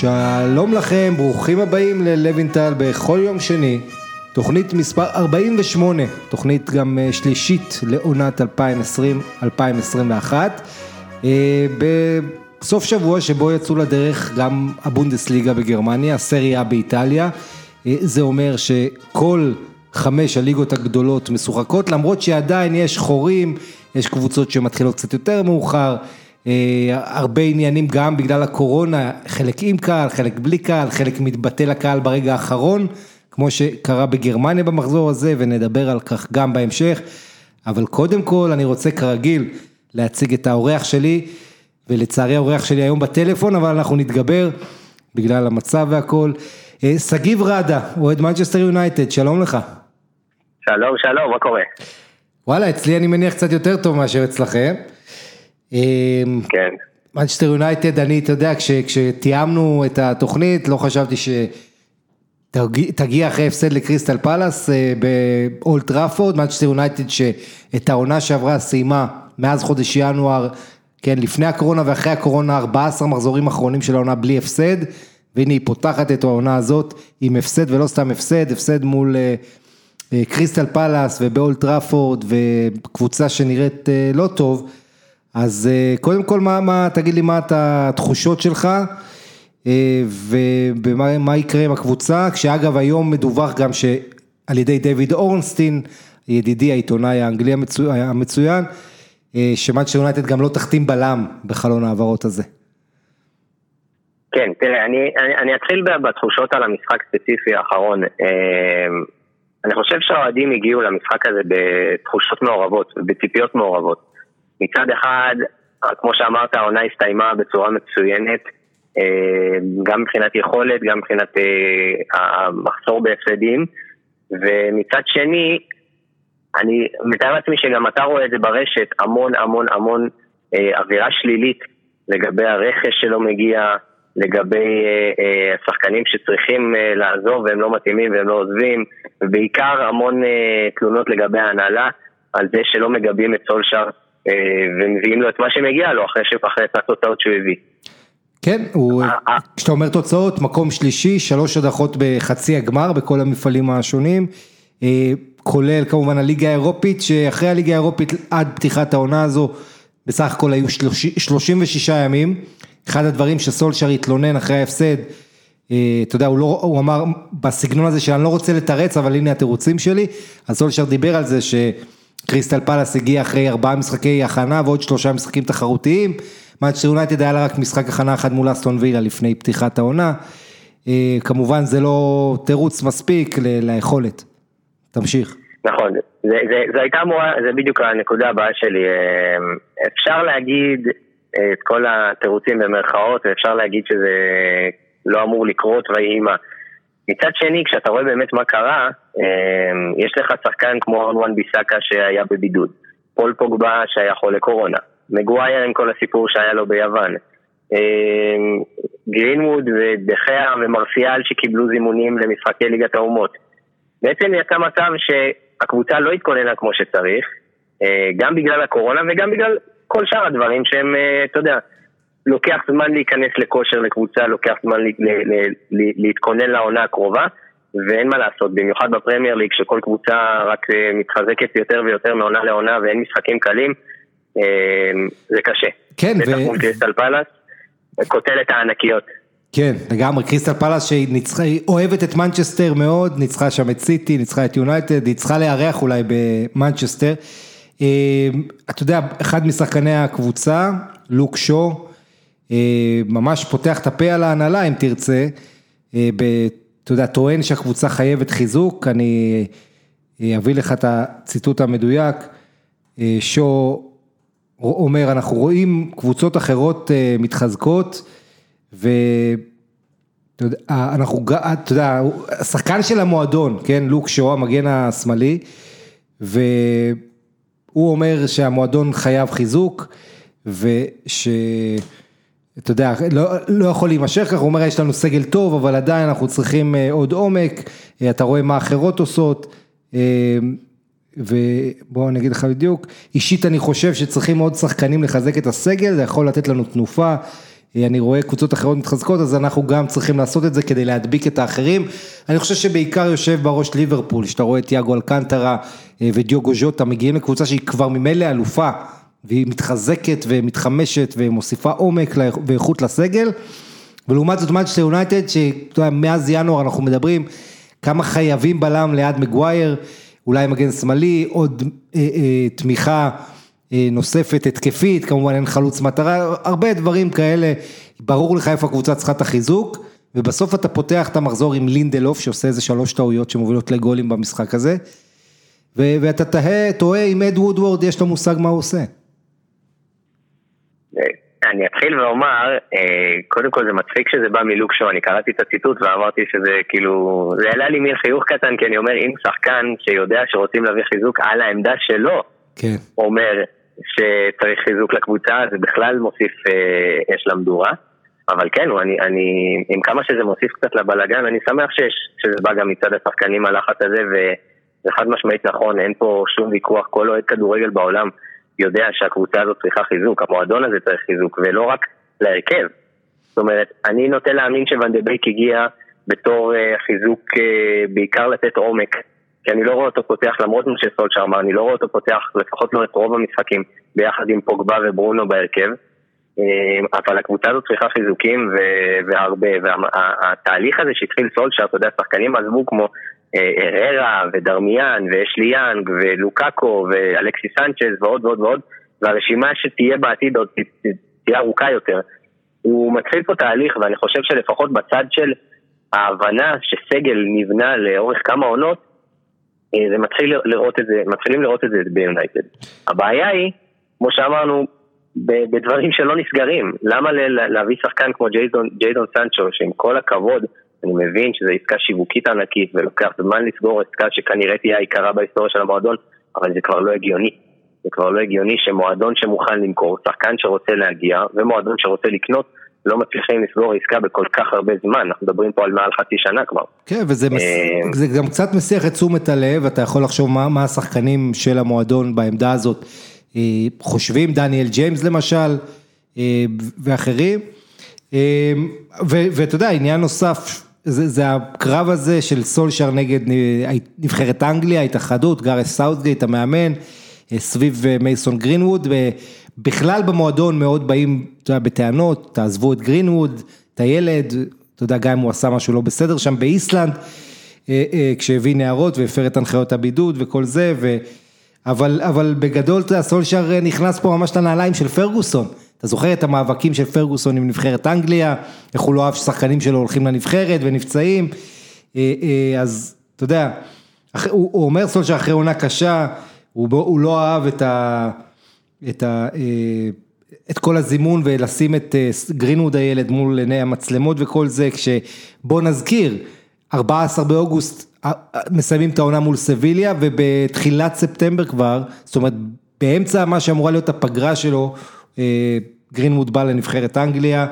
שלום לכם, ברוכים הבאים ללוינטל בכל יום שני, תוכנית מספר 48, תוכנית גם אה, שלישית לעונת 2020-2021. אה, בסוף שבוע שבו יצאו לדרך גם הבונדסליגה בגרמניה, הסריה באיטליה, אה, זה אומר שכל חמש הליגות הגדולות משוחקות, למרות שעדיין יש חורים, יש קבוצות שמתחילות קצת יותר מאוחר. אה, הרבה עניינים גם בגלל הקורונה, חלק עם קהל, חלק בלי קהל, חלק מתבטל הקהל ברגע האחרון, כמו שקרה בגרמניה במחזור הזה, ונדבר על כך גם בהמשך. אבל קודם כל אני רוצה כרגיל להציג את האורח שלי, ולצערי האורח שלי היום בטלפון, אבל אנחנו נתגבר בגלל המצב והכל. אה, שגיב ראדה, אוהד מנצ'סטר יונייטד, שלום לך. שלום, שלום, מה קורה? וואלה, אצלי אני מניח קצת יותר טוב מאשר אצלכם. אמ, כן. מנצ'סטר יונייטד, אני, אתה יודע, כשתיאמנו את התוכנית, לא חשבתי שתגיע אחרי הפסד לקריסטל פלאס אה, באולד טראפורד, מנצ'סטר יונייטד שאת העונה שעברה סיימה מאז חודש ינואר, כן, לפני הקורונה ואחרי הקורונה, 14 מחזורים אחרונים של העונה בלי הפסד, והנה היא פותחת את העונה הזאת עם הפסד ולא סתם הפסד, הפסד מול אה, אה, קריסטל פלאס ובאולד טראפורד וקבוצה שנראית לא טוב. אז אה, קודם כל, מה, מה, תגיד לי מה התחושות שלך אה, ומה יקרה עם הקבוצה, כשאגב היום מדווח גם שעל ידי דיוויד אורנסטין, ידידי העיתונאי האנגלי המצו, המצוין, אה, שמנצ'סטר יונייטד גם לא תחתים בלם בחלון ההעברות הזה. כן, תראה, אני, אני, אני אתחיל בתחושות על המשחק הספציפי האחרון. אני חושב שהאוהדים הגיעו למשחק הזה בתחושות מעורבות, בציפיות מעורבות. מצד אחד, כמו שאמרת, העונה הסתיימה בצורה מצוינת, אה, גם מבחינת יכולת, גם מבחינת אה, המחסור בהפסדים, ומצד שני, אני מתאר לעצמי שגם אתה רואה את זה ברשת, המון המון המון אה, אווירה שלילית לגבי הרכש שלא מגיע, לגבי השחקנים שצריכים לעזוב והם לא מתאימים והם לא עוזבים, ובעיקר המון תלונות לגבי ההנהלה על זה שלא מגבים את סולשאר אה, ומביאים לו את מה שמגיע לו אחרי, את התוצאות שהוא הביא. כן, הוא, אה, אה. כשאתה אומר תוצאות, מקום שלישי, שלוש הדחות בחצי הגמר בכל המפעלים השונים, כולל כמובן הליגה האירופית, שאחרי הליגה האירופית עד פתיחת העונה הזו, בסך הכל היו 36 ימים, אחד הדברים שסולשר התלונן אחרי ההפסד, אתה יודע, הוא, לא, הוא אמר בסגנון הזה שאני לא רוצה לתרץ, אבל הנה התירוצים שלי, אז סולשר דיבר על זה ש... קריסטל פלאס הגיע אחרי ארבעה משחקי הכנה ועוד שלושה משחקים תחרותיים. מאצ'ר יונייטד היה לה רק משחק הכנה אחד מול אסטון וילה לפני פתיחת העונה. אה, כמובן זה לא תירוץ מספיק ליכולת. תמשיך. נכון, זה, זה, זה הייתה אמורה, זה בדיוק הנקודה הבאה שלי. אה, אפשר להגיד אה, את כל התירוצים במרכאות, ואפשר להגיד שזה לא אמור לקרות ויהי מה. מצד שני, כשאתה רואה באמת מה קרה, אמ, יש לך שחקן כמו אורנואן ביסאקה שהיה בבידוד, פול פוגבה שהיה חולה קורונה, מגווייר עם כל הסיפור שהיה לו ביוון, אמ, גרינווד ודחיה ומרסיאל שקיבלו זימונים למשחקי ליגת האומות. בעצם יצא מצב שהקבוצה לא התכוננה כמו שצריך, אה, גם בגלל הקורונה וגם בגלל כל שאר הדברים שהם, אה, אתה יודע, לוקח זמן להיכנס לכושר לקבוצה, לוקח זמן להתכונן לעונה הקרובה, ואין מה לעשות, במיוחד בפרמייר ליג, שכל קבוצה רק אה, מתחזקת יותר ויותר מעונה לעונה ואין משחקים קלים, אה, זה קשה. כן, ו... בטח מול קריסטל פלאס, קוטלת הענקיות. כן, לגמרי, קריסטל פלאס שהיא אוהבת את מנצ'סטר מאוד, ניצחה שם את סיטי, ניצחה את יונייטד, היא צריכה לארח אולי במנצ'סטר. אה, אתה יודע, אחד משחקני הקבוצה, לוק שו, ממש פותח את הפה על ההנהלה אם תרצה, אה, אתה יודע, טוען שהקבוצה חייבת חיזוק, אני אה, אביא לך את הציטוט המדויק, שו אומר, אנחנו רואים קבוצות אחרות מתחזקות, ואנחנו, אתה יודע, השחקן של המועדון, כן, לוק שו, המגן השמאלי, והוא אומר שהמועדון חייב חיזוק, וש... אתה יודע, לא, לא יכול להימשך ככה, הוא אומר יש לנו סגל טוב, אבל עדיין אנחנו צריכים אה, עוד עומק, אה, אתה רואה מה אחרות עושות, אה, ובוא אני אגיד לך בדיוק, אישית אני חושב שצריכים עוד שחקנים לחזק את הסגל, זה יכול לתת לנו תנופה, אני רואה קבוצות אחרות מתחזקות, אז אנחנו גם צריכים לעשות את זה כדי להדביק את האחרים. אני חושב שבעיקר יושב בראש ליברפול, שאתה רואה את יאגו אלקנטרה ודיוגו ז'וטה, מגיעים לקבוצה שהיא כבר ממילא אלופה, והיא מתחזקת ומתחמשת ומוסיפה עומק ואיכות לסגל. ולעומת זאת מנצ'סטר יונייטד, שמאז ינואר אנחנו מדברים כמה חייבים בלם ליד מגווייר, אולי מגן שמאלי, עוד אה, אה, תמיכה אה, נוספת התקפית, כמובן אין חלוץ מטרה, הרבה דברים כאלה, ברור לך איפה הקבוצה צריכה את החיזוק, ובסוף אתה פותח את המחזור עם לינדלוף שעושה איזה שלוש טעויות שמובילות לגולים במשחק הזה, ואתה תוהה אם אד וודוורד יש לו מושג מה הוא עושה. אני אתחיל ואומר, אה, קודם כל זה מצחיק שזה בא מלוקשו, אני קראתי את הציטוט ואמרתי שזה כאילו, זה העלה לי מין חיוך קטן, כי אני אומר, אם שחקן שיודע שרוצים להביא חיזוק על העמדה שלו, כן. אומר שצריך חיזוק לקבוצה, זה בכלל מוסיף אה, אש למדורה. אבל כן, אני, אני, עם כמה שזה מוסיף קצת לבלאגן, אני שמח שיש, שזה בא גם מצד השחקנים הלחץ הזה, וזה חד משמעית נכון, אין פה שום ויכוח, כל אוהד כדורגל בעולם יודע שהקבוצה הזאת צריכה חיזוק, המועדון הזה צריך חיזוק, ולא רק להרכב. זאת אומרת, אני נוטה להאמין שוונדבייק הגיע בתור uh, חיזוק uh, בעיקר לתת עומק, כי אני לא רואה אותו פותח, למרות מה שסולצ'ר אמר, אני לא רואה אותו פותח, לפחות לא את רוב המשחקים, ביחד עם פוגבה וברונו בהרכב. אה, אבל הקבוצה הזאת צריכה חיזוקים והרבה, והתהליך הזה שהתחיל סולצ'ר, אתה יודע, שחקנים עזבו כמו אררה ודרמיאן ואשלי יאנג ולוקאקו ואלכסי סנצ'ז ועוד ועוד ועוד והרשימה שתהיה בעתיד עוד תהיה ארוכה יותר. הוא מתחיל פה תהליך ואני חושב שלפחות בצד של ההבנה שסגל נבנה לאורך כמה עונות אה, זה מתחיל לראות את זה, מתחילים לראות את זה ביונייטד. הבעיה היא, כמו שאמרנו, בדברים שלא נסגרים. למה להביא שחקן כמו ג'יידון סנצ'ו, שעם כל הכבוד אני מבין שזו עסקה שיווקית ענקית ולוקח זמן לסגור עסקה שכנראה תהיה העיקרה בהיסטוריה של המועדון, אבל זה כבר לא הגיוני. זה כבר לא הגיוני שמועדון שמוכן למכור, שחקן שרוצה להגיע ומועדון שרוצה לקנות לא מצליחים לסגור עסקה בכל כך הרבה זמן, אנחנו מדברים פה על מעל חצי שנה כבר. כן, וזה מס... אה, זה גם קצת מסיח את תשומת הלב, אתה יכול לחשוב מה, מה השחקנים של המועדון בעמדה הזאת אה, חושבים, דניאל ג'יימס למשל, אה, ואחרים. ואתה יודע, עניין נוסף זה זה הקרב הזה של סולשר נגד נבחרת אנגליה, ההתאחדות, גארת' סאוטגייט המאמן, אה, סביב אה, מייסון גרינווד, ובכלל במועדון מאוד באים, אתה יודע, בטענות, תעזבו את גרינווד, את הילד, אתה יודע, גם אם הוא עשה משהו לא בסדר שם באיסלנד, אה, כשהביא נערות והפר את הנחיות הבידוד וכל זה, ו... אבל, אבל בגדול, אתה יודע, סולשר נכנס פה ממש לנעליים של פרגוסון. אתה זוכר את המאבקים של פרגוסון עם נבחרת אנגליה, איך הוא לא אהב ששחקנים שלו הולכים לנבחרת ונפצעים, אה, אה, אז אתה יודע, הוא, הוא אומר סול שאחרי עונה קשה, הוא, הוא לא אהב את, ה, את, ה, אה, את כל הזימון ולשים את גרינווד הילד מול עיני המצלמות וכל זה, כשבוא נזכיר, 14 באוגוסט מסיימים את העונה מול סביליה ובתחילת ספטמבר כבר, זאת אומרת באמצע מה שאמורה להיות הפגרה שלו, גרינמוד בא לנבחרת אנגליה,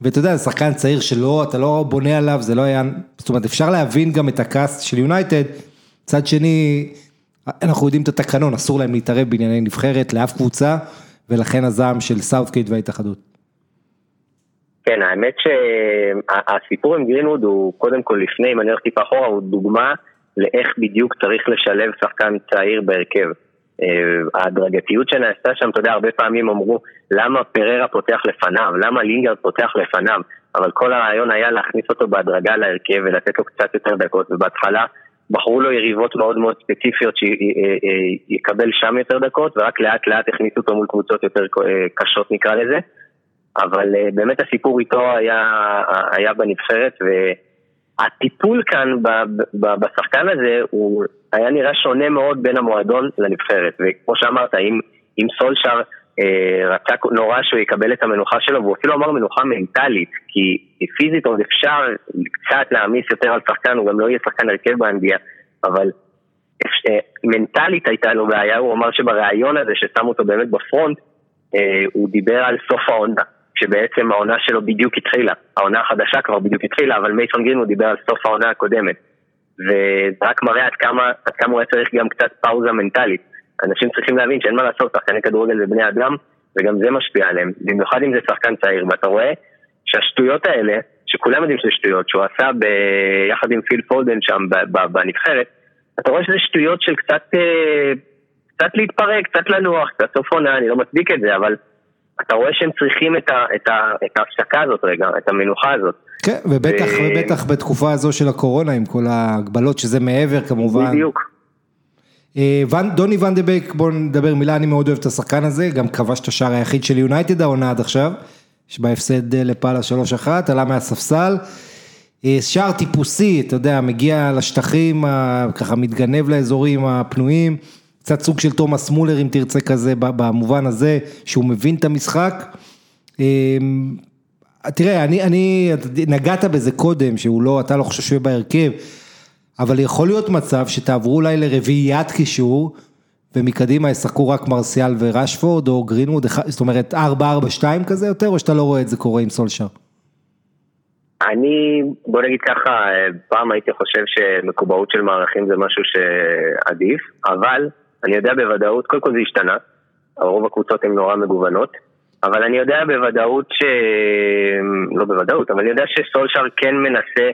ואתה יודע, זה שחקן צעיר שלא, אתה לא בונה עליו, זה לא היה, זאת אומרת, אפשר להבין גם את הקאסט של יונייטד, מצד שני, אנחנו יודעים את התקנון, אסור להם להתערב בענייני נבחרת לאף קבוצה, ולכן הזעם של סאוטגייט וההתאחדות. כן, האמת שהסיפור עם גרינווד הוא קודם כל לפני, אם אני הולך טיפה אחורה, הוא דוגמה לאיך בדיוק צריך לשלב שחקן צעיר בהרכב. אה, ההדרגתיות שנעשתה שם, אתה יודע, הרבה פעמים אמרו למה פריירה פותח לפניו, למה לינגרד פותח לפניו, אבל כל הרעיון היה להכניס אותו בהדרגה להרכב ולתת לו קצת יותר דקות, ובהתחלה בחרו לו יריבות מאוד מאוד ספציפיות שיקבל שם יותר דקות, ורק לאט לאט הכניסו אותו מול קבוצות יותר אה, קשות נקרא לזה, אבל אה, באמת הסיפור איתו היה, היה בנבחרת, והטיפול כאן בשחקן הזה הוא היה נראה שונה מאוד בין המועדון לנבחרת, וכמו שאמרת, אם, אם סולשר אה, רצה נורא שהוא יקבל את המנוחה שלו, והוא אפילו אמר מנוחה מנטלית, כי פיזית עוד אפשר קצת להעמיס יותר על שחקן, הוא גם לא יהיה שחקן הרכב באנגליה, אבל אה, מנטלית הייתה לו בעיה, הוא אמר שבריאיון הזה ששמו אותו באמת בפרונט, אה, הוא דיבר על סוף העונה. שבעצם העונה שלו בדיוק התחילה, העונה החדשה כבר בדיוק התחילה, אבל מייסון גרין הוא דיבר על סוף העונה הקודמת. וזה רק מראה עד כמה, עד כמה הוא היה צריך גם קצת פאוזה מנטלית. אנשים צריכים להבין שאין מה לעשות, שחקני כדורגל זה בני אדם, וגם זה משפיע עליהם, במיוחד אם זה שחקן צעיר, ואתה רואה שהשטויות האלה, שכולם יודעים שזה שטויות, שהוא עשה ביחד עם פיל פולדן שם בנבחרת, אתה רואה שזה שטויות של קצת, אה, קצת להתפרק, קצת לנוח, קצת סוף עונה, אני לא מצדיק את זה, אבל אתה רואה שהם צריכים את, ה, את, ה, את ההפסקה הזאת רגע, את המנוחה הזאת. כן, ובטח, ו... ובטח בתקופה הזו של הקורונה, עם כל ההגבלות, שזה מעבר כמובן. בדיוק. אה, דוני בייק, בואו נדבר מילה, אני מאוד אוהב את השחקן הזה, גם כבש את השער היחיד של יונייטד העונה עד עכשיו, שבהפסד אה, לפאלה 3-1, עלה מהספסל. אה, שער טיפוסי, אתה יודע, מגיע לשטחים, ככה מתגנב לאזורים הפנויים, קצת סוג של תומאס מולר אם תרצה כזה, במובן הזה, שהוא מבין את המשחק. תראה, אני, אני, נגעת בזה קודם, שהוא לא, אתה לא חושב שהוא יהיה בהרכב. אבל יכול להיות מצב שתעברו אולי לרביעיית קישור, ומקדימה ישחקו רק מרסיאל וראשפורד, או גרינווד, זאת אומרת 4-4-2 כזה יותר, או שאתה לא רואה את זה קורה עם סולשר? אני, בוא נגיד ככה, פעם הייתי חושב שמקובעות של מערכים זה משהו שעדיף, אבל אני יודע בוודאות, קודם כל זה השתנה, רוב הקבוצות הן נורא מגוונות, אבל אני יודע בוודאות ש... לא בוודאות, אבל אני יודע שסולשר כן מנסה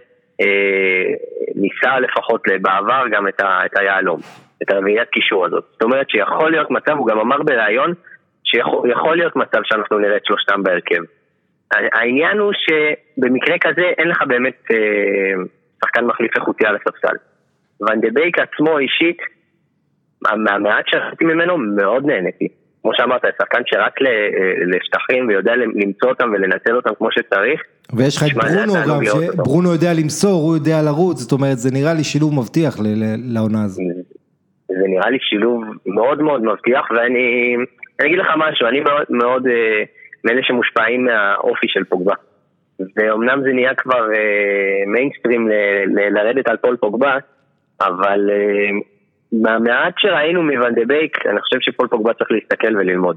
ניסה לפחות בעבר גם את, ה, את היהלום, את הרביעיית קישור הזאת. זאת אומרת שיכול להיות מצב, הוא גם אמר בריאיון, שיכול להיות מצב שאנחנו נראה את שלושתם בהרכב. העניין הוא שבמקרה כזה אין לך באמת אה, שחקן מחליף איכותי על הספסל. ואן דה בייק עצמו אישית, מהמעט שעשיתי ממנו מאוד נהניתי. כמו שאמרת, שחקן שרק לשטחים ויודע למצוא אותם ולנצל אותם כמו שצריך. ויש לך את ברונו גם, שברונו יודע למסור, הוא יודע לרוץ, זאת אומרת, זה נראה לי שילוב מבטיח לעונה הזו. זה נראה לי שילוב מאוד מאוד מבטיח, ואני אגיד לך משהו, אני מאוד, מאוד אה, מאלה שמושפעים מהאופי של פוגבה. ואומנם זה נהיה כבר מיינסטרים אה, לרדת על פול פוגבה, אבל אה, מהמעט שראינו מוואן דה בייק, אני חושב שפול פוגבה צריך להסתכל וללמוד.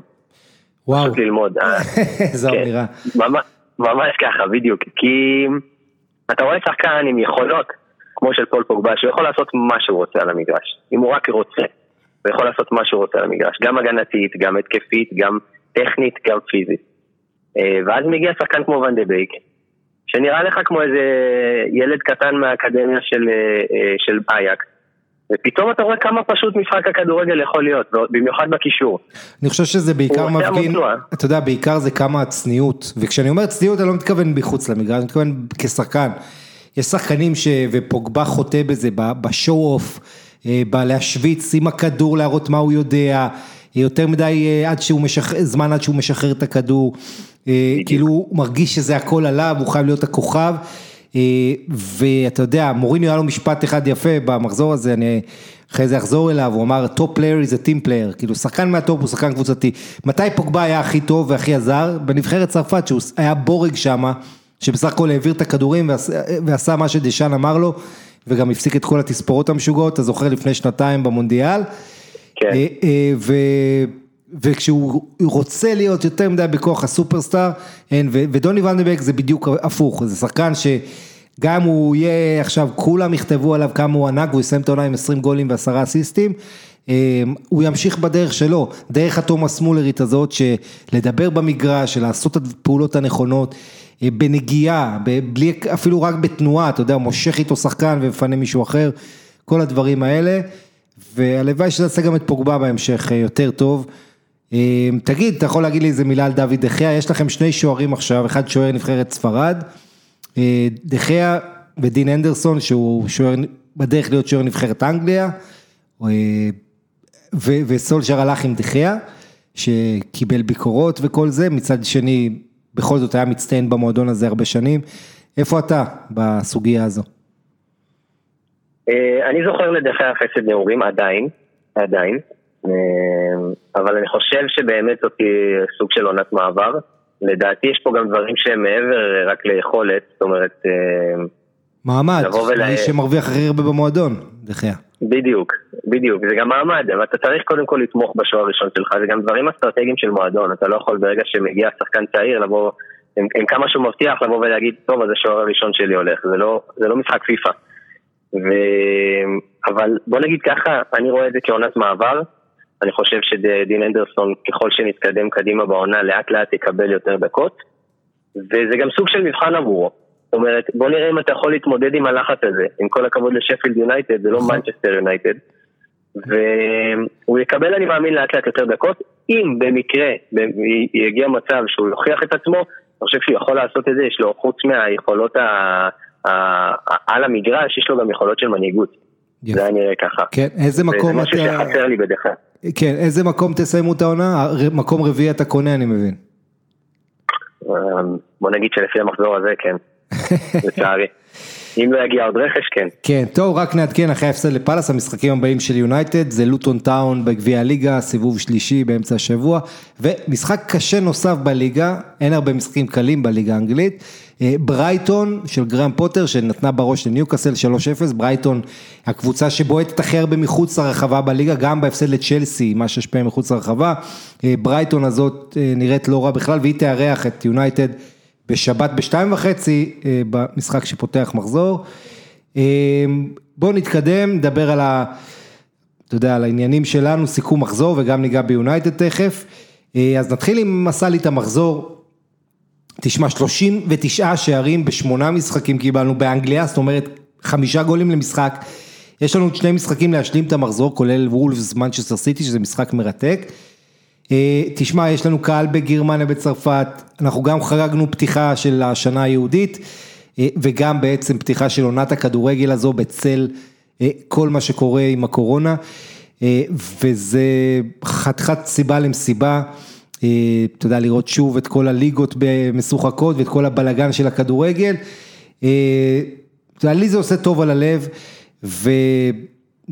וואו. פשוט ללמוד. זו כן. ממש ככה, בדיוק. כי אתה רואה שחקן עם יכולות, כמו של פול פוגבה, שהוא יכול לעשות מה שהוא רוצה על המגרש. אם הוא רק רוצה, הוא יכול לעשות מה שהוא רוצה על המגרש. גם הגנתית, גם התקפית, גם טכנית, גם פיזית. אה, ואז מגיע שחקן כמו ואן דה בייק, שנראה לך כמו איזה ילד קטן מהאקדמיה של, אה, אה, של ביאק. ופתאום אתה רואה כמה פשוט משחק הכדורגל יכול להיות, במיוחד בקישור. אני חושב שזה בעיקר מפגין, אתה יודע, בעיקר זה כמה הצניעות, וכשאני אומר צניעות אני לא מתכוון מחוץ למגרש, אני מתכוון כשחקן. יש שחקנים ש... ופוגבה חוטא בזה, בשואו אוף, אה, בלהשוויץ עם הכדור, להראות מה הוא יודע, יותר מדי אה, עד שהוא משחרר, זמן עד שהוא משחרר את הכדור, אה, כאילו הוא מרגיש שזה הכל עליו, הוא חייב להיות הכוכב. אה, ואתה יודע, מוריניו היה לו משפט אחד יפה במחזור הזה, אני אחרי זה אחזור אליו, הוא אמר, top player is a team player, כאילו שחקן מהטופ הוא שחקן קבוצתי. מתי פוגבה היה הכי טוב והכי עזר? בנבחרת צרפת, שהוא היה בורג שם, שבסך הכל העביר את הכדורים ועשה, ועשה מה שדשאן אמר לו, וגם הפסיק את כל התספורות המשוגעות, אתה זוכר לפני שנתיים במונדיאל. כן. אה, אה, ו... וכשהוא רוצה להיות יותר מדי בכוח הסופרסטאר, אין, ודוני ונדבק זה בדיוק הפוך, זה שחקן שגם הוא יהיה עכשיו, כולם יכתבו עליו כמה הוא ענק, והוא יסיים את העונה עם 20 גולים ועשרה אסיסטים, אמ, הוא ימשיך בדרך שלו, דרך התומאס מולרית הזאת, שלדבר במגרש, של לעשות את הפעולות הנכונות, אה, בנגיעה, בלי, אפילו רק בתנועה, אתה יודע, הוא מושך איתו שחקן ומפנה מישהו אחר, כל הדברים האלה, והלוואי שזה יעשה גם את פוגבה בהמשך אה, יותר טוב. אמ, תגיד, אתה יכול להגיד לי איזה מילה על דוד דחיה, יש לכם שני שוערים עכשיו, אחד שוער נבחרת ספרד, אה, דחיה ודין אנדרסון שהוא שוער, בדרך להיות שוער נבחרת אנגליה, אה, וסולשר הלך עם דחיה, שקיבל ביקורות וכל זה, מצד שני, בכל זאת היה מצטיין במועדון הזה הרבה שנים, איפה אתה בסוגיה הזו? אה, אני זוכר לדחיה חסד נעורים עדיין, עדיין. אמ, אבל אני חושב שבאמת זאת סוג של עונת מעבר. לדעתי יש פה גם דברים שהם מעבר רק ליכולת, זאת אומרת... אמ, מעמד, ולה... שמרוויח הכי הרבה במועדון, דחיה. בדיוק, בדיוק, זה גם מעמד, אבל אתה צריך קודם כל לתמוך בשוער הראשון שלך, זה גם דברים אסטרטגיים של מועדון, אתה לא יכול ברגע שמגיע שחקן צעיר לבוא, עם, עם כמה שהוא מבטיח לבוא ולהגיד, טוב, אז השוער הראשון שלי הולך, זה לא, זה לא משחק פיפא. ו... אבל בוא נגיד ככה, אני רואה את זה כעונת מעבר, אני חושב שדין אנדרסון, ככל שנתקדם קדימה בעונה, לאט לאט יקבל יותר דקות, וזה גם סוג של מבחן עבורו. זאת אומרת, בוא נראה אם אתה יכול להתמודד עם הלחץ הזה. עם כל הכבוד לשפילד יונייטד, זה לא מנצ'סטר נכון. יונייטד. והוא יקבל, אני מאמין, לאט לאט יותר דקות. אם במקרה יגיע מצב שהוא יוכיח את עצמו, אני חושב שהוא יכול לעשות את זה, יש לו חוץ מהיכולות ה... על המגרש, יש לו גם יכולות של מנהיגות. זה היה נראה ככה. כן, איזה מקום אתה... זה משהו שחסר לי בדרך כלל. כן, איזה מקום תסיימו את העונה? מקום רביעי אתה קונה, אני מבין. אמ, בוא נגיד שלפי המחזור הזה, כן. לצערי. אם לא יגיע עוד רכש, כן. כן, טוב, רק נעדכן אחרי ההפסד לפאלאס, המשחקים הבאים של יונייטד, זה לוטון טאון בגביע הליגה, סיבוב שלישי באמצע השבוע, ומשחק קשה נוסף בליגה, אין הרבה משחקים קלים בליגה האנגלית, ברייטון של גרם פוטר שנתנה בראש לניוקאסל 3-0, ברייטון הקבוצה שבועטת הכי הרבה מחוץ לרחבה בליגה, גם בהפסד לצ'לסי, מה שהשפיע מחוץ לרחבה, אה, ברייטון הזאת אה, נראית לא רע בכלל, והיא תארח את יונייטד. בשבת בשתיים וחצי אה, במשחק שפותח מחזור. אה, בואו נתקדם, נדבר על ה... אתה יודע, על העניינים שלנו, סיכום מחזור וגם ניגע ביונייטד תכף. אה, אז נתחיל עם מסע לי את המחזור. תשמע, 39 שערים בשמונה משחקים קיבלנו באנגליה, זאת אומרת חמישה גולים למשחק. יש לנו שני משחקים להשלים את המחזור, כולל וולפס מנצ'סטר סיטי, שזה משחק מרתק. אה, תשמע, יש לנו קהל בגרמניה, בצרפת, אנחנו גם חגגנו פתיחה של השנה היהודית, אה, וגם בעצם פתיחה של עונת הכדורגל הזו בצל אה, כל מה שקורה עם הקורונה, וזה חתיכת סיבה למסיבה, אתה יודע, לראות שוב את כל הליגות משוחקות ואת כל הבלגן של הכדורגל. אתה יודע, לי זה עושה טוב על הלב, ו...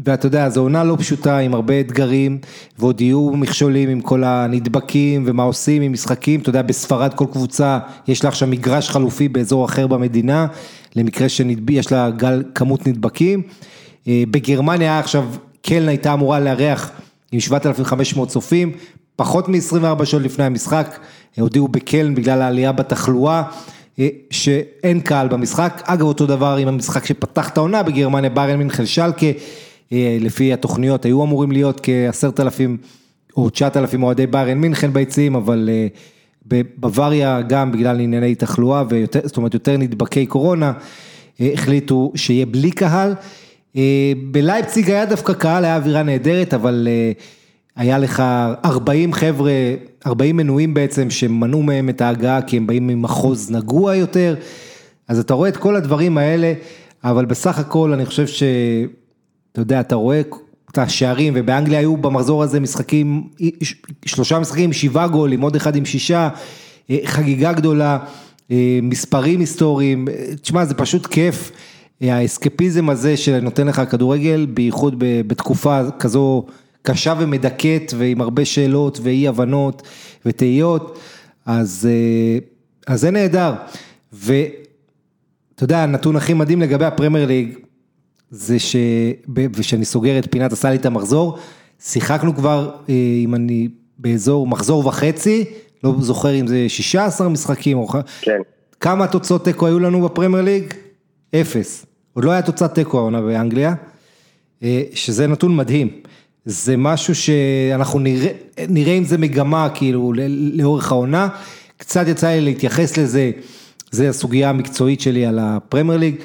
ואתה יודע, זו עונה לא פשוטה עם הרבה אתגרים, ועוד יהיו מכשולים עם כל הנדבקים ומה עושים עם משחקים, אתה יודע, בספרד כל קבוצה, יש לה עכשיו מגרש חלופי באזור אחר במדינה, למקרה שיש לה גל כמות נדבקים. אה, בגרמניה עכשיו, קלן הייתה אמורה לארח עם 7,500 צופים, פחות מ-24 שעות לפני המשחק, הודיעו בקלן בגלל העלייה בתחלואה. אה, שאין קהל במשחק, אגב אותו דבר עם המשחק שפתח את העונה בגרמניה, בארן מינכן שלקה, אה, לפי התוכניות היו אמורים להיות כעשרת אלפים או תשעת אלפים אוהדי ביירן מינכן ביציעים, אבל אה, בבוואריה גם בגלל ענייני תחלואה ויותר, זאת אומרת יותר נדבקי קורונה, החליטו שיהיה בלי קהל. בלייפציג היה דווקא קהל, היה אווירה נהדרת, אבל היה לך 40 חבר'ה, 40 מנויים בעצם, שמנעו מהם את ההגעה כי הם באים ממחוז נגוע יותר, אז אתה רואה את כל הדברים האלה, אבל בסך הכל אני חושב ש... אתה יודע, אתה רואה את השערים, ובאנגליה היו במחזור הזה משחקים, שלושה משחקים שבעה גולים, עוד אחד עם שישה, אה, חגיגה גדולה, אה, מספרים היסטוריים, תשמע, זה פשוט כיף. האסקפיזם הזה שנותן לך כדורגל, בייחוד בתקופה כזו קשה ומדכאת ועם הרבה שאלות ואי הבנות ותהיות, אז, אה, אז זה נהדר. ואתה יודע, הנתון הכי מדהים לגבי הפרמייר ליג, זה ש... ושאני סוגר את פינת עשה לי את המחזור, שיחקנו כבר, אה, אם אני באזור מחזור וחצי, לא זוכר אם זה 16 משחקים או... כן. כמה תוצאות תיקו היו לנו בפרמייר ליג? אפס. עוד לא היה תוצאת תיקו העונה באנגליה, אה, שזה נתון מדהים. זה משהו שאנחנו נראה, נראה אם זה מגמה כאילו לאורך העונה. קצת יצא לי להתייחס לזה, זה הסוגיה המקצועית שלי על הפרמייר ליג.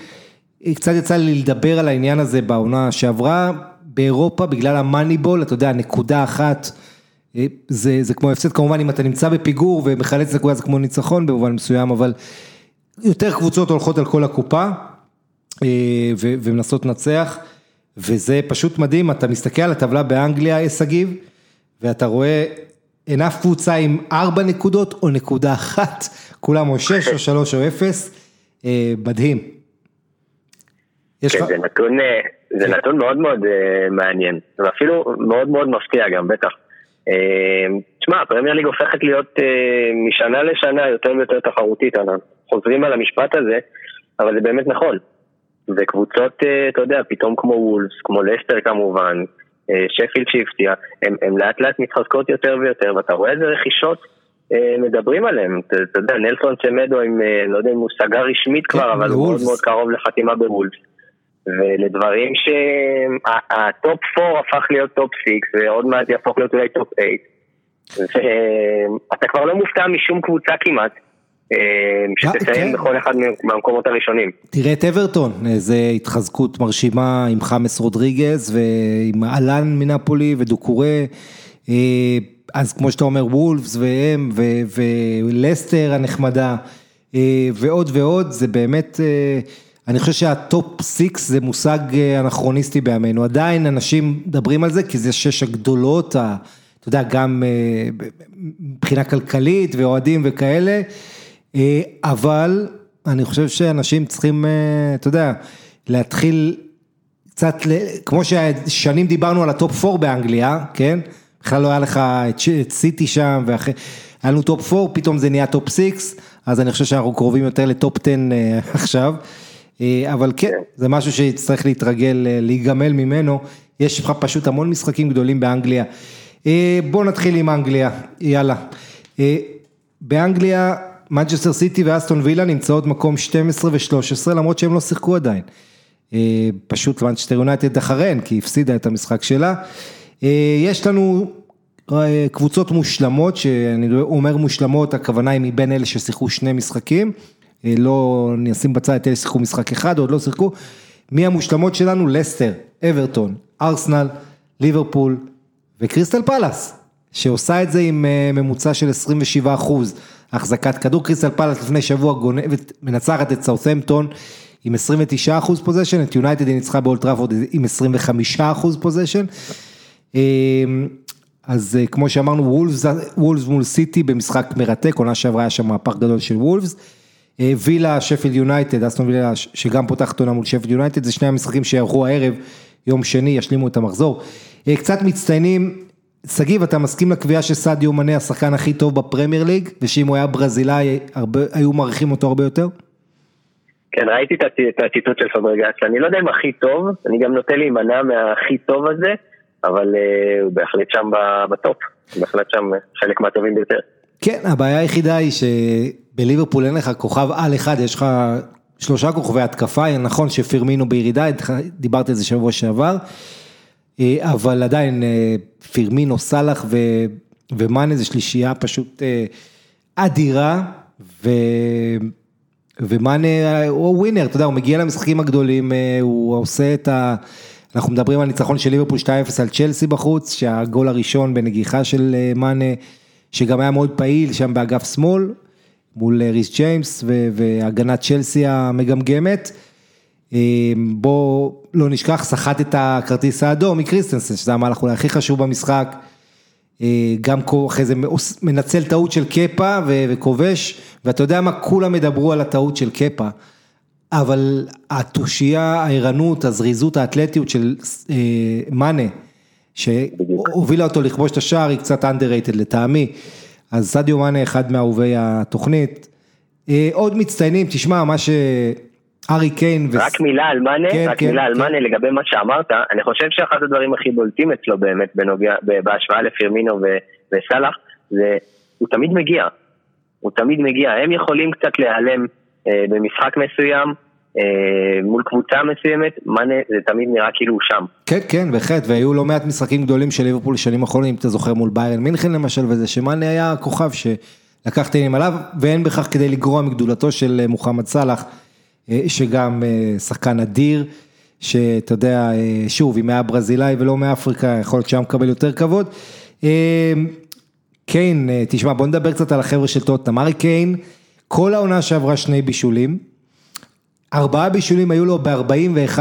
קצת יצא לי לדבר על העניין הזה בעונה שעברה, באירופה בגלל המאניבול, אתה יודע, נקודה אחת, אה, זה, זה כמו הפסד, כמובן אם אתה נמצא בפיגור ומחלץ נקודה זה כמו ניצחון במובן מסוים, אבל יותר קבוצות הולכות על כל הקופה אה, ומנסות לנצח, וזה פשוט מדהים, אתה מסתכל על הטבלה באנגליה, שגיב, ואתה רואה אין אף קבוצה עם ארבע נקודות או נקודה אחת, כולם או שש או שלוש או אפס, אה, מדהים. כן, זה נתון, אה, זה כן. נתון מאוד מאוד uh, מעניין, ואפילו מאוד מאוד מפתיע גם, בטח. תשמע, הפרמייר ליג הופכת להיות משנה לשנה יותר ויותר תחרותית, אנחנו חוזרים על המשפט הזה, אבל זה באמת נכון. וקבוצות, uh, אתה יודע, פתאום כמו וולס, כמו לסטר כמובן, uh, שפילד שהפתיע, הן לאט לאט מתחזקות יותר ויותר, ואתה רואה איזה רכישות אה, מדברים עליהן. אתה יודע, נלסון סמדו עם, לא יודע אם הוא סגר רשמית כן, כבר, אבל הוא מאוד מאוד קרוב לחתימה בוולבס. ולדברים שהטופ 4 הפך להיות טופ 6 ועוד מעט יהפוך להיות אולי טופ 8 ואתה כבר לא מופתע משום קבוצה כמעט אה, שתסיים כן. בכל אחד מהמקומות הראשונים. תראה את אברטון, איזה התחזקות מרשימה עם חאמס רודריגז ועם אלאן מנפולי ודוקורי. אה, אז כמו שאתה אומר וולבס והם ולסטר הנחמדה אה, ועוד ועוד, זה באמת, אני חושב שה top six זה מושג אנכרוניסטי בימינו, עדיין אנשים מדברים על זה כי זה שש הגדולות, אתה יודע, גם מבחינה כלכלית ואוהדים וכאלה. אה, אבל אני חושב שאנשים צריכים, אה, אתה יודע, להתחיל קצת, כמו ששנים דיברנו על הטופ 4 באנגליה, כן? בכלל לא היה לך את סיטי שם, היה לנו טופ 4, פתאום זה נהיה טופ 6, אז אני חושב שאנחנו קרובים יותר לטופ 10 אה, עכשיו. אבל כן, זה משהו שיצטרך להתרגל, להיגמל ממנו, יש לך פשוט המון משחקים גדולים באנגליה. בואו נתחיל עם אנגליה, יאללה. באנגליה מנצ'סטר סיטי ואסטון וילה נמצאות מקום 12 ו-13 למרות שהם לא שיחקו עדיין. אה, פשוט מנצ'סטר יונייטד אחריהן כי הפסידה את המשחק שלה. אה, יש לנו אה, קבוצות מושלמות, שאני אומר מושלמות, הכוונה היא מבין אלה ששיחקו שני משחקים, לא נשים בצד את אלה ששיחקו משחק אחד, עוד לא שיחקו. מי המושלמות שלנו? לסטר, אברטון, ארסנל, ליברפול וקריסטל פלאס, שעושה את זה עם ממוצע של 27 אחוז. החזקת כדור, קריסטל פלאס לפני שבוע גונבת, מנצחת את סאות'מפטון עם 29 אחוז possession, את יונייטד היא ניצחה באולד טראפורד עם 25 אחוז possession. אמ, אז אה, כמו שאמרנו, וולפס, וולפס מול סיטי במשחק מרתק, עונה שעברה היה שם מהפך גדול של וולפס. אה, וילה, שפילד יונייטד, אסטון וילה שגם פותחת עונה מול שפילד יונייטד, זה שני המשחקים שיערכו הערב, יום שני, ישלימו את המחזור. אה, קצת מצטיינים, שגיב, אתה מסכים לקביעה שסאדיו מאנה השחקן הכי טוב בפרמייר ליג, ושאם הוא היה ברזילאי, הרבה, היו מעריכים אותו הרבה יותר? כן, ראיתי את הציטוט של פברגס, אני לא יודע אם הכי טוב, אני גם נוטה להימנע מהכי טוב הזה, אבל uh, הוא בהחלט שם בטופ, הוא בהחלט שם חלק מהטובים ביותר. כן, הבעיה היחידה היא שבליברפול אין לך כוכב על אחד, יש לך שלושה כוכבי התקפה, נכון שפירמינו בירידה, דיברתי על זה שבוע שעבר. אה, אבל עדיין אה, פירמינו, סאלח ומאנה זה שלישייה פשוט אה, אדירה, ו... ומאנה הוא ווינר, אתה יודע, הוא מגיע למשחקים הגדולים, הוא עושה את ה... אנחנו מדברים על ניצחון של ליברפול 2-0 על צ'לסי בחוץ, שהגול הראשון בנגיחה של מאנה, שגם היה מאוד פעיל שם באגף שמאל, מול ריס ג'יימס והגנת צ'לסי המגמגמת. אמ, בוא לא נשכח, סחט את הכרטיס האדום מקריסטנסן, שזה המהלך אולי הכי חשוב במשחק. אה, גם אחרי זה מנצל טעות של קפה וכובש, ואתה יודע מה, כולם ידברו על הטעות של קפה, אבל התושייה, הערנות, הזריזות, האתלטיות של אה, מאנה, שהובילה אותו לכבוש את השער, היא קצת underrated לטעמי, אז סדיו מאנה אחד מאהובי התוכנית. אה, עוד מצטיינים, תשמע, מה ש... ארי קיין. ו... רק מילה על מאנה, כן, רק כן, מילה כן. על מאנה לגבי מה שאמרת, אני חושב שאחד הדברים הכי בולטים אצלו באמת בנוגע, בהשוואה לפירמינו ו, וסאלח, זה הוא תמיד מגיע, הוא תמיד מגיע, הם יכולים קצת להיעלם אה, במשחק מסוים, אה, מול קבוצה מסוימת, מאנה זה תמיד נראה כאילו הוא שם. כן, כן, בהחלט, והיו לא מעט משחקים גדולים של ליברפול שנים אחרונים, אם אתה זוכר מול ביירן מינכן למשל, וזה שמאנה היה כוכב שלקח תהנים עליו, ואין בכך כדי לגרוע מגדולתו של אה, מוחמד סאלח. אה, שגם אה, שחקן אדיר, שאתה יודע, אה, שוב, אם היה ברזילאי ולא מאפריקה, יכול להיות שהיה מקבל יותר כבוד. קיין, תשמע, בוא נדבר קצת על החבר'ה של טוטנאם. ארי קיין, כל העונה שעברה שני בישולים, ארבעה בישולים היו לו ב-41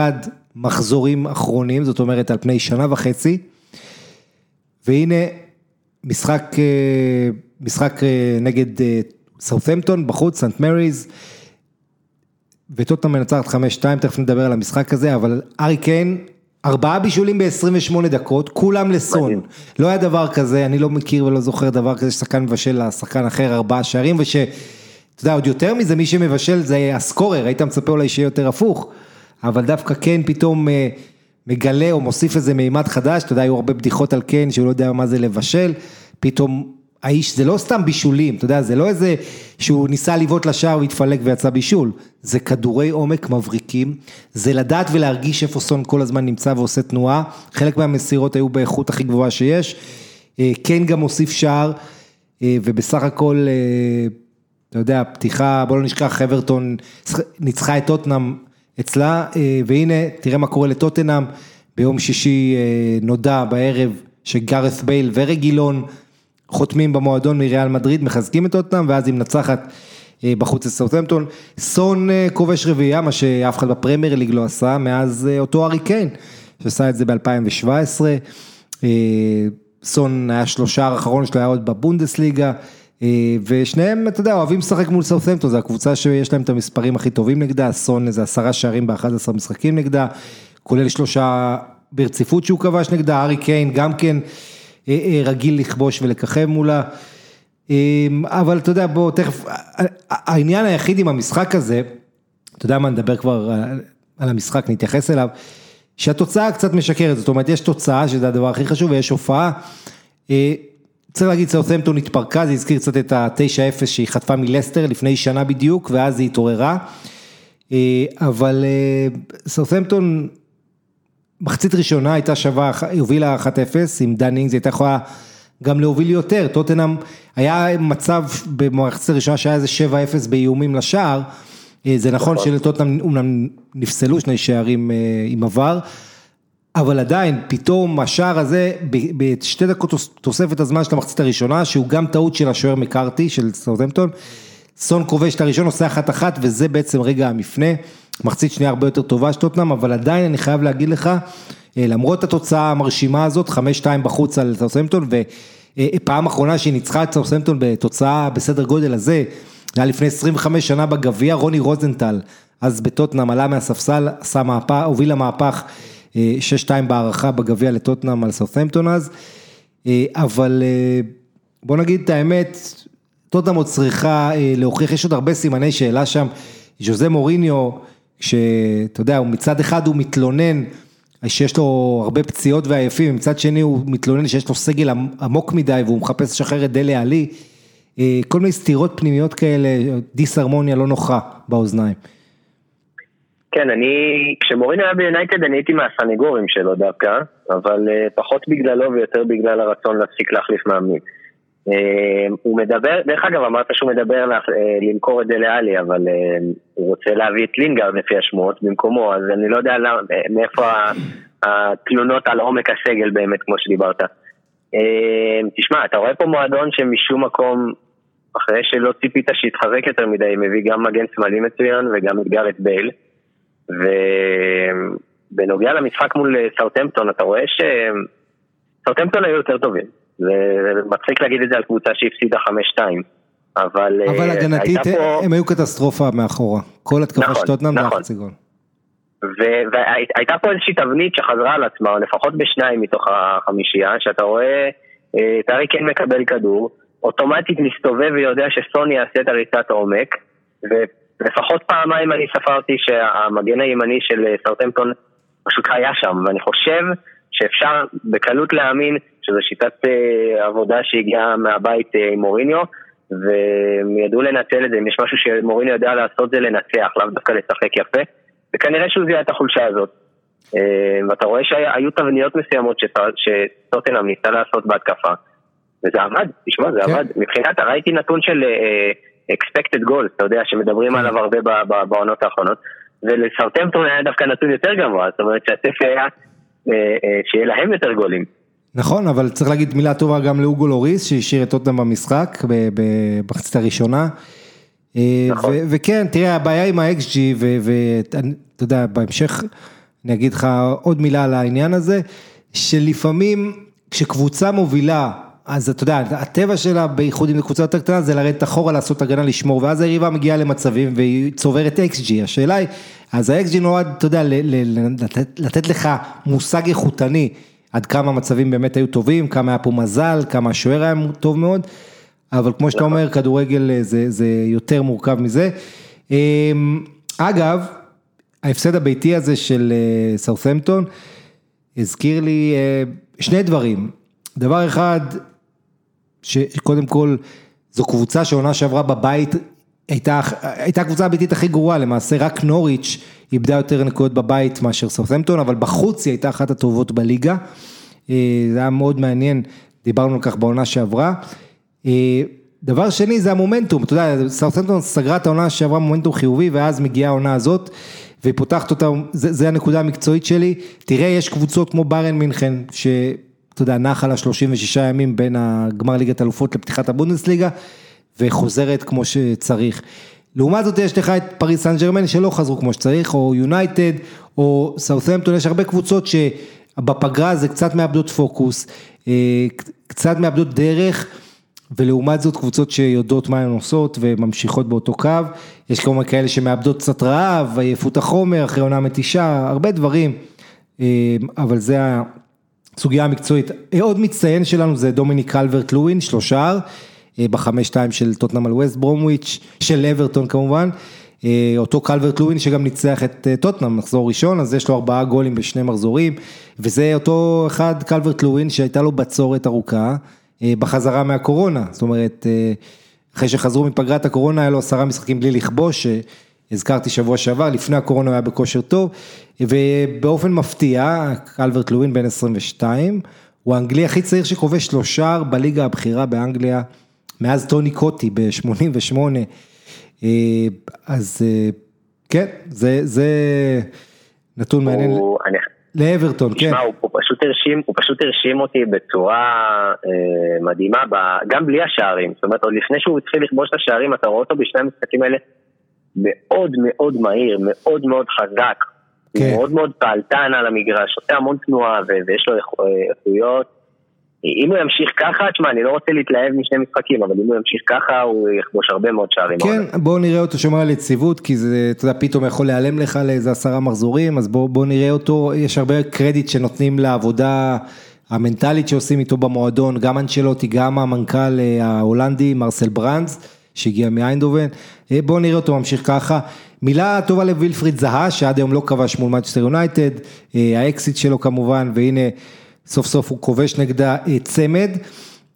מחזורים אחרונים, זאת אומרת על פני שנה וחצי, והנה משחק, משחק נגד סאות'מפטון בחוץ, סנט מריז, וטוטנאם מנצחת 5-2, תכף נדבר על המשחק הזה, אבל ארי קיין, ארבעה בישולים ב-28 דקות, כולם לסון. לא היה דבר כזה, אני לא מכיר ולא זוכר דבר כזה ששחקן מבשל לשחקן אחר ארבעה שערים, וש... אתה יודע, עוד יותר מזה, מי שמבשל זה הסקורר, היית מצפה אולי שיהיה יותר הפוך, אבל דווקא קיין פתאום אה, מגלה או מוסיף איזה מימד חדש, אתה יודע, היו הרבה בדיחות על קיין שהוא לא יודע מה זה לבשל, פתאום האיש, זה לא סתם בישולים, אתה יודע, זה לא איזה שהוא ניסה לבעוט לשער והתפלק ויצא בישול, זה כדורי עומק מבריקים, זה לדעת ולהרגיש איפה סון כל הזמן נמצא ועושה תנועה, חלק מהמסירות היו באיכות הכי גבוהה שיש, כן גם הוסיף שער, ובסך הכל, אתה יודע, פתיחה, בוא לא נשכח, אברטון ניצחה את טוטנאם אצלה, והנה, תראה מה קורה לטוטנאם, ביום שישי נודע בערב שגארת' בייל ורגילון חותמים במועדון מריאל מדריד, מחזקים את טוטנאם, ואז היא מנצחת בחוץ לסאוטהמפטון. סון כובש רביעייה, מה שאף אחד בפרמייר ליג לא עשה, מאז אותו ארי קיין, שעשה את זה ב-2017. סון היה שלושה האחרון שלו, היה עוד בבונדסליגה, ושניהם, אתה יודע, אוהבים לשחק מול סאוטהמפטון, זו הקבוצה שיש להם את המספרים הכי טובים נגדה, סון איזה עשרה שערים ב-11 משחקים נגדה, כולל שלושה ברציפות שהוא כבש נגדה, ארי קיין גם כן רגיל לכבוש ולככב מולה, אבל אתה יודע, בוא, תכף, העניין היחיד עם המשחק הזה, אתה יודע מה, נדבר כבר על המשחק, נתייחס אליו, שהתוצאה קצת משקרת, זאת אומרת, יש תוצאה, שזה הדבר הכי חשוב, ויש הופעה, צריך להגיד, סאוטהמפטון התפרקה, זה הזכיר קצת את ה-9-0 שהיא חטפה מלסטר לפני שנה בדיוק, ואז היא התעוררה, אבל סאוטהמפטון, מחצית ראשונה הייתה שווה, הובילה 1-0 עם דן אינגס, היא הייתה יכולה גם להוביל יותר, טוטנאם, היה מצב במחצית הראשונה שהיה איזה 7-0 באיומים לשער, זה נכון שלטוטנאם אומנם נפסלו שני שערים עם עבר, אבל עדיין פתאום השער הזה בשתי דקות תוספת הזמן של המחצית הראשונה, שהוא גם טעות של השוער מקארתי של סאוטהמפטון, סון כובש את הראשון, עושה אחת אחת וזה בעצם רגע המפנה. מחצית שנייה הרבה יותר טובה של טוטנאם, אבל עדיין אני חייב להגיד לך, למרות התוצאה המרשימה הזאת, 5-2 בחוץ על סאוטהמפטון, ופעם אחרונה שהיא ניצחה את סאוטהמפטון בתוצאה בסדר גודל הזה, זה היה לפני 25 שנה בגביע, רוני רוזנטל, אז בטוטנאם עלה מהספסל, עשה מהפך, הוביל למהפך 6-2 בהערכה בגביע לטוטנאם על סאוטהמפטון אז, אבל בוא נגיד את האמת, טוטנאם עוד צריכה להוכיח, יש עוד הרבה סימני שאלה שם, ז'וזה מוריניו, שאתה יודע, מצד אחד הוא מתלונן שיש לו הרבה פציעות ועייפים, מצד שני הוא מתלונן שיש לו סגל עמוק מדי והוא מחפש לשחרר את דלה עלי, כל מיני סתירות פנימיות כאלה, דיסהרמוניה לא נוחה באוזניים. כן, אני, כשמוריניו היה ביונייטד אני הייתי מהסניגורים שלו דווקא, אבל פחות בגללו ויותר בגלל הרצון להפסיק להחליף מאמנים. הוא מדבר, דרך אגב אמרת שהוא מדבר למכור את דלה עלי, אבל הוא רוצה להביא את לינגארד לפי השמועות במקומו, אז אני לא יודע מאיפה התלונות על עומק הסגל באמת, כמו שדיברת. תשמע, אתה רואה פה מועדון שמשום מקום, אחרי שלא ציפית שיתחזק יותר מדי, מביא גם מגן שמאלי מצוין וגם את גארת' בייל. ובנוגע למשחק מול סאוטהמפטון, אתה רואה שסאוטהמפטון היו יותר טובים. זה מצחיק להגיד את זה על קבוצה שהפסידה 5-2. אבל, אבל הגנתית פה... הם היו קטסטרופה מאחורה, כל התקפה נכון, של טוטנאם נכון. חצי גול. והייתה פה איזושהי תבנית שחזרה על עצמה, לפחות בשניים מתוך החמישייה, שאתה רואה את ארי כן מקבל כדור, אוטומטית מסתובב ויודע שסוני יעשה את הריצת העומק, ולפחות פעמיים אני ספרתי שהמגן הימני של סאוטהמפטון פשוט היה שם, ואני חושב שאפשר בקלות להאמין שזו שיטת עבודה שהגיעה מהבית עם מוריניו, והם ידעו לנצל את זה, אם יש משהו שמוריניו יודע לעשות זה לנצח, לאו דווקא לשחק יפה, וכנראה שהוא זיהה את החולשה הזאת. ואתה רואה שהיו תבניות מסוימות שטוטנאם ניסה לעשות בהתקפה, וזה עבד, תשמע, זה עבד. מבחינת, ראיתי נתון של expected goals, אתה יודע, שמדברים עליו הרבה בעונות האחרונות, ולסרטמפטון היה דווקא נתון יותר גבוה, זאת אומרת שהצפי היה שיהיה להם יותר גולים. נכון, אבל צריך להגיד מילה טובה גם לאוגו לוריס, שהשאיר את טוטנאם במשחק, במחצית הראשונה. נכון. וכן, תראה, הבעיה עם ה-XG, ואתה יודע, בהמשך אני אגיד לך עוד מילה על העניין הזה, שלפעמים כשקבוצה מובילה, אז אתה יודע, הטבע שלה, בייחוד עם קבוצה יותר קטנה, זה לרדת אחורה, לעשות הגנה, לשמור, ואז היריבה מגיעה למצבים והיא צוברת XG, השאלה היא, אז ה-XG נועד, אתה יודע, לתת לך מושג איכותני, עד כמה המצבים באמת היו טובים, כמה היה פה מזל, כמה השוער היה טוב מאוד, אבל כמו שאתה אומר, כדורגל זה, זה יותר מורכב מזה. אגב, ההפסד הביתי הזה של סאות'המפטון, הזכיר לי שני דברים. דבר אחד, שקודם כל זו קבוצה שעונה שעברה בבית, הייתה, הייתה הקבוצה הביתית הכי גרועה, למעשה רק נוריץ' איבדה יותר נקודות בבית מאשר סרסמפטון, אבל בחוץ היא הייתה אחת הטובות בליגה, זה היה מאוד מעניין, דיברנו על כך בעונה שעברה. דבר שני זה המומנטום, אתה יודע, סרסמפטון סגרה את העונה שעברה מומנטום חיובי, ואז מגיעה העונה הזאת. והיא פותחת אותה, זה, זה הנקודה המקצועית שלי, תראה יש קבוצות כמו ברן מינכן, שאתה יודע, נח על השלושים ושישה ימים בין הגמר ליגת אלופות לפתיחת הבונדסליגה, וחוזרת כמו שצריך. לעומת זאת יש לך את פריס סן ג'רמן שלא חזרו כמו שצריך, או יונייטד, או סאות'מפטון, יש הרבה קבוצות שבפגרה זה קצת מאבדות פוקוס, אה, קצת מאבדות דרך. ולעומת זאת קבוצות שיודעות מה הן עושות וממשיכות באותו קו, יש כמובן כאלה שמאבדות קצת רעב, עייפות החומר, אחרי עונה מתישה, הרבה דברים, אה, אבל זה הסוגיה המקצועית. עוד מצטיין שלנו זה דומיניק קלברט לואין, שלושה, אה, בחמש שתיים של טוטנאם על ווסט ברומוויץ', של אברטון כמובן. אה, אותו קלברט לואין שגם ניצח את טוטנאם מחזור ראשון, אז יש לו ארבעה גולים בשני מחזורים, וזה אותו אחד קלברט לואין שהייתה לו בצורת ארוכה. אה, בחזרה מהקורונה, זאת אומרת, אה, אחרי שחזרו מפגרת הקורונה היה לו עשרה משחקים בלי לכבוש, הזכרתי שבוע שעבר, לפני הקורונה הוא היה בכושר טוב, ובאופן מפתיע, קלברט לואין בן 22, הוא האנגלי הכי צעיר שכובש שלושה בליגה הבכירה באנגליה, מאז טוני קוטי ב-88, אה, אז כן, זה, זה נתון מעניין. אני... לאברטון, כן. תשמע, הוא, הוא פשוט הרשים, הוא פשוט הרשים אותי בצורה אה, מדהימה, ב, גם בלי השערים. זאת אומרת, עוד לפני שהוא התחיל לכבוש את השערים, אתה רואה אותו בשני המשחקים האלה מאוד מאוד מהיר, מאוד מאוד חזק. כן. מאוד מאוד פעלתן על המגרש, עושה המון תנועה ויש לו איכויות. אם הוא ימשיך ככה, תשמע, אני לא רוצה להתלהב משני משחקים, אבל אם הוא ימשיך ככה, הוא יכבוש הרבה מאוד שערים. כן, בואו נראה אותו שומר על יציבות, כי זה, אתה יודע, פתאום יכול להיעלם לך לאיזה עשרה מחזורים, אז בואו בוא נראה אותו, יש הרבה קרדיט שנותנים לעבודה המנטלית שעושים איתו במועדון, גם אנשלוטי, גם המנכ"ל אה, ההולנדי, מרסל ברנדס, שהגיע מאיינדובן, אה, בואו נראה אותו ממשיך ככה. מילה טובה לווילפריד זהה, שעד היום לא כבש מול מנצ'סטר יונייטד, אה, האקסית שלו כמובן, והנה... סוף סוף הוא כובש נגדה אה, צמד,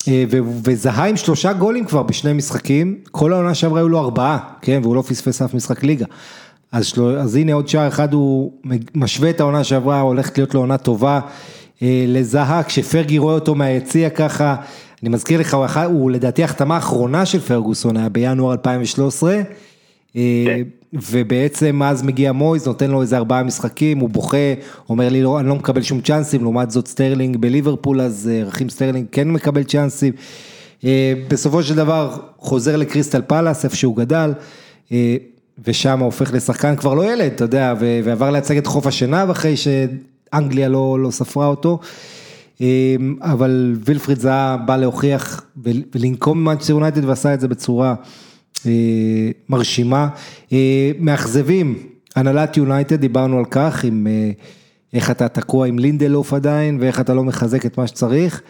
אה, וזהה עם שלושה גולים כבר בשני משחקים, כל העונה שעברה היו לו ארבעה, כן, והוא לא פספס אף משחק ליגה. אז, של... אז הנה עוד שער אחד הוא משווה את העונה שעברה, הולכת להיות לו עונה טובה אה, לזהה, כשפרגי רואה אותו מהיציע ככה, אני מזכיר לך, הוא, הוא לדעתי החתמה האחרונה של פרגוסון היה בינואר 2013. ובעצם אז מגיע מויס, נותן לו איזה ארבעה משחקים, הוא בוכה, אומר לי לא, אני לא מקבל שום צ'אנסים, לעומת זאת סטרלינג בליברפול, אז אה, רחים סטרלינג כן מקבל צ'אנסים. אה, בסופו של דבר חוזר לקריסטל פלאס, איפה שהוא גדל, אה, ושם הופך לשחקן כבר לא ילד, אתה יודע, ועבר לייצג את חוף השנהב אחרי שאנגליה לא, לא ספרה אותו. אבל וילפריד זהה בא להוכיח ולנקום ממנצ'סטר יונייטד ועשה את זה בצורה מרשימה. אה, מאכזבים, הנהלת יונייטד, דיברנו על כך, עם אה, איך אתה תקוע עם לינדלוף עדיין, ואיך אתה לא מחזק את מה שצריך.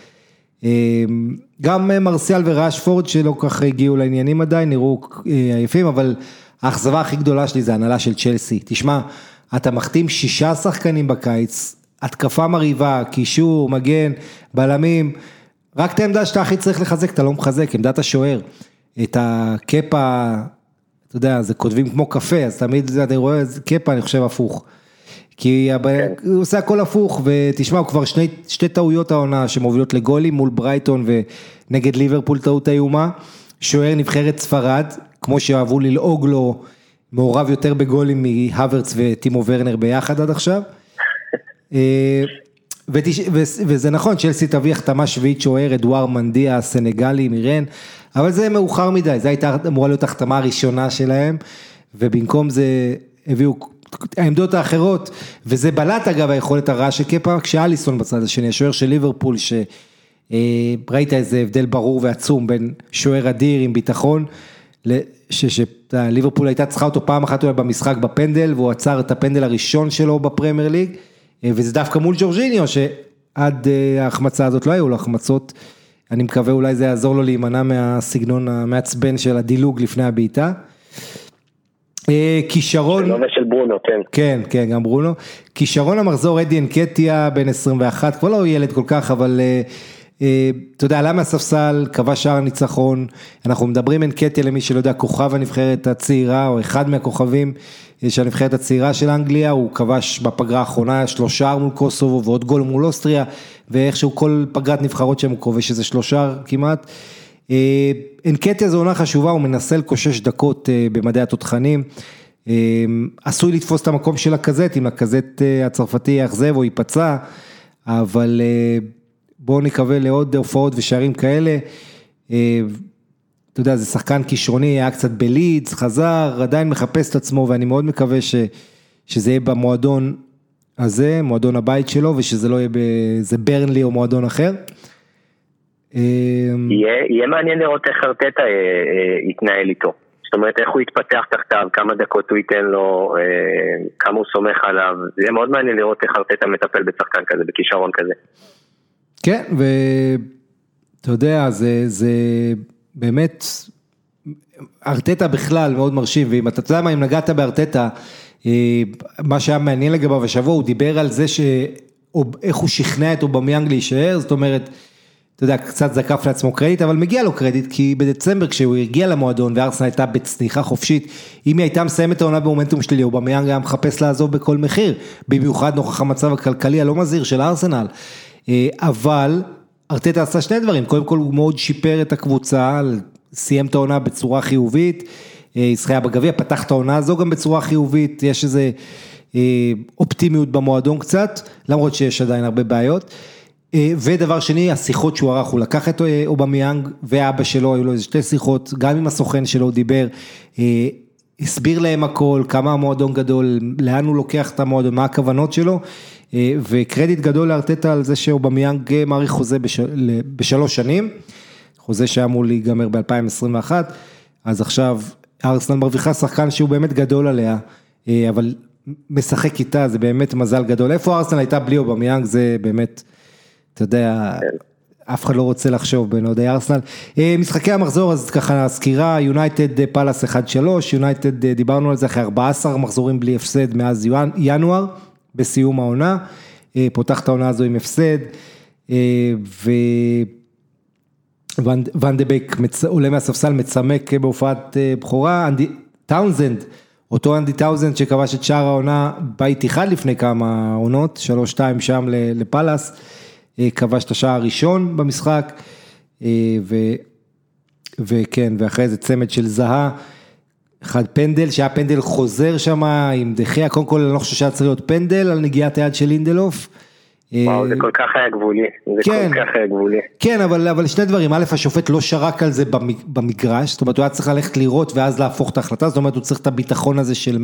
גם מרסיאל וראשפורד שלא כל כך הגיעו לעניינים עדיין, נראו עייפים, אבל האכזבה הכי גדולה שלי זה הנהלה של צ'לסי. תשמע, אתה מחתים שישה שחקנים בקיץ, התקפה מרהיבה, קישור, מגן, בלמים, רק את העמדה שאתה הכי צריך לחזק, אתה לא מחזק, עמדת השוער. את הקפה, אתה יודע, זה כותבים כמו קפה, אז תמיד אני רואה קפה, אני חושב הפוך. כי כן. הוא עושה הכל הפוך, ותשמע, הוא כבר שני, שתי טעויות העונה שמובילות לגולים מול ברייטון ונגד ליברפול טעות איומה. שוער נבחרת ספרד, כמו שאהבו ללעוג לו, מעורב יותר בגולים מהוורץ וטימו ורנר ביחד עד עכשיו. אה, ותש... וזה נכון, צ'לסי תביא החתמה שביעית שוער, אדואר מנדיה הסנגלי מירן, אבל זה מאוחר מדי, זו הייתה אמורה להיות החתמה הראשונה שלהם, ובמקום זה הביאו העמדות האחרות, וזה בלט אגב היכולת הרעה של קפה, כשאליסון בצד השני, השוער של ליברפול, שראית איזה הבדל ברור ועצום בין שוער אדיר עם ביטחון, שליברפול הייתה צריכה אותו פעם אחת אולי במשחק בפנדל, והוא עצר את הפנדל הראשון שלו בפרמייר ליג, וזה דווקא מול ג'ורג'יניו, שעד אה, ההחמצה הזאת לא היו לו החמצות. אני מקווה אולי זה יעזור לו להימנע מהסגנון המעצבן של הדילוג לפני הבעיטה. אה, כישרון, שלום של ברונו, כן. כן, כן, גם ברונו. כישרון המחזור אדי אנקטיה בן 21, כבר לא ילד כל כך, אבל אה, אתה יודע, עלה מהספסל, קבע שער ניצחון, אנחנו מדברים אין קטיה למי שלא יודע, כוכב הנבחרת הצעירה, או אחד מהכוכבים של הנבחרת הצעירה של אנגליה, הוא כבש בפגרה האחרונה שלושה מול קוסובו ועוד גול מול אוסטריה, ואיכשהו כל פגרת נבחרות שם הוא כובש איזה שלושה כמעט. אנקטיה זו עונה חשובה, הוא מנסה לקושש דקות במדעי התותחנים. עשוי לתפוס את המקום של הקזט, אם הקזט הצרפתי יאכזב או ייפצע, אבל בואו נקווה לעוד הופעות ושערים כאלה. אתה יודע, זה שחקן כישרוני, היה קצת בלידס, חזר, עדיין מחפש את עצמו, ואני מאוד מקווה ש, שזה יהיה במועדון הזה, מועדון הבית שלו, ושזה לא יהיה באיזה ברנלי או מועדון אחר. יהיה, יהיה מעניין לראות איך ארטטה יתנהל איתו. זאת אומרת, איך הוא יתפתח תחתיו, כמה דקות הוא ייתן לו, כמה הוא סומך עליו, זה יהיה מאוד מעניין לראות איך ארטטה מטפל בשחקן כזה, בכישרון כזה. כן, ואתה יודע, זה, זה באמת, ארטטה בכלל מאוד מרשים, ואם אתה יודע מה, אם נגעת בארטטה, מה שהיה מעניין לגביו השבוע, הוא דיבר על זה ש... איך הוא שכנע את אובמיאנג להישאר, זאת אומרת, אתה יודע, קצת זקף לעצמו קרדיט, אבל מגיע לו קרדיט, כי בדצמבר כשהוא הגיע למועדון וארסנל הייתה בצניחה חופשית, אם היא הייתה מסיימת העונה במומנטום שלילי, אובמיאנג היה מחפש לעזוב בכל מחיר, במיוחד נוכח המצב הכלכלי הלא מזהיר של ארסנל. אבל ארטטה עשה שני דברים, קודם כל הוא מאוד שיפר את הקבוצה, סיים את העונה בצורה חיובית, זכייה בגביע, פתח את העונה הזו גם בצורה חיובית, יש איזה אופטימיות במועדון קצת, למרות שיש עדיין הרבה בעיות. ודבר שני, השיחות שהוא ערך, הוא לקח את אובמיאנג ואבא שלו, היו לו איזה שתי שיחות, גם עם הסוכן שלו הוא דיבר, הסביר להם הכל, כמה המועדון גדול, לאן הוא לוקח את המועדון, מה הכוונות שלו, וקרדיט גדול לארטטה על זה שאובמיאנג מאריך חוזה בשלוש שנים, חוזה שהיה אמור להיגמר ב-2021, אז עכשיו ארסנל מרוויחה שחקן שהוא באמת גדול עליה, אבל משחק איתה, זה באמת מזל גדול, איפה ארסנל הייתה בלי אובמיאנג, זה באמת, אתה יודע, אף אחד לא רוצה לחשוב בין אוהדי ארסנל. משחקי המחזור, אז ככה סקירה, יונייטד פאלאס 1-3, יונייטד דיברנו על זה אחרי 14 מחזורים בלי הפסד מאז ינואר. בסיום העונה, פותח את העונה הזו עם הפסד, וואן דה בייק עולה מהספסל מצמק בהופעת בכורה, אנדי טאונזנד, אותו אנדי טאונזנד שכבש את שער העונה באיתיחאד לפני כמה עונות, שלוש שתיים שם לפאלאס, כבש את השער הראשון במשחק, ו, וכן, ואחרי זה צמד של זהה. אחד פנדל, שהיה פנדל חוזר שם עם דחיה, קודם כל אני לא חושב שהיה צריך להיות פנדל על נגיעת היד של לינדלוף. וואו, זה כל כך היה גבולי, זה כן, כל כך היה גבולי. כן, אבל, אבל שני דברים, א', השופט לא שרק על זה במגרש, זאת אומרת, הוא היה צריך ללכת לראות ואז להפוך את ההחלטה, זאת אומרת, הוא צריך את הביטחון הזה של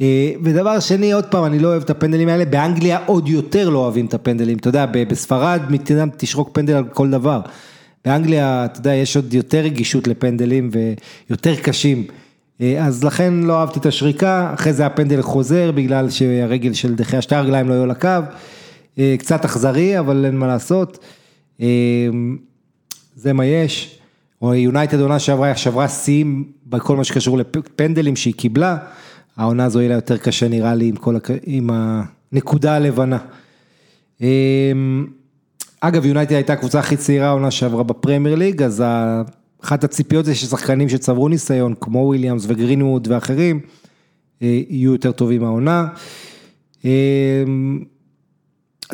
100%. ודבר שני, עוד פעם, אני לא אוהב את הפנדלים האלה, באנגליה עוד יותר לא אוהבים את הפנדלים, אתה יודע, בספרד מדינה תשרוק פנדל על כל דבר. באנגליה, אתה יודע, יש עוד יותר רגישות לפנדלים ויותר קשים, אז לכן לא אהבתי את השריקה, אחרי זה הפנדל חוזר בגלל שהרגל של דחי השתי הרגליים לא היו לקו, קצת אכזרי, אבל אין מה לעשות, זה מה יש, יונייטד עונה שעברה, שברה שיאים בכל מה שקשור לפנדלים שהיא קיבלה, העונה הזו יהיה לה יותר קשה נראה לי עם, כל, עם הנקודה הלבנה. אגב, יונייטד הייתה הקבוצה הכי צעירה העונה שעברה בפרמייר ליג, אז אחת הציפיות זה ששחקנים שצברו ניסיון, כמו וויליאמס וגרינווד ואחרים, יהיו יותר טובים מהעונה.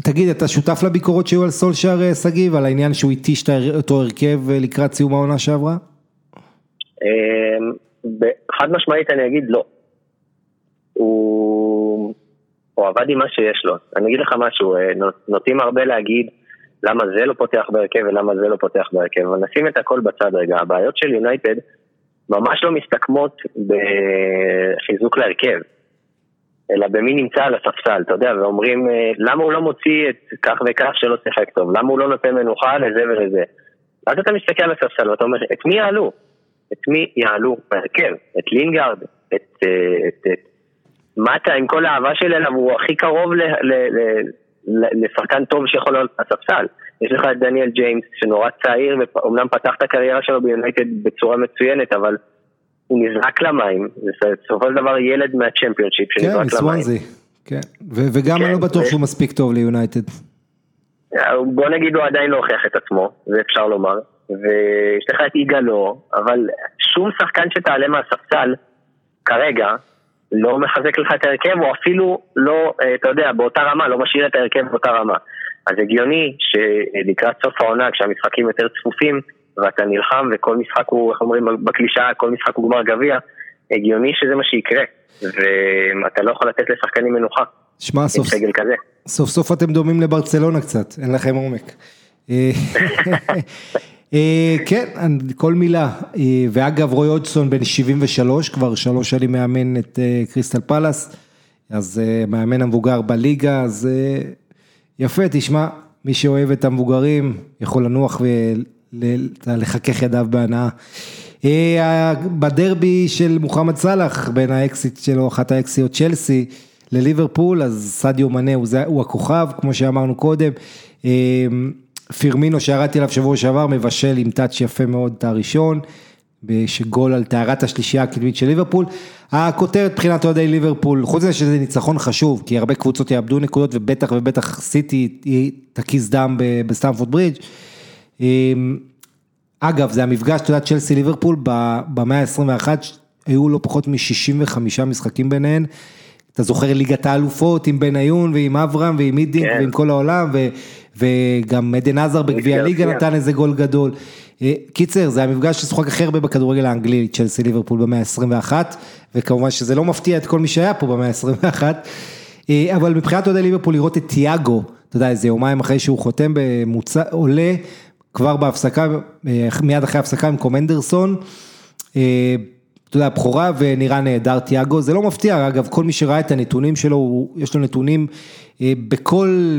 תגיד, אתה שותף לביקורות שהיו על סולשאר שגיב, על העניין שהוא התיש אותו הרכב לקראת סיום העונה שעברה? חד משמעית אני אגיד לא. הוא... הוא עבד עם מה שיש לו. אני אגיד לך משהו, נוטים הרבה להגיד, למה זה לא פותח בהרכב ולמה זה לא פותח בהרכב, אבל נשים את הכל בצד רגע, הבעיות של יונייטד ממש לא מסתכמות בחיזוק להרכב, אלא במי נמצא על הספסל, אתה יודע, ואומרים למה הוא לא מוציא את כך וכך שלא שיחק טוב, למה הוא לא נותן מנוחה לזה ולזה. אז אתה מסתכל על הספסל ואתה אומר, את מי יעלו? את מי יעלו בהרכב? את לינגארד? את, את, את מטה עם כל האהבה שלי אליו, הוא הכי קרוב ל... ל, ל לשחקן טוב שיכול להיות בספסל. יש לך את דניאל ג'יימס שנורא צעיר ואומנם פתח את הקריירה שלו ביונייטד בצורה מצוינת אבל הוא נזרק למים, זה בסופו של דבר ילד מהצ'מפיונשיפ שנזרק כן, למים. כן, וגם כן, אני לא בטוח. שהוא מספיק טוב ליונייטד. בוא נגיד הוא עדיין לא הוכיח את עצמו, זה אפשר לומר. ויש לך את יגאלו, אבל שום שחקן שתעלה מהספסל, כרגע, לא מחזק לך את ההרכב, או אפילו לא, אה, אתה יודע, באותה רמה, לא משאיר את ההרכב באותה רמה. אז הגיוני שלקראת סוף העונה, כשהמשחקים יותר צפופים, ואתה נלחם וכל משחק הוא, איך אומרים בקלישאה, כל משחק הוא גמר גביע, הגיוני שזה מה שיקרה, ואתה לא יכול לתת לשחקנים מנוחה. שמע, סוף, סוף סוף אתם דומים לברצלונה קצת, אין לכם עומק. אה, אה, כן, כל מילה, אה, ואגב רוי אודסון בן 73, כבר שלוש שנים מאמן את קריסטל פלאס, אז מאמן המבוגר בליגה, אז יפה, תשמע, מי שאוהב את המבוגרים יכול לנוח ולחכך ידיו בהנאה. בדרבי של מוחמד סאלח, בין האקסיט שלו, אחת האקסיות צ'לסי, לליברפול, אז סדיו מנה הוא, הוא הכוכב, כמו שאמרנו קודם. פירמינו שירדתי עליו שבוע שעבר, מבשל עם טאץ' יפה מאוד את הראשון, שגול על טהרת השלישייה הקדמית של ליברפול. הכותרת מבחינת אוהדי ליברפול, חוץ מזה שזה ניצחון חשוב, כי הרבה קבוצות יאבדו נקודות ובטח ובטח סיטי תקיס דם בסטמפורד ברידג'. אמ, אגב, זה המפגש, אתה יודע, צ'לסי ליברפול, במאה ה-21 היו לא פחות מ-65 משחקים ביניהן. אתה זוכר ליגת האלופות עם בניון ועם אברהם ועם מידינג כן. ועם כל העולם ו, וגם עדן עזר בגביע הליגה נתן איזה גול גדול. אה, קיצר, זה המפגש ששוחק הכי הרבה בכדורגל האנגלי, צ'לסי ליברפול במאה ה-21, וכמובן שזה לא מפתיע את כל מי שהיה פה במאה ה-21, אה, אבל מבחינת אוהדי ליברפול לראות את תיאגו, אתה יודע, איזה יומיים אחרי שהוא חותם במוצא, עולה כבר בהפסקה, אה, מיד אחרי ההפסקה עם קומנדרסון. אתה יודע, בכורה ונראה נהדר תיאגו, זה לא מפתיע, אגב, כל מי שראה את הנתונים שלו, יש לו נתונים אה, בכל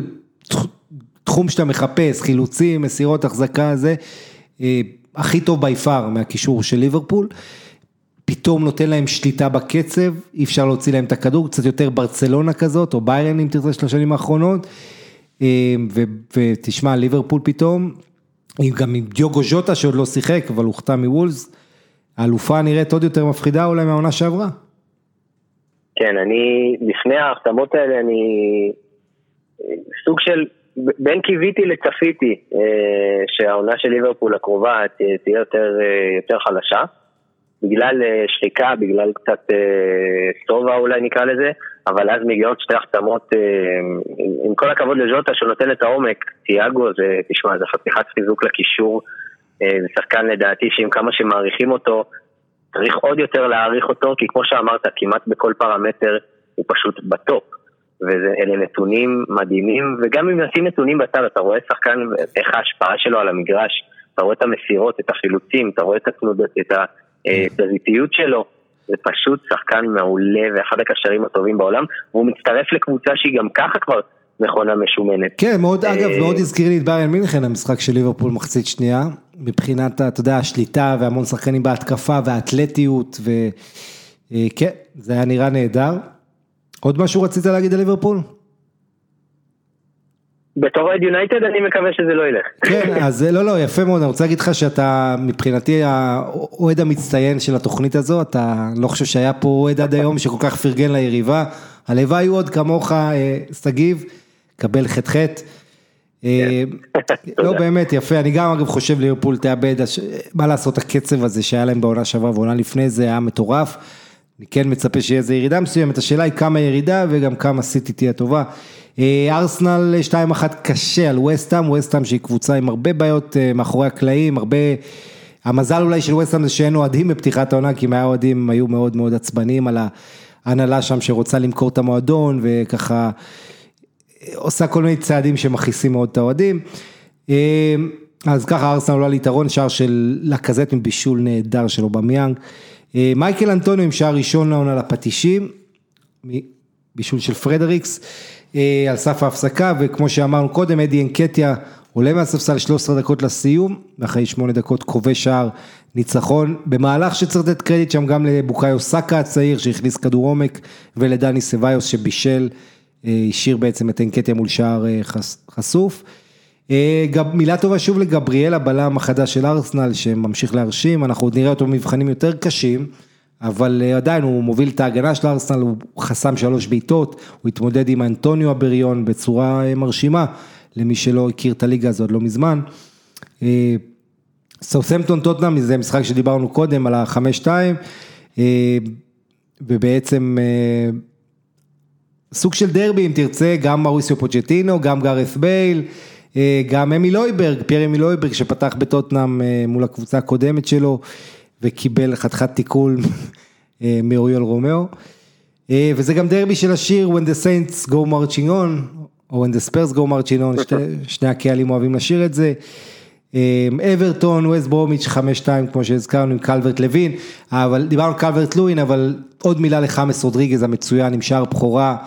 תחום שאתה מחפש, חילוצים, מסירות, החזקה, זה, אה, הכי טוב בי פאר מהקישור של ליברפול. פתאום נותן להם שליטה בקצב, אי אפשר להוציא להם את הכדור, קצת יותר ברצלונה כזאת, או ביירן אם תרצה של השנים האחרונות. אה, ותשמע, ליברפול פתאום, גם עם דיוגו ז'וטה שעוד לא שיחק, אבל הוחתם מוולס. האלופה נראית עוד יותר מפחידה אולי מהעונה שעברה. כן, אני, לפני ההחתמות האלה, אני סוג של, בין קיוויתי לצפיתי אה, שהעונה של ליברפול הקרובה תהיה יותר, אה, יותר חלשה. בגלל אה, שחיקה, בגלל קצת סובה אולי נקרא לזה, אבל אז מגיעות שתי החתמות, עם כל הכבוד לז'וטה שנותן את העומק, תיאגו זה, תשמע, זה חתיכת חיזוק לקישור אה, זה שחקן לדעתי שעם כמה שמעריכים אותו, צריך עוד יותר להעריך אותו, כי כמו שאמרת, כמעט בכל פרמטר הוא פשוט בטופ. ואלה נתונים מדהימים, וגם אם נשים נתונים בצד, אתה רואה שחקן, איך ההשפעה שלו על המגרש, אתה רואה את המסירות, את החילוצים, אתה רואה את התנודות, את הזיתיות שלו, זה פשוט שחקן מעולה ואחד הקשרים הטובים בעולם, והוא מצטרף לקבוצה שהיא גם ככה כבר מכונה משומנת. כן, מאוד, אגב, אה, מאוד הזכיר לי את בריאן מינכן, המשחק של ליברפול מחצית שנייה, מבחינת, אתה יודע, השליטה והמון שחקנים בהתקפה והאתלטיות, וכן, זה היה נראה נהדר. עוד משהו רצית להגיד על ליברפול? בתור אוהד יונייטד אני מקווה שזה לא ילך. כן, אז לא, לא, יפה מאוד, אני רוצה להגיד לך שאתה מבחינתי האוהד המצטיין של התוכנית הזו, אתה לא חושב שהיה פה אוהד עד היום שכל כך פרגן ליריבה, הלוואי עוד כמוך, אה, שגיב. קבל ח"ח. אה, לא באמת יפה, אני גם אגב חושב ליברפול תאבד, מה לעשות הקצב הזה שהיה להם בעונה שעברה ועונה לפני זה היה מטורף. אני כן מצפה שיהיה איזה ירידה מסוימת, השאלה היא כמה ירידה וגם כמה סיטי תהיה טובה. אה, ארסנל 2-1 קשה על וסטאם, וסטאם שהיא קבוצה עם הרבה בעיות אה, מאחורי הקלעים, הרבה... המזל אולי של וסטאם זה שאין אוהדים בפתיחת העונה, כי אם היה אוהדים היו מאוד מאוד עצבניים על ההנהלה שם שרוצה למכור את המועדון וככה עושה כל מיני צעדים שמכעיסים מאוד את האוהדים. אה, אז ככה ארסנל עולה ליתרון, שער של לקזט עם בישול נהדר של אובמיאנג. אה, מייקל אנטוניו עם שער ראשון לעונה לפטישים, בישול של פרדריקס, אה, על סף ההפסקה, וכמו שאמרנו קודם, אדי אנקטיה עולה מהספסל 13 דקות לסיום, ואחרי 8 דקות כובש שער ניצחון, במהלך שצריך לתת קרדיט שם גם לבוקאיו סאקה הצעיר שהכניס כדור עומק, ולדני סביוס שבישל. השאיר בעצם את אנקטיה מול שער אה, חשוף. אה, מילה טובה שוב לגבריאל הבלם החדש של ארסנל שממשיך להרשים, אנחנו עוד נראה אותו במבחנים יותר קשים, אבל אה, עדיין הוא מוביל את ההגנה של ארסנל, הוא חסם שלוש בעיטות, הוא התמודד עם אנטוניו הבריון בצורה מרשימה. למי שלא הכיר את הליגה הזאת לא מזמן. סאות'מפטון טוטנאם זה משחק שדיברנו קודם על החמש שתיים, ובעצם סוג של דרבי אם תרצה, גם מאוריסיו פוצ'טינו, גם גארת' בייל, גם אמיל הויברג, פייר אמיל הויברג שפתח בטוטנאם מול הקבוצה הקודמת שלו וקיבל חתיכת תיקול מאוריול רומאו. וזה גם דרבי של השיר When the Saints go marching on, או When the Spurs go marching on, שתי, שני הקהלים אוהבים לשיר את זה. אברטון, ווסט ברומיץ' 5-2 כמו שהזכרנו עם קלברט לוין, אבל דיברנו על קלברט לוין, אבל עוד מילה לחמאס רודריגז המצוין עם שער בכורה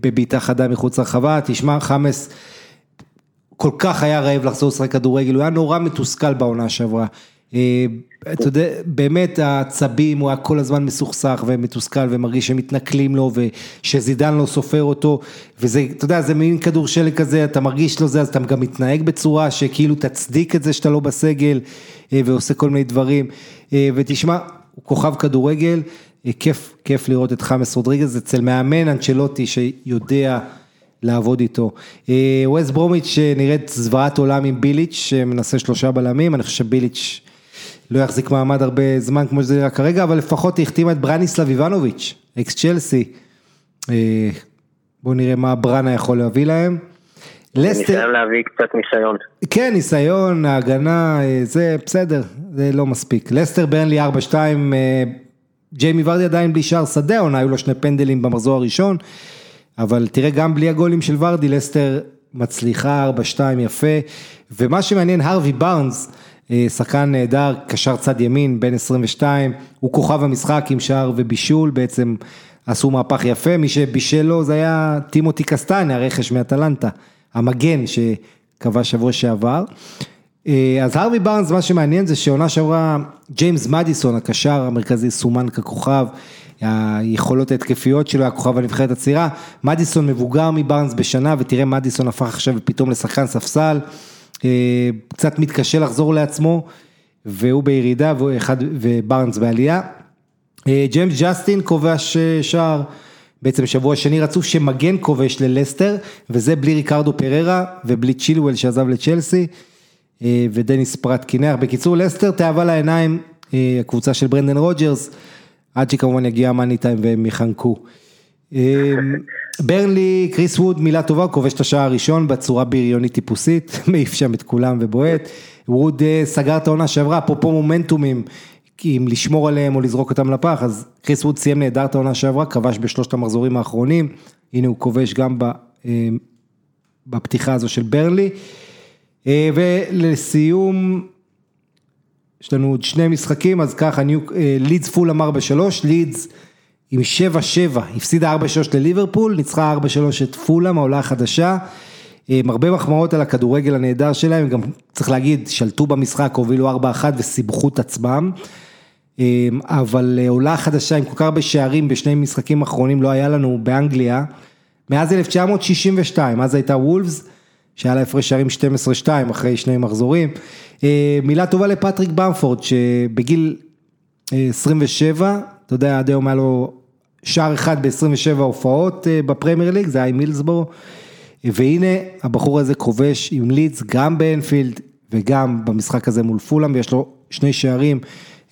בבעיטה חדה מחוץ לרחבה, תשמע חמאס כל כך היה רעב לחזור לשחק כדורגל, הוא היה נורא מתוסכל בעונה שעברה. אתה יודע, באמת העצבים, הוא היה כל הזמן מסוכסך ומתוסכל ומרגיש שמתנכלים לו ושזידן לא סופר אותו וזה, אתה יודע, זה מין כדור שלג כזה, אתה מרגיש לו זה, אז אתה גם מתנהג בצורה שכאילו תצדיק את זה שאתה לא בסגל ועושה כל מיני דברים ותשמע, הוא כוכב כדורגל, כיף, כיף לראות את חמאס רודריגז אצל מאמן אנצ'לוטי שיודע לעבוד איתו. ווסט ברומיץ' נראית זוועת עולם עם ביליץ' שמנסה שלושה בלמים, אני חושב שביליץ' לא יחזיק מעמד הרבה זמן כמו שזה נראה כרגע, אבל לפחות היא החתימה את ברניסלב איבנוביץ', אקס צ'לסי. בואו נראה מה בראנה יכול להביא להם. ניסיון להביא קצת ניסיון. כן, ניסיון, ההגנה, זה בסדר, זה לא מספיק. לסטר ברנלי 4-2, ג'יימי ורדי עדיין בלי שער שדה, עונה, היו לו שני פנדלים במחזור הראשון, אבל תראה גם בלי הגולים של ורדי, לסטר מצליחה 4-2 יפה, ומה שמעניין, הרווי בארנס, שחקן נהדר, קשר צד ימין, בן 22, הוא כוכב המשחק עם שער ובישול, בעצם עשו מהפך יפה, מי שבישל לו זה היה טימותי קסטני, הרכש מאטלנטה, המגן שקבע שבוע שעבר. אז הרווי בארנס, מה שמעניין זה שעונה שעברה, ג'יימס מדיסון, הקשר המרכזי, סומן ככוכב, היכולות ההתקפיות שלו, הכוכב הנבחרת הצעירה, מדיסון מבוגר מבארנס בשנה, ותראה מדיסון הפך עכשיו פתאום לשחקן ספסל. קצת מתקשה לחזור לעצמו, והוא בירידה ובארנס בעלייה. ג'יימס ג'סטין כובש שער, בעצם שבוע שני רצוף שמגן כובש ללסטר, וזה בלי ריקרדו פררה ובלי צ'ילואל שעזב לצ'לסי, ודניס פרט קינח. בקיצור לסטר תאווה לעיניים, הקבוצה של ברנדן רוג'רס, עד שכמובן יגיע המאני טיים והם יחנקו. ברנלי, קריס ווד, מילה טובה, הוא כובש את השער הראשון בצורה בריונית טיפוסית, מעיף שם את כולם ובועט. ווד סגר את העונה שעברה, אפרופו מומנטומים, אם לשמור עליהם או לזרוק אותם לפח, אז קריס ווד סיים נהדר את העונה שעברה, כבש בשלושת המחזורים האחרונים, הנה הוא כובש גם בפתיחה הזו של ברנלי. ולסיום, יש לנו עוד שני משחקים, אז ככה, לידס פול אמר בשלוש, לידס עם 7-7, הפסידה 4-3 לליברפול, ניצחה 4-3 את פולאם, העולה החדשה, עם הרבה מחמאות על הכדורגל הנהדר שלהם, גם צריך להגיד, שלטו במשחק, הובילו 4-1 וסיבכו את עצמם, אבל עולה חדשה עם כל כך הרבה שערים בשני משחקים אחרונים לא היה לנו באנגליה, מאז 1962, אז הייתה וולפס, שהיה לה הפרש שערים 12-2 אחרי שני מחזורים, מילה טובה לפטריק במפורד, שבגיל 27, אתה יודע, עד היום היה לו שער אחד ב-27 הופעות בפרמייר ליג, זה היה עם מילסבורו, והנה הבחור הזה כובש עם לידס גם באנפילד וגם במשחק הזה מול פולאם, ויש לו שני שערים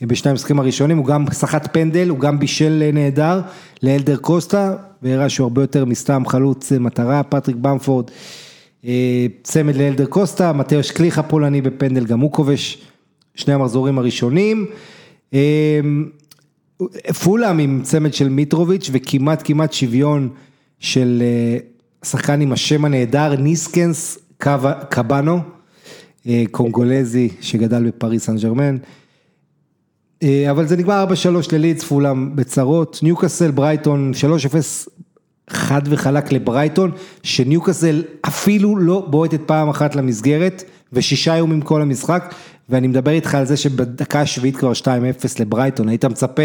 בשני המשחקים הראשונים, הוא גם סחט פנדל, הוא גם בישל נהדר להלדר קוסטה, והראה שהוא הרבה יותר מסתם חלוץ מטרה, פטריק במפורד, צמד להלדר קוסטה, מטאוש קליך פולני בפנדל, גם הוא כובש שני המחזורים הראשונים. פולאם עם צמד של מיטרוביץ' וכמעט כמעט שוויון של שחקן עם השם הנהדר, ניסקנס קבאנו, קונגולזי שגדל בפריס סן ג'רמן. אבל זה נגמר 4-3 ללידס, פולאם בצרות, ניוקאסל ברייטון 3-0 חד וחלק לברייטון, שניוקאסל אפילו לא בועטת פעם אחת למסגרת, ושישה יומים כל המשחק, ואני מדבר איתך על זה שבדקה השביעית כבר 2-0 לברייטון, היית מצפה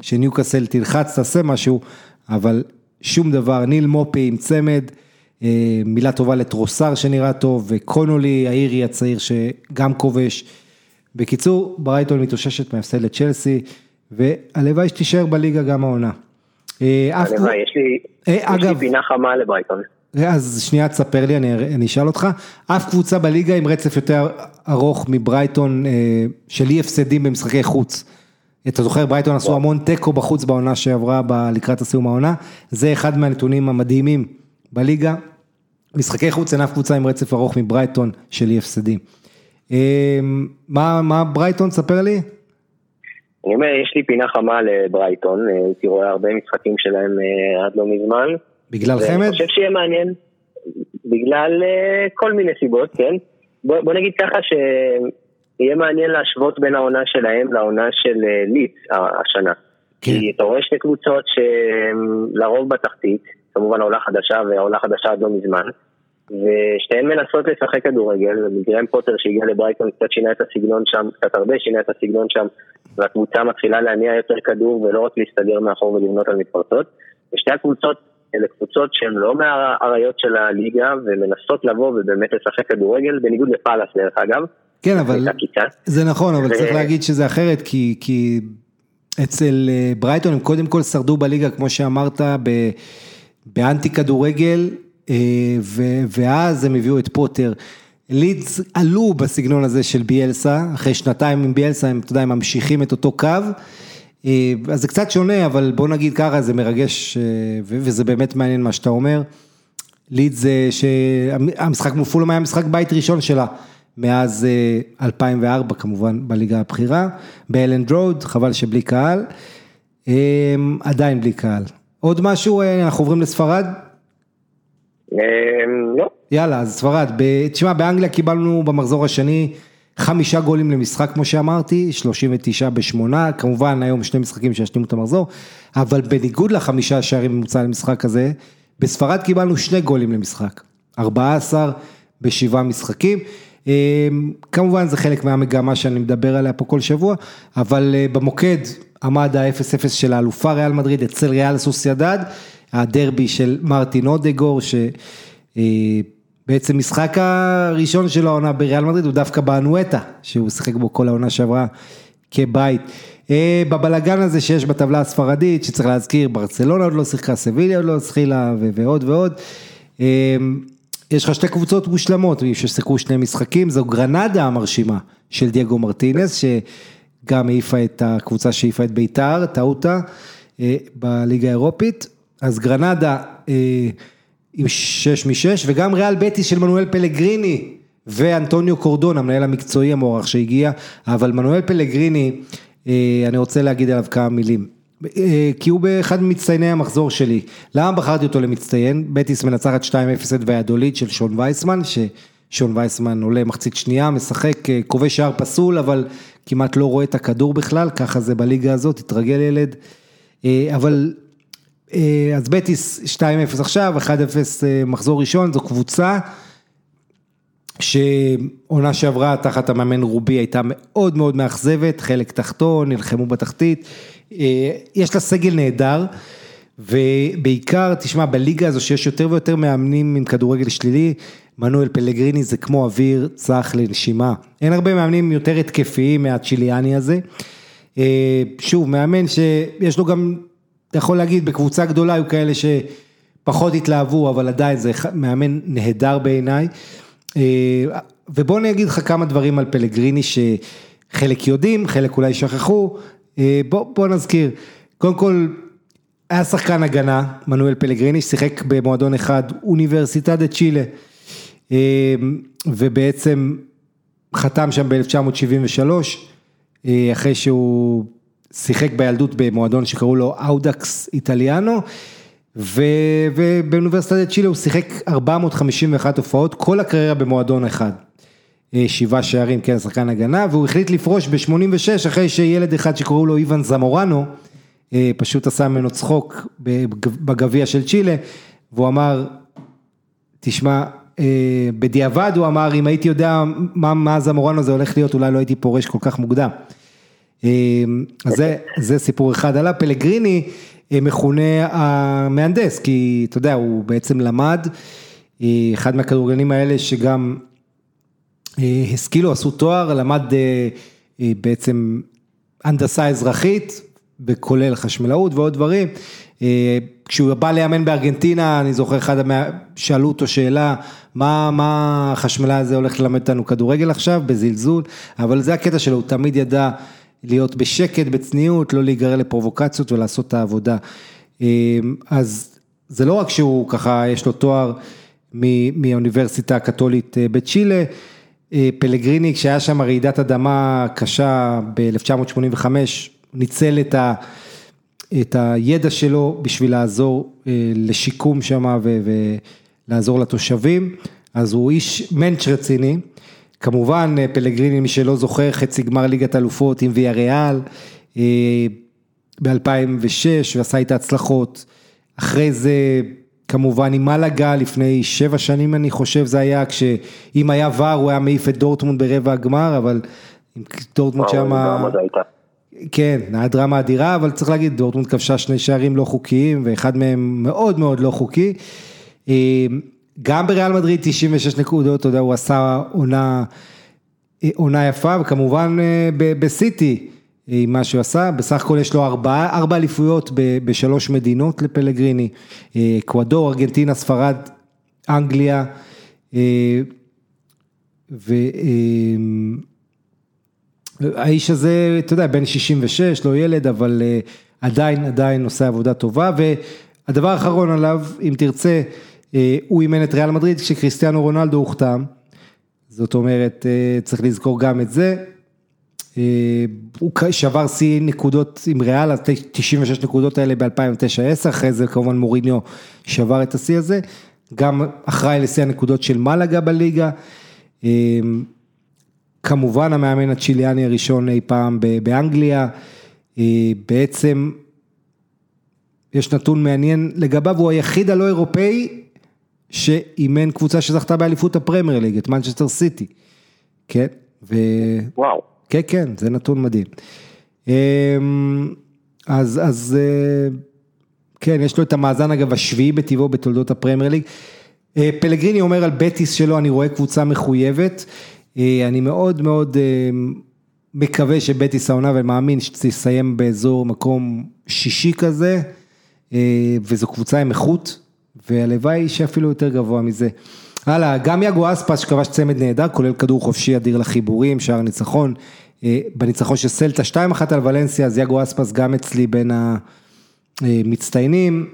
שניוקאסל תלחץ, תעשה משהו, אבל שום דבר, ניל מופי עם צמד, מילה טובה לטרוסר שנראה טוב, וקונולי האירי הצעיר שגם כובש. בקיצור, ברייטון מתאוששת מהפסד לצ'לסי, והלוואי שתישאר בליגה גם העונה. הלוואי, יש לי פינה חמה לברייטון. אז שנייה תספר לי, אני, אני אשאל אותך, אף קבוצה בליגה עם רצף יותר ארוך מברייטון אה, של אי הפסדים במשחקי חוץ. אתה זוכר, ברייטון עשו המון תיקו בחוץ בעונה שעברה ב- לקראת הסיום העונה, זה אחד מהנתונים המדהימים בליגה. משחקי חוץ אין אף קבוצה עם רצף ארוך מברייטון של אי הפסדים. אה, מה, מה ברייטון, ספר לי? אני אומר, יש לי פינה חמה לברייטון, אה, הייתי רואה הרבה משחקים שלהם אה, עד לא מזמן. בגלל חמד? אני חושב שיהיה מעניין, בגלל אה, כל מיני סיבות, כן? בוא, בוא נגיד ככה שיהיה מעניין להשוות בין העונה שלהם לעונה של אה, ליץ השנה. כן. כי אתה רואה שתי קבוצות שלרוב בתחתית, כמובן העולה חדשה והעולה חדשה עד לא מזמן, ושתיהן מנסות לשחק כדורגל, וגרם פוטר שהגיע לברייטון קצת שינה את הסגנון שם, קצת הרבה שינה את הסגנון שם, והקבוצה מתחילה להניע יותר כדור ולא רק להסתגר מאחור ולבנות על מתפרצות. ושתי הקבוצות אלה קבוצות שהן לא מהאריות של הליגה ומנסות לבוא ובאמת לשחק כדורגל, בניגוד לפאלאס דרך אגב. כן, אבל. זה נכון, אבל צריך להגיד שזה אחרת, כי, כי אצל אה, ברייטון הם קודם כל שרדו בליגה, כמו שאמרת, ב- באנטי כדורגל, אה, ו- ואז הם הביאו את פוטר. לידס עלו בסגנון הזה של ביאלסה, אחרי שנתיים עם ביאלסה, הם, אתה יודע, הם ממשיכים את אותו קו. אה, אז זה קצת שונה, אבל בוא נגיד ככה, זה מרגש, אה, וזה באמת מעניין מה שאתה אומר. ליד זה שהמשחק מול פולאם היה משחק בית ראשון שלה, מאז אה, 2004 כמובן בליגה הבכירה, באלנד רוד, חבל שבלי קהל, אה, עדיין בלי קהל. עוד משהו, אה, אנחנו עוברים לספרד? לא, יאללה, אז ספרד, תשמע, באנגליה קיבלנו במחזור השני חמישה גולים למשחק, כמו שאמרתי, 39 בשמונה, כמובן היום שני משחקים שישלימו את המחזור, אבל בניגוד לחמישה שערים ממוצע למשחק הזה, בספרד קיבלנו שני גולים למשחק, 14 בשבעה משחקים. אה, כמובן זה חלק מהמגמה שאני מדבר עליה פה כל שבוע, אבל אה, במוקד עמד ה-0-0 של האלופה ריאל מדריד אצל ריאל סוסיידד, הדרבי של מרטין אודגור, ש... בעצם משחק הראשון של העונה בריאל מדריד הוא דווקא באנואטה, שהוא שיחק בו כל העונה שעברה כבית. אה, בבלגן הזה שיש בטבלה הספרדית, שצריך להזכיר, ברצלונה עוד לא שיחקה, סביליה עוד לא שיחקה, ועוד ועוד. אה, יש לך שתי קבוצות מושלמות, ששיחקו שני משחקים, זו גרנדה המרשימה של דייגו מרטינס, שגם העיפה את הקבוצה שהעיפה את ביתר, טאוטה, אה, בליגה האירופית. אז גרנדה, עם שש משש, וגם ריאל בטיס של מנואל פלגריני ואנטוניו קורדון, המנהל המקצועי המוערך שהגיע, אבל מנואל פלגריני, אה, אני רוצה להגיד עליו כמה מילים. אה, כי הוא באחד ממצטייני המחזור שלי. למה בחרתי אותו למצטיין? בטיס מנצחת 2-0 את ויאדוליד של שון וייסמן, ששון וייסמן עולה מחצית שנייה, משחק, אה, כובש שער פסול, אבל כמעט לא רואה את הכדור בכלל, ככה זה בליגה הזאת, התרגל ילד. אבל אז בטיס 2-0 עכשיו, 1-0 אה, מחזור ראשון, זו קבוצה שעונה שעברה תחת המאמן רובי הייתה מאוד מאוד מאכזבת, חלק תחתון, נלחמו בתחתית, אה, יש לה סגל נהדר, ובעיקר, תשמע, בליגה הזו שיש יותר ויותר מאמנים עם כדורגל שלילי, מנואל פלגריני זה כמו אוויר צח לנשימה, אין הרבה מאמנים יותר התקפיים מהצ'יליאני הזה, אה, שוב, מאמן שיש לו גם אתה יכול להגיד, בקבוצה גדולה היו כאלה שפחות התלהבו, אבל עדיין זה מאמן נהדר בעיניי. אה, ובוא אני אגיד לך כמה דברים על פלגריני שחלק יודעים, חלק אולי שכחו. אה, בוא, בוא נזכיר, קודם כל, היה שחקן הגנה, מנואל פלגריני, ששיחק במועדון אחד, אוניברסיטה דה צ'ילה, אה, ובעצם חתם שם ב-1973, אחרי שהוא שיחק בילדות במועדון שקראו לו אאודקס איטליאנו, ו- ובאוניברסיטת צ'ילה הוא שיחק 451 הופעות, כל הקריירה במועדון אחד. שבעה שערים, כן, שחקן הגנה, והוא החליט לפרוש ב-86 אחרי שילד אחד שקראו לו איוון זמורנו, פשוט עשה ממנו צחוק בגביע של צ'ילה, והוא אמר, תשמע, בדיעבד הוא אמר, אם הייתי יודע מה, מה זמורנו הזה הולך להיות, אולי לא הייתי פורש כל כך מוקדם. אז זה, זה סיפור אחד. עליו, פלגריני מכונה המהנדס, כי אתה יודע, הוא בעצם למד, אחד מהכדורגלנים האלה שגם השכילו, עשו תואר, למד בעצם הנדסה אזרחית, וכולל חשמלאות ועוד דברים. כשהוא בא לאמן בארגנטינה, אני זוכר אחד, שאלו אותו שאלה, מה, מה החשמלה הזה הולך ללמד אותנו כדורגל עכשיו, בזלזול, אבל זה הקטע שלו, הוא תמיד ידע להיות בשקט, בצניעות, לא להיגרר לפרובוקציות ולעשות את העבודה. אז זה לא רק שהוא ככה, יש לו תואר מהאוניברסיטה הקתולית בצ'ילה, פלגריני, כשהיה שם רעידת אדמה קשה ב-1985, ניצל את ה... את הידע שלו בשביל לעזור לשיקום שם ולעזור לתושבים, אז הוא איש מענץ' רציני, כמובן פלגריני מי שלא זוכר חצי גמר ליגת אלופות עם ויה ריאל ב-2006 ועשה את ההצלחות, אחרי זה כמובן עם מלאגה לפני שבע שנים אני חושב זה היה, כשאם היה ור הוא היה מעיף את דורטמונד ברבע הגמר, אבל עם דורטמונד שמה... כן, היה דרמה אדירה, אבל צריך להגיד, דורטמונד כבשה שני שערים לא חוקיים, ואחד מהם מאוד מאוד לא חוקי. גם בריאל מדריד 96 נקודות, אתה יודע, הוא עשה עונה, עונה יפה, וכמובן בסיטי, מה שהוא עשה, בסך הכל יש לו ארבע, אליפויות בשלוש מדינות לפלגריני, אקוודור, ארגנטינה, ספרד, אנגליה, ו... האיש הזה, אתה יודע, בן 66, לא ילד, אבל עדיין, עדיין עושה עבודה טובה, והדבר האחרון עליו, אם תרצה, הוא אימן את ריאל מדריד כשקריסטיאנו רונלדו הוחתם, זאת אומרת, צריך לזכור גם את זה, הוא שבר שיא נקודות עם ריאל, 96 נקודות האלה ב-2009-2010, אחרי זה כמובן מוריניו שבר את השיא הזה, גם אחראי לשיא הנקודות של מלאגה בליגה. כמובן המאמן הצ'יליאני הראשון אי פעם באנגליה, בעצם יש נתון מעניין לגביו, הוא היחיד הלא אירופאי שאימן קבוצה שזכתה באליפות הפרמייר ליג, את מנצ'סטר סיטי, כן, ו... וואו. כן, כן, זה נתון מדהים. אז, אז כן, יש לו את המאזן אגב השביעי בטיבו בתולדות הפרמייר ליג. פלגריני אומר על בטיס שלו, אני רואה קבוצה מחויבת. אני מאוד מאוד מקווה שבטיס העונה ומאמין שתסיים באזור מקום שישי כזה, וזו קבוצה עם איכות, והלוואי שאפילו יותר גבוה מזה. הלאה, גם יאגו אספס שכבש צמד נהדר, כולל כדור חופשי אדיר לחיבורים, שער ניצחון, בניצחון של סלטה 2-1 על ולנסיה, אז יאגו אספס גם אצלי בין המצטיינים.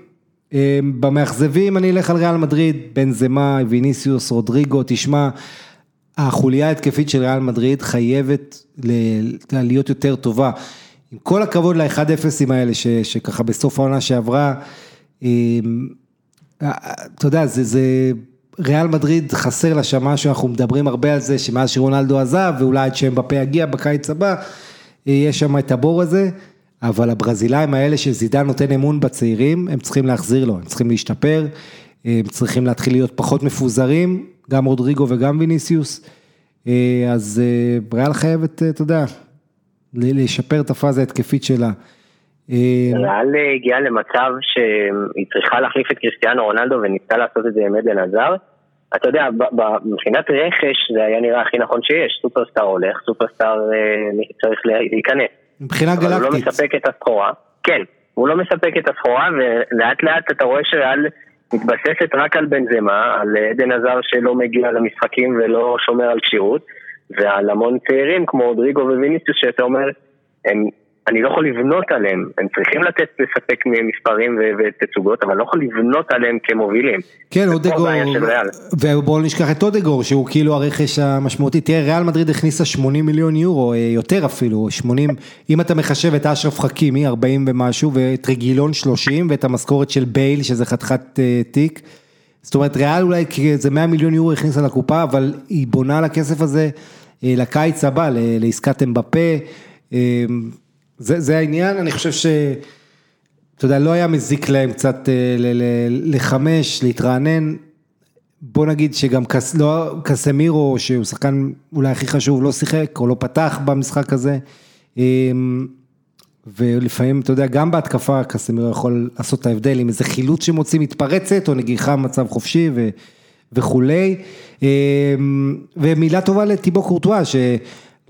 במאכזבים אני אלך על ריאל מדריד, בן זמה, ויניסיוס, רודריגו, תשמע, החוליה ההתקפית של ריאל מדריד חייבת להיות יותר טובה. עם כל הכבוד ל-1-0ים האלה, ש, שככה בסוף העונה שעברה, אתה יודע, זה, זה, ריאל מדריד חסר לה שם משהו, אנחנו מדברים הרבה על זה, שמאז שרונלדו עזב, ואולי עד בפה יגיע בקיץ הבא, יש שם את הבור הזה, אבל הברזילאים האלה שזידן נותן אמון בצעירים, הם צריכים להחזיר לו, הם צריכים להשתפר, הם צריכים להתחיל להיות פחות מפוזרים, גם רודריגו וגם ויניסיוס, אז ריאל חייבת, אתה יודע, לשפר את הפאזה ההתקפית שלה. ריאל הגיעה למצב שהיא צריכה להחליף את קריסטיאנו רונלדו וניסתה לעשות את זה עם עדן עזר. אתה יודע, מבחינת רכש זה היה נראה הכי נכון שיש, סופרסטאר הולך, סופרסטאר צריך להיכנס. מבחינה גלקטית. הוא לא מספק את הסחורה, כן, הוא לא מספק את הסחורה ולאט לאט אתה רואה שריאל מתבססת רק על בנזמה, על עדן עזר שלא מגיע למשחקים ולא שומר על כשירות, ועל המון צעירים כמו אודריגו וויניסיוס שאתה אומר, הם, אני לא יכול לבנות עליהם, הם צריכים לתת, לספק מספרים ותצוגות, אבל אני לא יכול לבנות עליהם כמובילים. כן, אודגור, ובואו נשכח את אודגור, שהוא כאילו הרכש המשמעותי, תראה, ריאל מדריד הכניסה 80 מיליון יורו, יותר אפילו, 80, אם אתה מחשב את אשרף חכימי, 40 ומשהו, ואת רגילון 30, ואת המשכורת של בייל, שזה חתיכת תיק, זאת אומרת, ריאל אולי, זה 100 מיליון יורו הכניסה לקופה, אבל היא בונה לכסף הזה לקיץ הבא, לעסקת אמבפה, זה, זה העניין, אני חושב ש... אתה יודע, לא היה מזיק להם קצת לחמש, להתרענן. בוא נגיד שגם קס, לא, קסמירו, שהוא שחקן אולי הכי חשוב, לא שיחק או לא פתח במשחק הזה. ולפעמים, אתה יודע, גם בהתקפה קסמירו יכול לעשות את ההבדל עם איזה חילוץ שמוציא מתפרצת, או נגיחה במצב חופשי ו, וכולי. ומילה טובה לטיבו קורטואה, ש...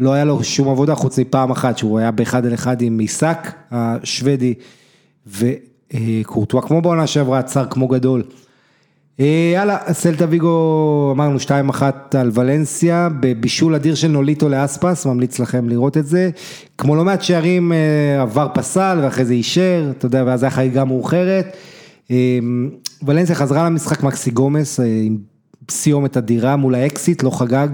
לא היה לו שום עבודה חוץ מפעם אחת, שהוא היה באחד על אחד עם עיסק השוודי, וקורטואה כמו בעונה שעברה, צר כמו גדול. אה, יאללה, סלטה ויגו, אמרנו 2-1 על ולנסיה, בבישול אדיר של נוליטו לאספס, ממליץ לכם לראות את זה. כמו לא מעט שערים אה, עבר פסל ואחרי זה אישר, אתה יודע, ואז היה חגיגה מאוחרת. אה, ולנסיה חזרה למשחק מקסי גומס עם סיומת אדירה מול האקסיט, לא חגג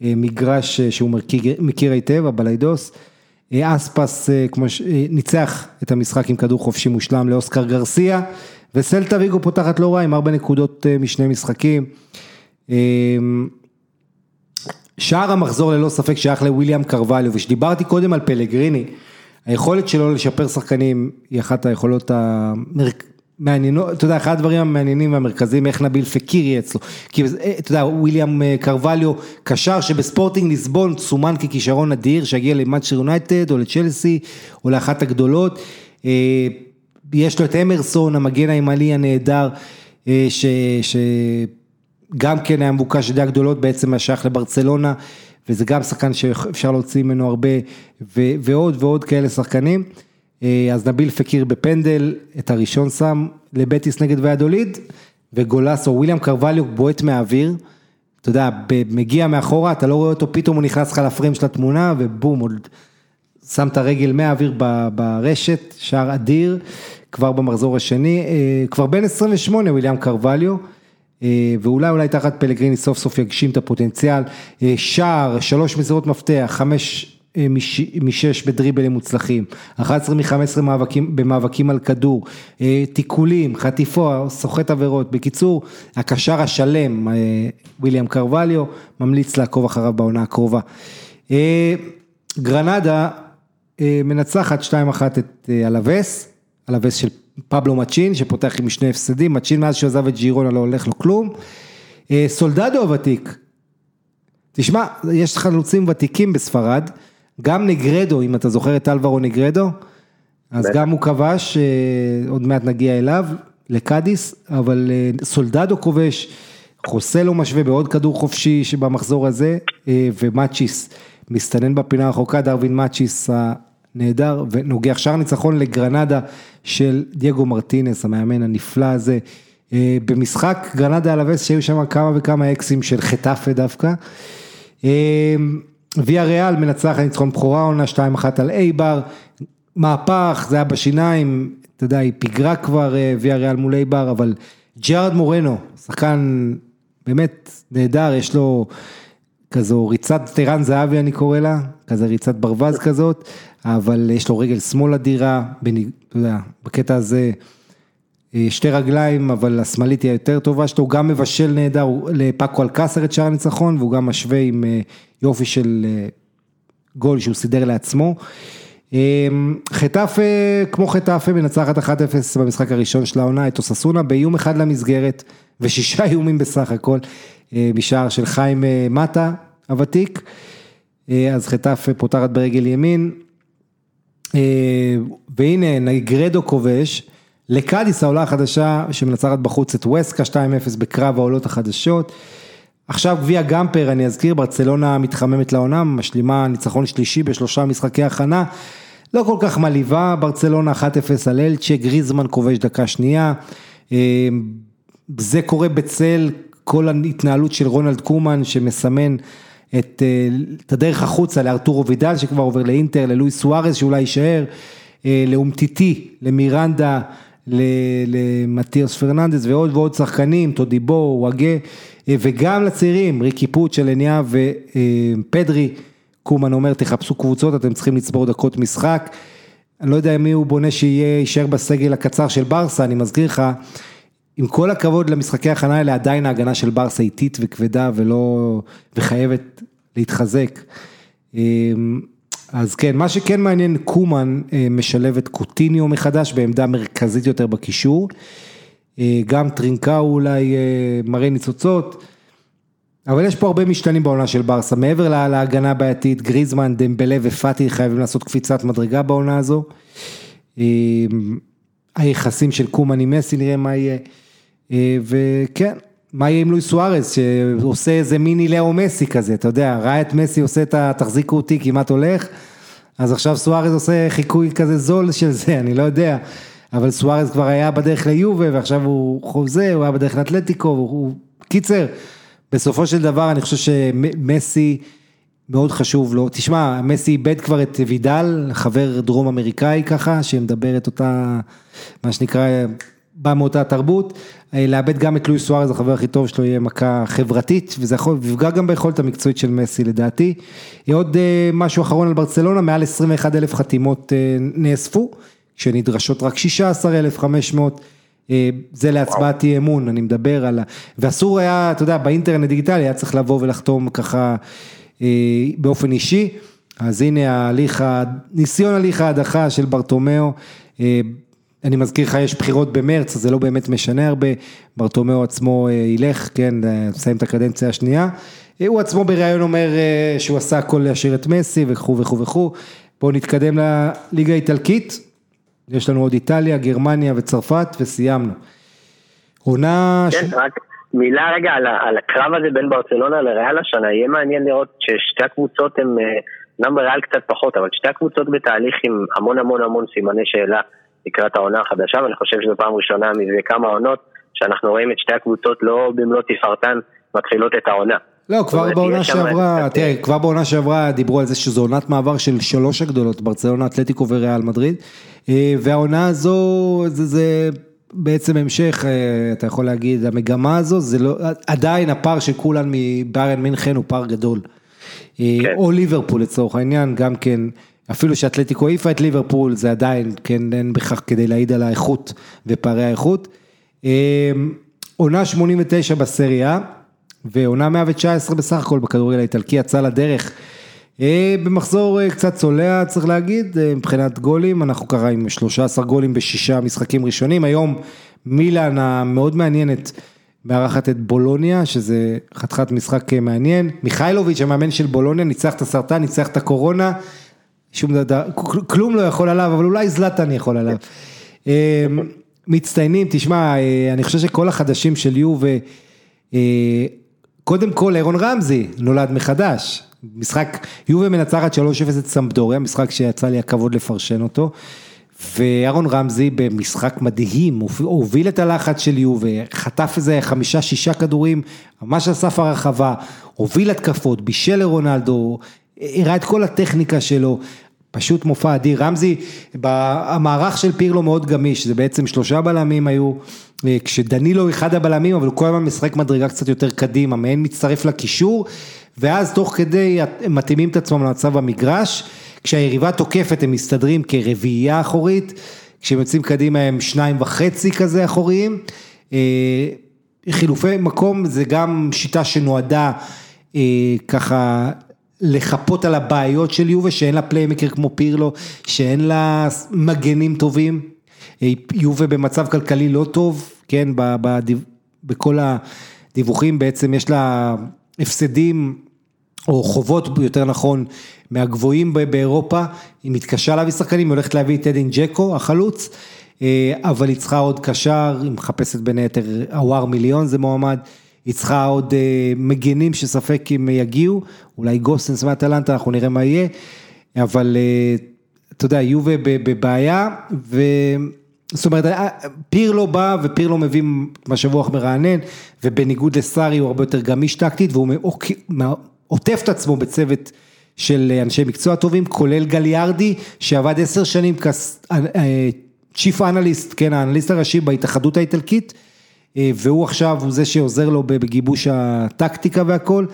במגרש שהוא מכיר היטב, הבליידוס. אספס כמו ש... ניצח את המשחק עם כדור חופשי מושלם לאוסקר גרסיה. וסלטה ויגו פותחת לא רע עם ארבע נקודות אה, משני משחקים. שער המחזור ללא ספק שייך לוויליאם קרווליו, ושדיברתי קודם על פלגריני, היכולת שלו לשפר שחקנים היא אחת היכולות המעניינות, אתה יודע, אחד הדברים המעניינים והמרכזיים, איך נביל פקיר יהיה אצלו, כי אה, אתה יודע, וויליאם אה, קרווליו, קשר שבספורטינג ליסבון סומן ככישרון אדיר, שיגיע למאצ'ר יונייטד או לצ'לסי או לאחת הגדולות. יש לו את אמרסון, המגן הימני הנהדר, אה, שגם כן היה מבוקש ידי הגדולות בעצם מהשייך לברצלונה, וזה גם שחקן שאפשר להוציא ממנו הרבה, ו- ועוד ועוד כאלה שחקנים. אה, אז נביל פקיר בפנדל, את הראשון שם לבטיס נגד ויאדוליד, וגולס או וויליאם קרווליו בועט מהאוויר. אתה יודע, מגיע מאחורה, אתה לא רואה אותו, פתאום הוא נכנס לך לפריים של התמונה, ובום, עוד שם את הרגל מהאוויר ברשת, שער אדיר. כבר במחזור השני, אה, כבר בין 28 וויליאם קרווליו, אה, ואולי אולי תחת פלגריני סוף סוף יגשים את הפוטנציאל, שער, שלוש מסירות מפתח, חמש משש בדריבלים מוצלחים, 11 מ-15 מאבקים, במאבקים על כדור, תיקולים, חטיפו, סוחט עבירות, בקיצור, הקשר השלם, וויליאם קרווליו, ממליץ לעקוב אחריו בעונה הקרובה. גרנדה מנצחת 2-1 את אלווס, על הווס של פבלו מצ'ין, שפותח עם שני הפסדים, מצ'ין מאז שהוא עזב את ג'ירונה לא הולך לו כלום. אה, סולדדו הוותיק, תשמע, יש חלוצים ותיקים בספרד, גם נגרדו, אם אתה זוכר את אלברו נגרדו, אז גם הוא כבש, אה, עוד מעט נגיע אליו, לקאדיס, אבל אה, סולדדו כובש, חוסלו משווה בעוד כדור חופשי שבמחזור הזה, ומאצ'יס מסתנן בפינה הרחוקה, דרווין מאצ'יס נהדר, ונוגח שער ניצחון לגרנדה של דייגו מרטינס, המאמן הנפלא הזה. אה, במשחק גרנדה אלאבס שהיו שם כמה וכמה אקסים של חטאפה דווקא. ויה ריאל מנצח ניצחון בכורה עונה 2-1 על אייבר, מהפך, זה היה בשיניים, אתה יודע, היא פיגרה כבר אה, ויה ריאל מול אייבר, אבל ג'רארד מורנו, שחקן באמת נהדר, יש לו כזו ריצת טירן זהבי אני קורא לה, כזה ריצת ברווז כזאת, אבל יש לו רגל שמאל אדירה, אתה יודע, בקטע הזה שתי רגליים, אבל השמאלית היא היותר טובה שלו, הוא גם מבשל נהדר לפאקו אלקאסר את שער הניצחון, והוא גם משווה עם אה, יופי של אה, גול שהוא סידר לעצמו. חטאפה, כמו חטאפה, מנצחת 1-0 במשחק הראשון של העונה, את אוססונה באיום אחד למסגרת, ושישה איומים בסך הכל, משער של חיים מטה הוותיק. אז חטאפה פותחת ברגל ימין, אה, והנה נגרדו כובש, לקאדיס העולה החדשה שמנצחת בחוץ את ווסקה 2-0 בקרב העולות החדשות. עכשיו גביע גמפר, אני אזכיר, ברצלונה מתחממת לעונה, משלימה ניצחון שלישי בשלושה משחקי הכנה. לא כל כך מלהיבה, ברצלונה 1-0 על אלצ'ה, גריזמן כובש דקה שנייה. אה, זה קורה בצל כל ההתנהלות של רונלד קומן שמסמן את, אה, את הדרך החוצה לארתורו וידל שכבר עובר לאינטר, ללואיס סוארז שאולי יישאר, אה, לאומטיטי, למירנדה, למטיאס פרננדס ועוד ועוד שחקנים, טודיבו, וואגה, אה, וגם לצעירים, ריקי פוט, אלניה ופדרי, קומן אומר תחפשו קבוצות, אתם צריכים לצבור דקות משחק. אני לא יודע מי הוא בונה שיהיה, יישאר בסגל הקצר של ברסה, אני מזכיר לך, עם כל הכבוד למשחקי הכנה האלה, עדיין ההגנה של ברסה איטית וכבדה ולא, וחייבת להתחזק. אז כן, מה שכן מעניין, קומן אה, משלב את קוטיניו מחדש בעמדה מרכזית יותר בקישור. אה, גם טרינקאו אולי אה, מראה ניצוצות. אבל יש פה הרבה משתנים בעונה של ברסה, מעבר להגנה הבעייתית, גריזמן, דמבלה ופאטי חייבים לעשות קפיצת מדרגה בעונה הזו. היחסים של קומן עם מסי, נראה מה יהיה. וכן, מה יהיה עם לואי סוארז, שעושה איזה מיני לאו מסי כזה, אתה יודע, ראה את מסי עושה את התחזיקו אותי כמעט הולך, אז עכשיו סוארז עושה חיקוי כזה זול של זה, אני לא יודע, אבל סוארז כבר היה בדרך ליובה, ועכשיו הוא חוזה, הוא היה בדרך לאתלטיקו, הוא... קיצר, בסופו של דבר אני חושב שמסי... מאוד חשוב לו, תשמע, מסי איבד כבר את וידל, חבר דרום אמריקאי ככה, שמדבר את אותה, מה שנקרא, בא מאותה תרבות, לאבד גם את לואיס סוארז, החבר הכי טוב שלו, יהיה מכה חברתית, וזה יכול, יפגע גם ביכולת המקצועית של מסי לדעתי. עוד אה, משהו אחרון על ברצלונה, מעל 21 אלף חתימות אה, נאספו, שנדרשות רק 16,500. אה, זה להצבעת אי אמון, אני מדבר על ה... ואסור היה, אתה יודע, באינטרנט דיגיטלי היה צריך לבוא ולחתום ככה אה, באופן אישי, אז הנה ההליך, ניסיון הליך ההדחה של ברטומיאו, אה, אני מזכיר לך, יש בחירות במרץ, אז זה לא באמת משנה הרבה, ברטומיאו עצמו אה, ילך, כן, מסיים את הקדנציה השנייה, הוא עצמו בריאיון אומר שהוא עשה הכל להשאיר את מסי וכו' וכו' וכו', בואו נתקדם לליגה האיטלקית, יש לנו עוד איטליה, גרמניה וצרפת וסיימנו. עונה... כן, ש... רק מילה רגע על, על הקרב הזה בין ברצלונה לריאל השנה, יהיה מעניין לראות ששתי הקבוצות הן, גם בריאל קצת פחות, אבל שתי הקבוצות בתהליך עם המון המון המון סימני שאלה לקראת העונה החדשה, ואני חושב שזו פעם ראשונה מזה כמה עונות, שאנחנו רואים את שתי הקבוצות לא במלוא תפארתן מתחילות את העונה. לא, כבר בעונה שעברה, תראה, כבר בעונה שעברה דיברו על זה שזו עונת מעבר של שלוש הגדולות, ברצלונה, אתלטיקו וריאל מדריד, אה, והעונה הזו, זה, זה בעצם המשך, אה, אתה יכול להגיד, המגמה הזו, זה לא, עדיין הפער של כולן מביירן מינכן הוא פער גדול. אה, כן. או ליברפול לצורך העניין, גם כן, אפילו שאתלטיקו העיפה את ליברפול, זה עדיין, כן, אין בכך כדי להעיד על האיכות ופערי האיכות. אה, עונה 89 בסריה, ועונה 119 בסך הכל בכדורגל האיטלקי, יצא לדרך. אה, במחזור אה, קצת צולע צריך להגיד, אה, מבחינת גולים, אנחנו ככה עם 13 גולים בשישה משחקים ראשונים, היום מילאן המאוד מעניינת מארחת את בולוניה, שזה חתיכת משחק מעניין, מיכאילוביץ' המאמן של בולוניה ניצח את הסרטן, ניצח את הקורונה, שום דבר, כלום לא יכול עליו, אבל אולי זלטן יכול עליו. מצטיינים, תשמע, אני חושב שכל החדשים של יו ו... קודם כל אירון רמזי נולד מחדש, משחק, יובה מנצחת 3-0 את סמפדוריה, משחק שיצא לי הכבוד לפרשן אותו. ואהרון רמזי במשחק מדהים, הוביל את הלחץ של יובה, חטף איזה חמישה שישה כדורים, ממש על סף הרחבה, הוביל התקפות, בישל לרונלדו, הראה את כל הטכניקה שלו, פשוט מופע אדיר. רמזי, המערך של פירלו מאוד גמיש, זה בעצם שלושה בלמים היו, אה, כשדנילו אחד הבלמים, אבל הוא כל הזמן משחק מדרגה קצת יותר קדימה, מעין מצטרף לקישור. ואז תוך כדי הם מתאימים את עצמם למצב במגרש, כשהיריבה תוקפת הם מסתדרים כרביעייה אחורית, כשהם יוצאים קדימה הם שניים וחצי כזה אחוריים. אה, חילופי מקום זה גם שיטה שנועדה אה, ככה לחפות על הבעיות של יובה, שאין לה פליימקר כמו פירלו, שאין לה מגנים טובים. אה, יובה במצב כלכלי לא טוב, כן, בכל הדיווחים בעצם יש לה הפסדים או חובות יותר נכון, מהגבוהים באירופה, היא מתקשה להביא שחקנים, היא הולכת להביא את אדין ג'קו, החלוץ, אה, אבל היא צריכה עוד קשר, היא מחפשת בין היתר הוואר מיליון זה מועמד, היא צריכה עוד אה, מגנים שספק אם יגיעו, אולי גוסנס מהטלנטה, אנחנו נראה מה יהיה, אבל אה, אתה יודע, יובה בבעיה, ו... זאת אומרת, פירלו בא ופירלו מביא משבוע מרענן, ובניגוד לסארי הוא הרבה יותר גמיש טקטית, והוא עוטף את עצמו בצוות של אנשי מקצוע טובים, כולל גליארדי, שעבד עשר שנים כצ'יפ אנליסט, כן, האנליסט הראשי בהתאחדות האיטלקית, אה, והוא עכשיו הוא זה שעוזר לו בגיבוש הטקטיקה והכל,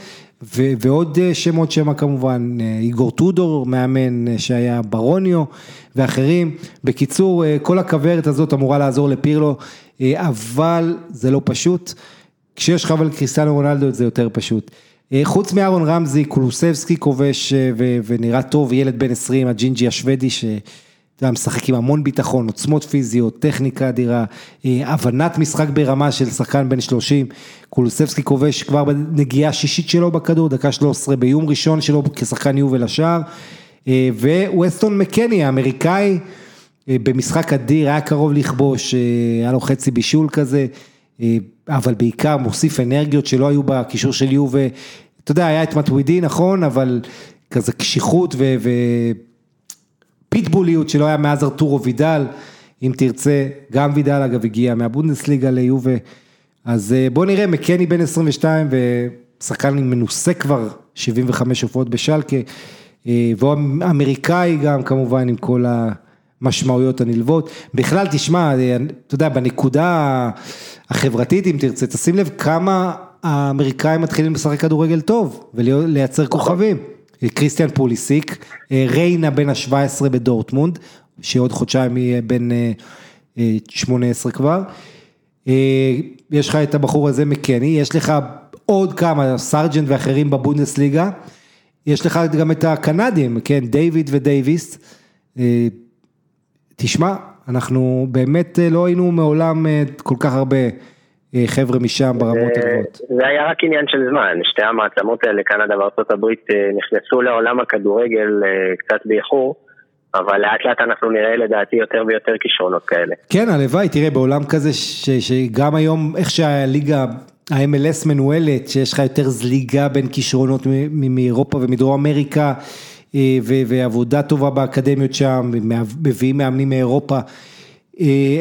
ועוד אה, שמות שמה כמובן, אה, איגור טודור, מאמן שהיה ברוניו ואחרים. בקיצור, כל הכוורת הזאת אמורה לעזור לפירלו, אבל זה לא פשוט. כשיש לך אבל קריסטיאנו רונלדו זה יותר פשוט. אה, חוץ מאהרון רמזי, קולוסבסקי כובש אה, ונראה טוב, ילד בן 20, הג'ינג'י השוודי שאתה משחק עם המון ביטחון, עוצמות פיזיות, טכניקה אדירה, אה, הבנת משחק ברמה של שחקן בן 30, קולוסבסקי כובש כבר בנגיעה השישית שלו בכדור, דקה 13 ביום ראשון שלו כשחקן יובל השער, וווסטון מקני האמריקאי, במשחק אדיר, היה קרוב לכבוש, היה לו חצי בישול כזה. אבל בעיקר מוסיף אנרגיות שלא היו בקישור של יובה, אתה יודע, היה את מטווידי נכון, אבל כזה קשיחות ופיטבוליות שלא היה מאז ארתורו וידל, אם תרצה, גם וידל אגב הגיע מהבונדסליגה ליובה, אז בוא נראה, מקני בן 22 ושחקן מנוסה כבר, 75 הופעות בשלקה, והוא אמריקאי גם כמובן עם כל המשמעויות הנלוות, בכלל תשמע, אתה יודע, בנקודה החברתית אם תרצה, תשים לב כמה האמריקאים מתחילים לשחק כדורגל טוב ולייצר כוכבים, קריסטיאן פוליסיק, ריינה בן ה-17 בדורטמונד, שעוד חודשיים יהיה בן 18 כבר, יש לך את הבחור הזה מקני, יש לך עוד כמה, סארג'נט ואחרים בבונדסליגה, יש לך גם את הקנדים, כן, דיוויד ודייוויס, תשמע, אנחנו באמת לא היינו מעולם כל כך הרבה חבר'ה משם ברמות הגבוהות. זה היה רק עניין של זמן, שתי המעצמות האלה, קנדה וארה"ב נכנסו לעולם הכדורגל קצת באיחור. אבל לאט לאט אנחנו נראה לדעתי יותר ויותר כישרונות כאלה. כן, הלוואי, תראה, בעולם כזה שגם היום, איך שהליגה, ה-MLS מנוהלת, שיש לך יותר זליגה בין כישרונות מאירופה ומדרום אמריקה, ועבודה טובה באקדמיות שם, מביאים מאמנים מאירופה,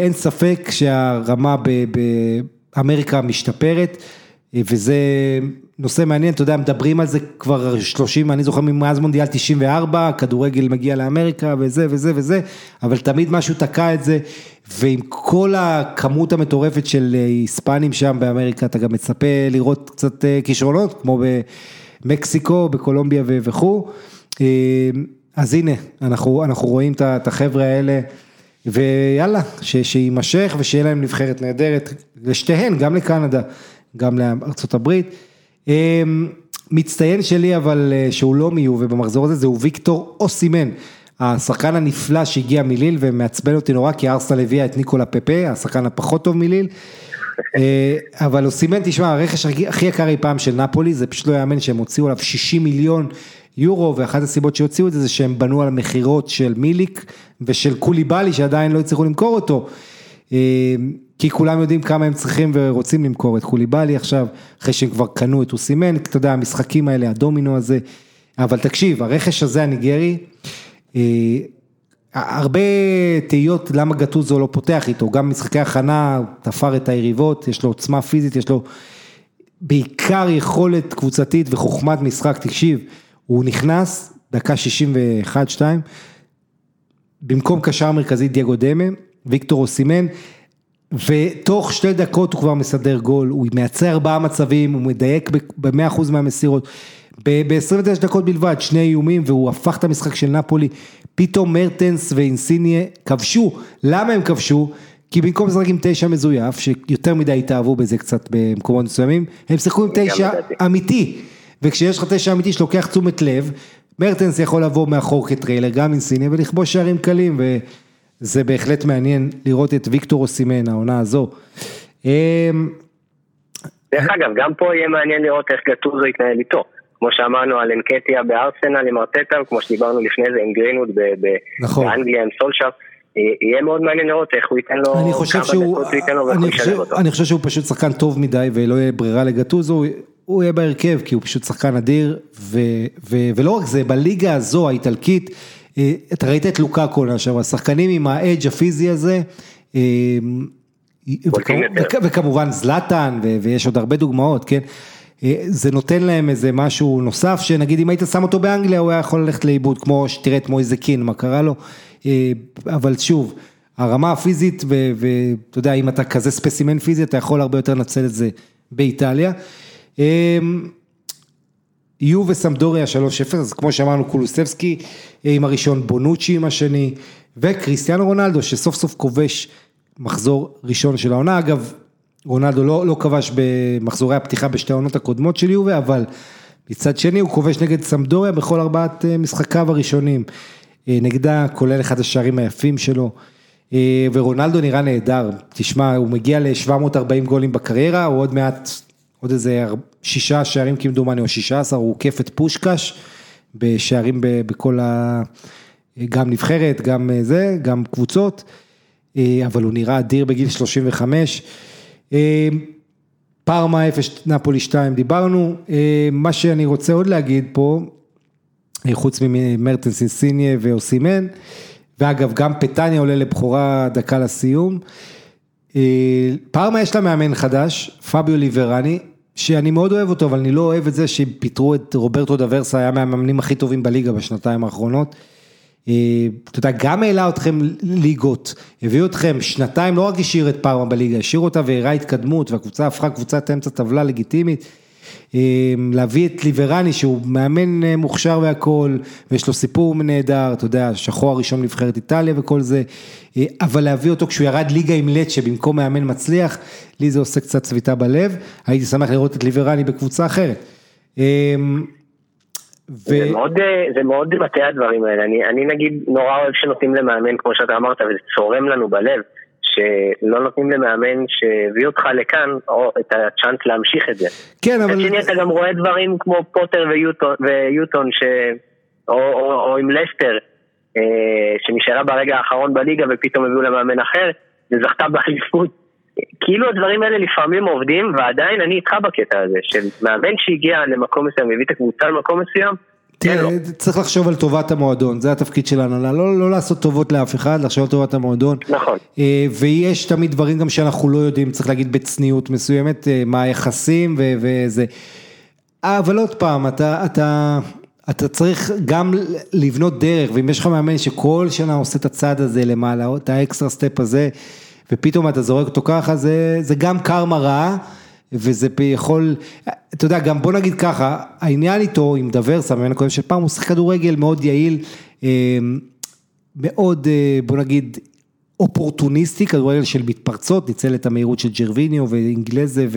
אין ספק שהרמה באמריקה משתפרת, וזה נושא מעניין, אתה יודע, מדברים על זה כבר 30, אני זוכר מאז מונדיאל 94, כדורגל מגיע לאמריקה וזה וזה וזה, אבל תמיד משהו תקע את זה, ועם כל הכמות המטורפת של היספנים שם באמריקה, אתה גם מצפה לראות קצת כישרונות, כמו במקסיקו, בקולומביה וכו', אז הנה, אנחנו, אנחנו רואים את החבר'ה האלה, ויאללה, שיימשך ושיהיה להם נבחרת נהדרת, לשתיהן, גם לקנדה, גם לארצות הברית. מצטיין שלי אבל שהוא לא מיובה במחזור הזה, זהו ויקטור אוסימן, השחקן הנפלא שהגיע מליל ומעצבן אותי נורא כי ארסנל הביאה את ניקולה פפה, השחקן הפחות טוב מליל, אבל אוסימן, תשמע, הרכש הכי יקר אי פעם של נפולי, זה פשוט לא יאמן שהם הוציאו עליו 60 מיליון יורו, ואחת הסיבות שהוציאו את זה, זה שהם בנו על המכירות של מיליק ושל קוליבאלי שעדיין לא הצליחו למכור אותו. כי כולם יודעים כמה הם צריכים ורוצים למכור את קוליבאלי עכשיו, אחרי שהם כבר קנו את אוסימן, אתה יודע, המשחקים האלה, הדומינו הזה, אבל תקשיב, הרכש הזה הניגרי, הרבה תהיות למה גטוזו לא פותח איתו, גם משחקי הכנה, תפר את היריבות, יש לו עוצמה פיזית, יש לו בעיקר יכולת קבוצתית וחוכמת משחק, תקשיב, הוא נכנס, דקה 61-2, במקום קשר מרכזי דייגו דמה, ויקטור אוסימן, ותוך שתי דקות הוא כבר מסדר גול, הוא מייצר ארבעה מצבים, הוא מדייק ב-100% מהמסירות, ב-29 דקות בלבד, שני איומים, והוא הפך את המשחק של נפולי, פתאום מרטנס ואינסיניה כבשו, למה הם כבשו? כי במקום לשחק עם תשע מזויף, שיותר מדי התאהבו בזה קצת במקומות מסוימים, הם שיחקו עם תשע אמיתי, וכשיש לך תשע אמיתי שלוקח תשומת לב, מרטנס יכול לבוא מאחור כטריילר, גם אינסיניה, ולכבוש שערים קלים, ו... זה בהחלט מעניין לראות את ויקטור אוסימן, העונה הזו. דרך אגב, גם פה יהיה מעניין לראות איך גטוזו יתנהל איתו. כמו שאמרנו על אנקטיה בארסנל עם ארטטה, כמו שדיברנו לפני זה עם גרינווד נכון. באנגליה עם סולשאר. יהיה מאוד מעניין לראות איך הוא ייתן לו, אני חושב שהוא, אני חושב, אני חושב שהוא פשוט שחקן טוב מדי ולא יהיה ברירה לגטוזו, הוא יהיה בהרכב כי הוא פשוט שחקן אדיר, ו, ו, ולא רק זה, בליגה הזו האיטלקית, אתה ראית את לוקאקו עכשיו, השחקנים עם האדג' הפיזי הזה, וכמובן זלאטן, ויש עוד הרבה דוגמאות, כן? זה נותן להם איזה משהו נוסף, שנגיד אם היית שם אותו באנגליה, הוא היה יכול ללכת לאיבוד, כמו שתראה את מויזה קין, מה קרה לו, אבל שוב, הרמה הפיזית, ואתה יודע, אם אתה כזה ספסימן פיזי, אתה יכול הרבה יותר לנצל את זה באיטליה. יו וסמדוריה 3-0, אז כמו שאמרנו קולוסבסקי עם הראשון, בונוצ'י עם השני, וקריסטיאנו רונלדו שסוף סוף כובש מחזור ראשון של העונה, אגב רונלדו לא, לא כבש במחזורי הפתיחה בשתי העונות הקודמות של יובה, אבל מצד שני הוא כובש נגד סמדוריה בכל ארבעת משחקיו הראשונים, נגדה כולל אחד השערים היפים שלו, ורונלדו נראה נהדר, תשמע הוא מגיע ל-740 גולים בקריירה, הוא עוד מעט עוד איזה שישה שערים כמדומני או שישה עשר, הוא עוקף את פושקש בשערים בכל ה... גם נבחרת, גם זה, גם קבוצות, אבל הוא נראה אדיר בגיל 35. פארמה 0, נפולי 2 דיברנו, מה שאני רוצה עוד להגיד פה, חוץ ממרטנס אינסיניה ואוסימן, ואגב גם פטניה עולה לבכורה דקה לסיום, פארמה יש לה מאמן חדש, פביו ליברני, שאני מאוד אוהב אותו, אבל אני לא אוהב את זה שפיטרו את רוברטו דוורסה, היה מהמאמנים הכי טובים בליגה בשנתיים האחרונות. אתה יודע, גם העלה אתכם ליגות, הביא אתכם שנתיים, לא רק השאיר את פארמה בליגה, השאיר אותה והראה התקדמות, והקבוצה הפכה קבוצת אמצע טבלה לגיטימית. להביא את ליברני שהוא מאמן מוכשר והכל, ויש לו סיפור נהדר, אתה יודע, שחור הראשון נבחרת איטליה וכל זה, אבל להביא אותו כשהוא ירד ליגה עם לצ'ה במקום מאמן מצליח, לי זה עושה קצת צביטה בלב, הייתי שמח לראות את ליברני בקבוצה אחרת. ו... זה מאוד, מאוד מטה הדברים האלה, אני, אני נגיד נורא אוהב שנותנים למאמן כמו שאתה אמרת וזה צורם לנו בלב. שלא נותנים למאמן שהביא אותך לכאן, או את הצ'אנס להמשיך את זה. כן, אבל... מצד שני אתה גם רואה דברים כמו פוטר ויוטון, ויוטון ש... או, או, או עם לסטר, אה, שנשארה ברגע האחרון בליגה ופתאום הביאו למאמן אחר, וזכתה באליפות. כאילו הדברים האלה לפעמים עובדים, ועדיין אני איתך בקטע הזה, של מאמן שהגיע למקום מסוים והביא את הקבוצה למקום מסוים, תראה, צריך לחשוב על טובת המועדון, זה התפקיד שלנו, לא, לא לעשות טובות לאף אחד, לחשוב על טובת המועדון. נכון. ויש תמיד דברים גם שאנחנו לא יודעים, צריך להגיד בצניעות מסוימת, מה היחסים וזה. אבל עוד פעם, אתה, אתה, אתה צריך גם לבנות דרך, ואם יש לך מאמן שכל שנה עושה את הצעד הזה למעלה, את ה extra step הזה, ופתאום אתה זורק אותו ככה, זה, זה גם קרמה רעה. וזה יכול, אתה יודע, גם בוא נגיד ככה, העניין איתו, עם ד'אברסה, מאמן הקודם של פארמה, הוא שיחק כדורגל מאוד יעיל, מאוד, בוא נגיד, אופורטוניסטי, כדורגל של מתפרצות, ניצל את המהירות של ג'רוויניו ואינגלזה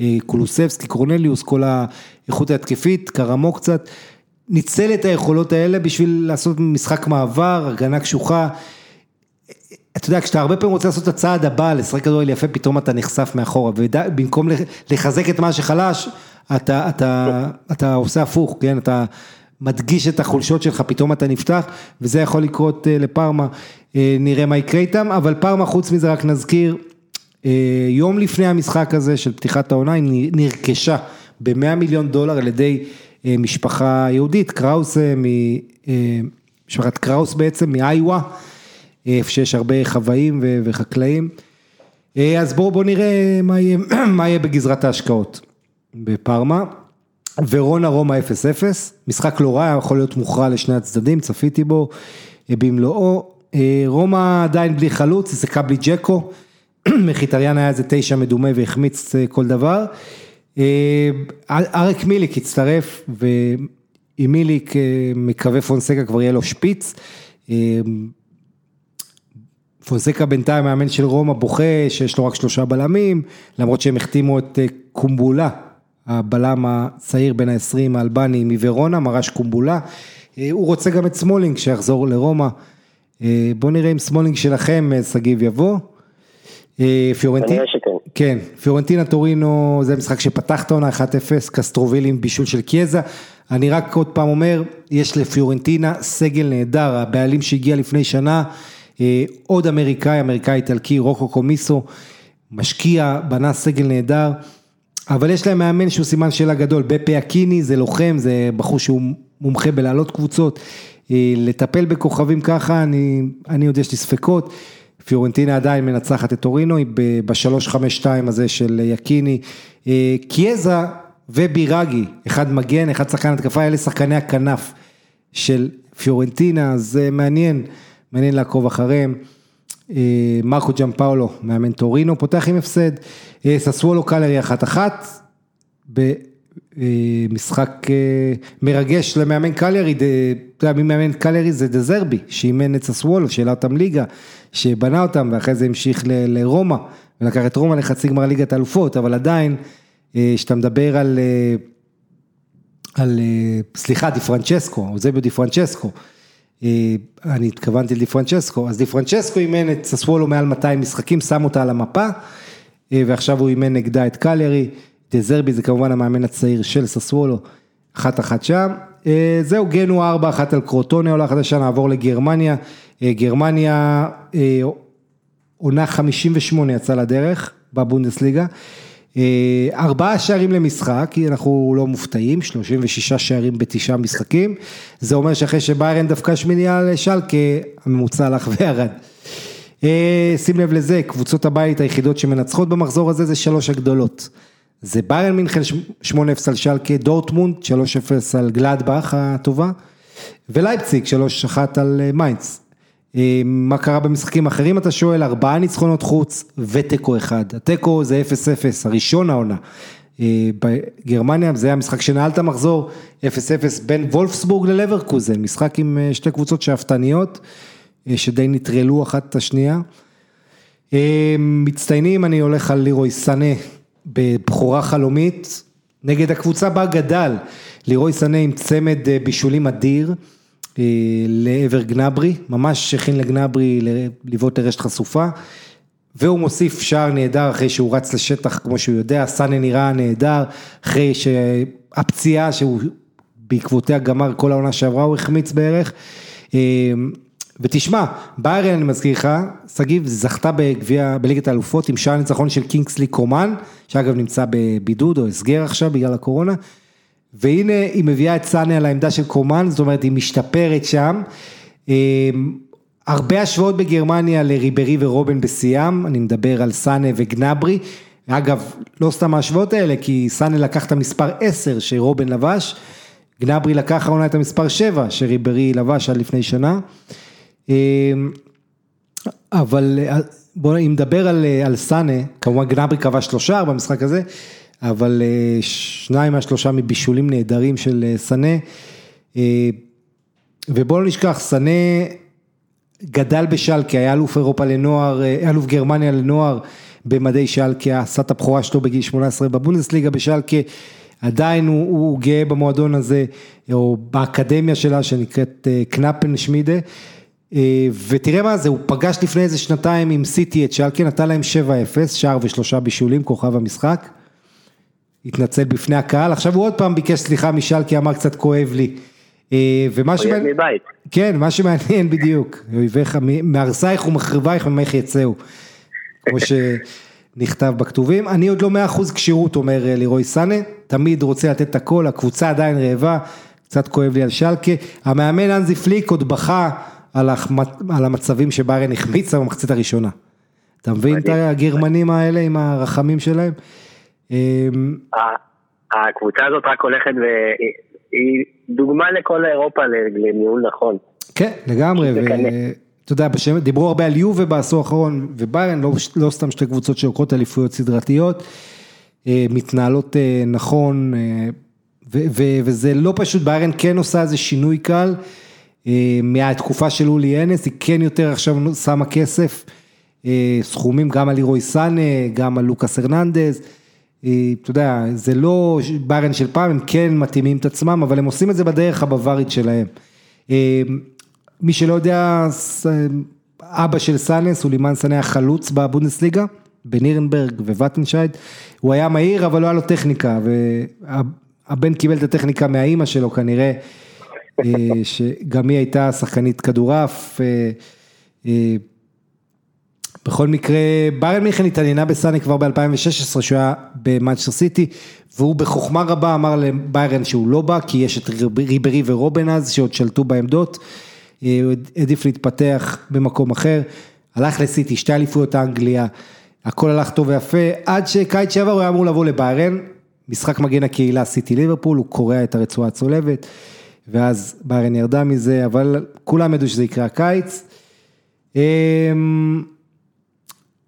וקולוסבסקי, קורנליוס, כל האיכות ההתקפית, קרמו קצת, ניצל את היכולות האלה בשביל לעשות משחק מעבר, הגנה קשוחה. אתה יודע, כשאתה הרבה פעמים רוצה לעשות את הצעד הבא, לשחק כדורגל יפה, פתאום אתה נחשף מאחורה, ובמקום לחזק את מה שחלש, אתה, אתה, אתה עושה הפוך, כן, אתה מדגיש את החולשות שלך, פתאום אתה נפתח, וזה יכול לקרות לפארמה, נראה מה יקרה איתם, אבל פארמה חוץ מזה רק נזכיר, יום לפני המשחק הזה של פתיחת העונה, היא נרכשה ב-100 מיליון דולר על ידי משפחה יהודית, קראוס, משפחת קראוס בעצם, מאיווה. איפה שיש הרבה חוואים וחקלאים. אז בואו בוא נראה מה יהיה, מה יהיה בגזרת ההשקעות בפארמה. ורונה רומא 0-0, משחק לא רע, יכול להיות מוכרע לשני הצדדים, צפיתי בו במלואו. רומא עדיין בלי חלוץ, זה קבלי ג'קו, מחיטריאן היה איזה תשע מדומה והחמיץ כל דבר. אריק מיליק הצטרף, ועם מיליק מקווה פונסקה כבר יהיה לו שפיץ. פונסקה בינתיים מאמן של רומא בוכה שיש לו רק שלושה בלמים, למרות שהם החתימו את קומבולה, הבלם הצעיר בין ה-20 האלבני מוורונה, מרש קומבולה, הוא רוצה גם את סמולינג שיחזור לרומא, בוא נראה אם סמולינג שלכם שגיב יבוא. פיורנטינה, כן, פיורנטינה טורינו זה משחק שפתח את העונה 1-0, קסטרובילי עם בישול של קיאזה, אני רק עוד פעם אומר, יש לפיורנטינה סגל נהדר, הבעלים שהגיע לפני שנה, עוד אמריקאי, אמריקאי איטלקי, רוקו קומיסו, משקיע, בנה סגל נהדר, אבל יש להם מאמן שהוא סימן שאלה גדול, בפה יאקיני זה לוחם, זה בחור שהוא מומחה בלהעלות קבוצות, לטפל בכוכבים ככה, אני, אני יודע יש לי ספקות, פיורנטינה עדיין מנצחת את טורינו, היא ב-352 הזה של יקיני, קיאזה ובירגי, אחד מגן, אחד שחקן התקפה, אלה שחקני הכנף של פיורנטינה, זה מעניין. מעניין לעקוב אחריהם. מרקו ג'אם פאולו, מאמן טורינו, פותח עם הפסד. ססוולו קלרי אחת אחת, במשחק מרגש למאמן קליארי, אתה יודע מי מאמן קליארי זה דזרבי, שאימן את ססוולו, שהעלה אותם ליגה, שבנה אותם ואחרי זה המשיך לרומא, ולקח את רומא לחצי גמר ליגת האלופות, אבל עדיין, כשאתה מדבר על, על, סליחה, די פרנצ'סקו, אוזביו די פרנצ'סקו, אני התכוונתי לדיפרנצ'סקו, אז דיפרנצ'סקו אימן את ססוולו מעל 200 משחקים, שם אותה על המפה, ועכשיו הוא אימן נגדה את קליירי, דזרבי זה כמובן המאמן הצעיר של ססוולו, אחת אחת שם, זהו גנו 4 אחת על קרוטונה עולה חדשה, נעבור לגרמניה, גרמניה עונה 58 יצאה לדרך, בבונדסליגה. אה, ארבעה שערים למשחק, כי אנחנו לא מופתעים, 36 שערים בתשעה משחקים, זה אומר שאחרי שביירן דווקא שמיניה לשלקה, הממוצע הלך וירד. אה, שים לב לזה, קבוצות הבית היחידות שמנצחות במחזור הזה זה שלוש הגדולות. זה ביירן מינכן 8-0 על שלקה, דורטמונד 3-0 על גלדבך הטובה, ולייפציג 3-1 על אה, מיינץ. אה, מה קרה במשחקים אחרים אתה שואל, ארבעה ניצחונות חוץ ותיקו אחד, התיקו זה 0-0, הראשון העונה. בגרמניה זה היה משחק שנעל את המחזור 0-0 בין וולפסבורג ללברקוזן, משחק עם שתי קבוצות שאפתניות. אה, שדי נטרלו אחת את השנייה. אה, מצטיינים, אני הולך על לירוי סנה בבחורה חלומית, נגד הקבוצה בה גדל, לירוי סנה עם צמד אה, בישולים אדיר. לעבר גנברי, ממש הכין לגנברי לבעוט לרשת חשופה. והוא מוסיף שער נהדר אחרי שהוא רץ לשטח כמו שהוא יודע, סאנה נראה נהדר, אחרי שהפציעה שהוא בעקבותיה גמר כל העונה שעברה הוא החמיץ בערך. ותשמע, ביירן אני מזכיר לך, שגיב זכתה בגביע, בליגת האלופות עם שער ניצחון של קינגסלי קומן, שאגב נמצא בבידוד או הסגר עכשיו בגלל הקורונה, והנה היא מביאה את סאנה על העמדה של קומן, זאת אומרת היא משתפרת שם. אמ, הרבה השוואות בגרמניה לריברי ורובן בשיאם, אני מדבר על סאנה וגנברי, אגב, לא סתם ההשוואות האלה, כי סאנה לקח את המספר 10 שרובן לבש, גנברי לקח העונה את המספר 7 שריברי לבש עד לפני שנה. אמ, אבל בואו, אם נדבר על, על סאנה, כמובן גנברי קבע שלושה במשחק הזה, אבל אה, שניים מהשלושה מבישולים נהדרים של אה, סאנה. אה, ובואו לא נשכח, סאנה גדל בשלקה, היה אלוף אירופה לנוער, אלוף גרמניה לנוער במדי שלקה, עשה את הבכורה שלו בגיל 18 בבונדסליגה בשלקה, עדיין הוא, הוא גאה במועדון הזה, או באקדמיה שלה שנקראת קנפן שמידה. אה, ותראה מה זה, הוא פגש לפני איזה שנתיים עם סיטי את שלקה, נתן להם 7-0, שער ושלושה בישולים, כוכב המשחק. התנצל בפני הקהל, עכשיו הוא עוד פעם ביקש סליחה משלקה, אמר קצת כואב לי. אה, ומה שמעניין, מבית. כן, מה שמעניין בדיוק, אויביך, מהרסייך ומחריבייך ממך יצאו, כמו שנכתב בכתובים. אני עוד לא מאה אחוז כשירות, אומר אה, לירוי סאנה, תמיד רוצה לתת את הכל, הקבוצה עדיין רעבה, קצת כואב לי על שלקה. המאמן אנזי פליק עוד בכה. על, החמת, על המצבים שביירן החמיצה במחצית הראשונה. אתה מבין את הגרמנים האלה עם הרחמים שלהם? אמ, הקבוצה הזאת רק הולכת והיא דוגמה לכל אירופה לניהול נכון. כן, לגמרי, ואתה יודע, בשם, דיברו הרבה על יובה בעשור האחרון, וביירן לא, לא סתם שתי קבוצות שלוקחות אליפויות סדרתיות, אה, מתנהלות אה, נכון, אה, וזה לא פשוט, ביירן כן עושה איזה שינוי קל. מהתקופה של אולי אנס, היא כן יותר עכשיו שמה כסף, סכומים גם על לירוי סאנה, גם על לוקאס הרננדז, אה, אתה יודע, זה לא ברן של פעם, הם כן מתאימים את עצמם, אבל הם עושים את זה בדרך הבווארית שלהם. מי שלא יודע, אבא של סאנס, סולימן סאנה היה חלוץ בבונדסליגה, בנירנברג וואטנשייד, הוא היה מהיר אבל לא היה לו טכניקה, והבן קיבל את הטכניקה מהאימא שלו כנראה. אה, שגם היא הייתה שחקנית כדורעף. אה, אה, בכל מקרה, ביירן מיכן התעניינה בסאני כבר ב-2016, שהוא היה במאצ'ר סיטי, והוא בחוכמה רבה אמר לביירן שהוא לא בא, כי יש את ריברי ורובן אז, שעוד שלטו בעמדות, הוא העדיף להתפתח במקום אחר, הלך לסיטי, שתי אליפויות האנגליה, הכל הלך טוב ויפה, עד שקיץ שעבר הוא היה אמור לבוא לביירן, משחק מגן הקהילה סיטי ליברפול, הוא קורע את הרצועה הצולבת. ואז ביירן ירדה מזה, אבל כולם ידעו שזה יקרה הקיץ.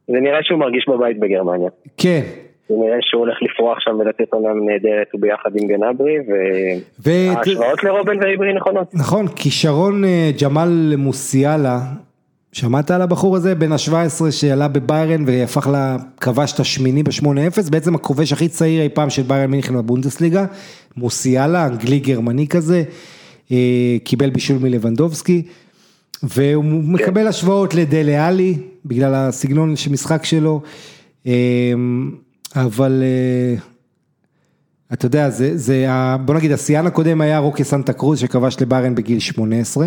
זה נראה שהוא מרגיש בבית בגרמניה. כן. זה נראה שהוא הולך לפרוח שם ולתת עונה נהדרת, ביחד עם גנברי, וההשוואות לרובן ועברי נכונות. נכון, כישרון אה, ג'מאל מוסיאלה, שמעת על הבחור הזה, בן ה-17 שעלה בביירן והפך לכבש את השמיני ב-8-0, בעצם הכובש הכי צעיר אי פעם של ביירן מינכן בבונדסליגה, מוסיאלה, אנגלי גרמני כזה, אה, קיבל בישול מלבנדובסקי, והוא כן. מקבל השוואות לדלה עלי, בגלל הסגנון של משחק שלו, אה, אבל אה, אתה יודע, זה, זה, בוא נגיד, השיאן הקודם היה רוקי סנטה קרוז שכבש לביירן בגיל 18,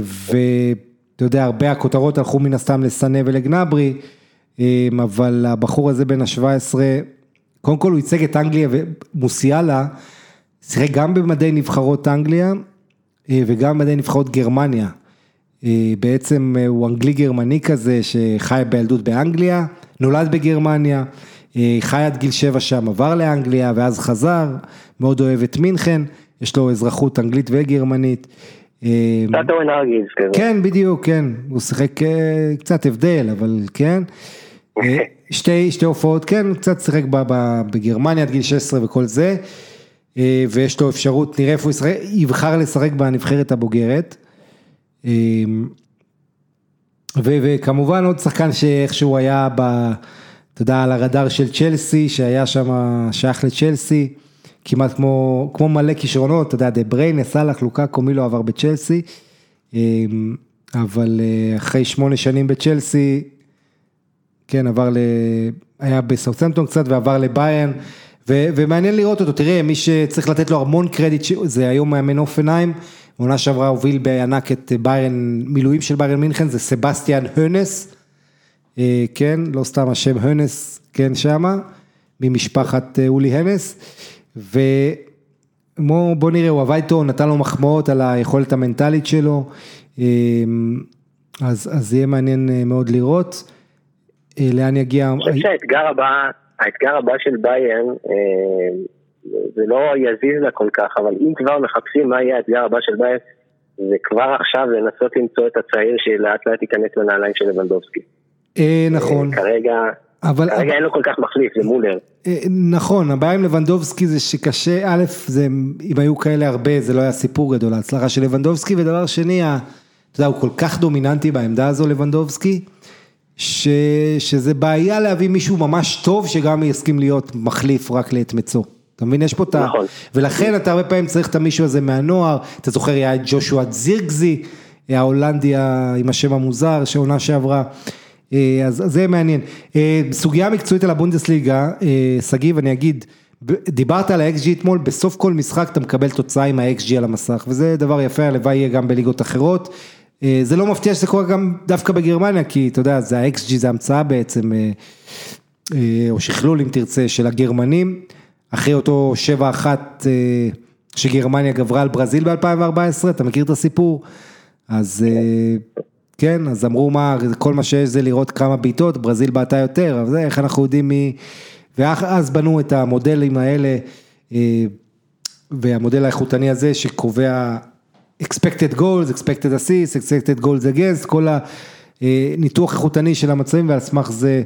ו... אתה יודע, הרבה הכותרות הלכו מן הסתם לסנה ולגנברי, אבל הבחור הזה בן ה-17, קודם כל הוא ייצג את אנגליה ומוסיאלה, שיחק גם במדי נבחרות אנגליה וגם במדי נבחרות גרמניה. בעצם הוא אנגלי גרמני כזה שחי בילדות באנגליה, נולד בגרמניה, חי עד גיל שבע שם, עבר לאנגליה ואז חזר, מאוד אוהב את מינכן, יש לו אזרחות אנגלית וגרמנית. קצת אורן ארגיז כזה. כן, בדיוק, כן, הוא שיחק קצת הבדל, אבל כן. שתי, שתי הופעות, כן, קצת שיחק בגרמניה עד גיל 16 וכל זה, ויש לו אפשרות, נראה איפה הוא ישחק, יבחר לשחק בנבחרת הבוגרת. וכמובן עוד שחקן שאיכשהו היה ב... אתה יודע, על הרדאר של צ'לסי, שהיה שם, שייך לצ'לסי, כמעט כמו, כמו מלא כישרונות, אתה יודע, דה בריינה, סאלח, לוקאקו, מי לא עבר בצ'לסי, אבל אחרי שמונה שנים בצ'לסי, כן, עבר ל... היה בסאוטסמפטון קצת ועבר לביירן, ו... ומעניין לראות אותו, תראה, מי שצריך לתת לו המון קרדיט, זה היום מאמן הופנהיים, עונה שעברה הוביל בענק את ביירן, מילואים של ביירן מינכן, זה סבסטיאן הונס, כן, לא סתם השם הונס, כן, שמה, ממשפחת אולי הנס, ובוא נראה, הוא עבד איתו, נתן לו מחמאות על היכולת המנטלית שלו, אז, אז יהיה מעניין מאוד לראות. לאן יגיע... אני חושב שהאתגר הבא, האתגר הבא של ביין, זה לא יזיז לה כל כך, אבל אם כבר מחפשים מה יהיה האתגר הבא של ביין, זה כבר עכשיו לנסות למצוא את הצעיר שלאט לאט ייכנס לנעליים של לבנדובסקי. נכון. כרגע... אבל... כרגע אין לו כל כך מחליף, זה מולר. נכון, הבעיה עם לבנדובסקי זה שקשה, א', זה, אם היו כאלה הרבה, זה לא היה סיפור גדול, ההצלחה של לבנדובסקי, ודבר שני, אתה יודע, הוא כל כך דומיננטי בעמדה הזו, לבנדובסקי, ש, שזה בעיה להביא מישהו ממש טוב, שגם יסכים להיות מחליף רק לעת מצוא. אתה מבין, יש פה את ה... נכון. ולכן אתה הרבה פעמים צריך את המישהו הזה מהנוער, אתה זוכר, היה את ג'ושוע זירגזי, ההולנדי עם השם המוזר, שעונה שעברה. אז זה מעניין. סוגיה מקצועית על הבונדסליגה, שגיב, אני אגיד, דיברת על ה-XG אתמול, בסוף כל משחק אתה מקבל תוצאה עם ה-XG על המסך, וזה דבר יפה, הלוואי יהיה גם בליגות אחרות. זה לא מפתיע שזה קורה גם דווקא בגרמניה, כי אתה יודע, זה ה-XG, זה המצאה בעצם, או שכלול אם תרצה, של הגרמנים, אחרי אותו 7-1 שגרמניה גברה על ברזיל ב-2014, אתה מכיר את הסיפור? אז... כן, אז אמרו מה, כל מה שיש זה לראות כמה בעיטות, ברזיל בעטה יותר, אבל זה איך אנחנו יודעים מי... ואז בנו את המודלים האלה, והמודל האיכותני הזה שקובע expected goals, expected assists, expected goals against, כל הניתוח איכותני של המצבים, ועל סמך זה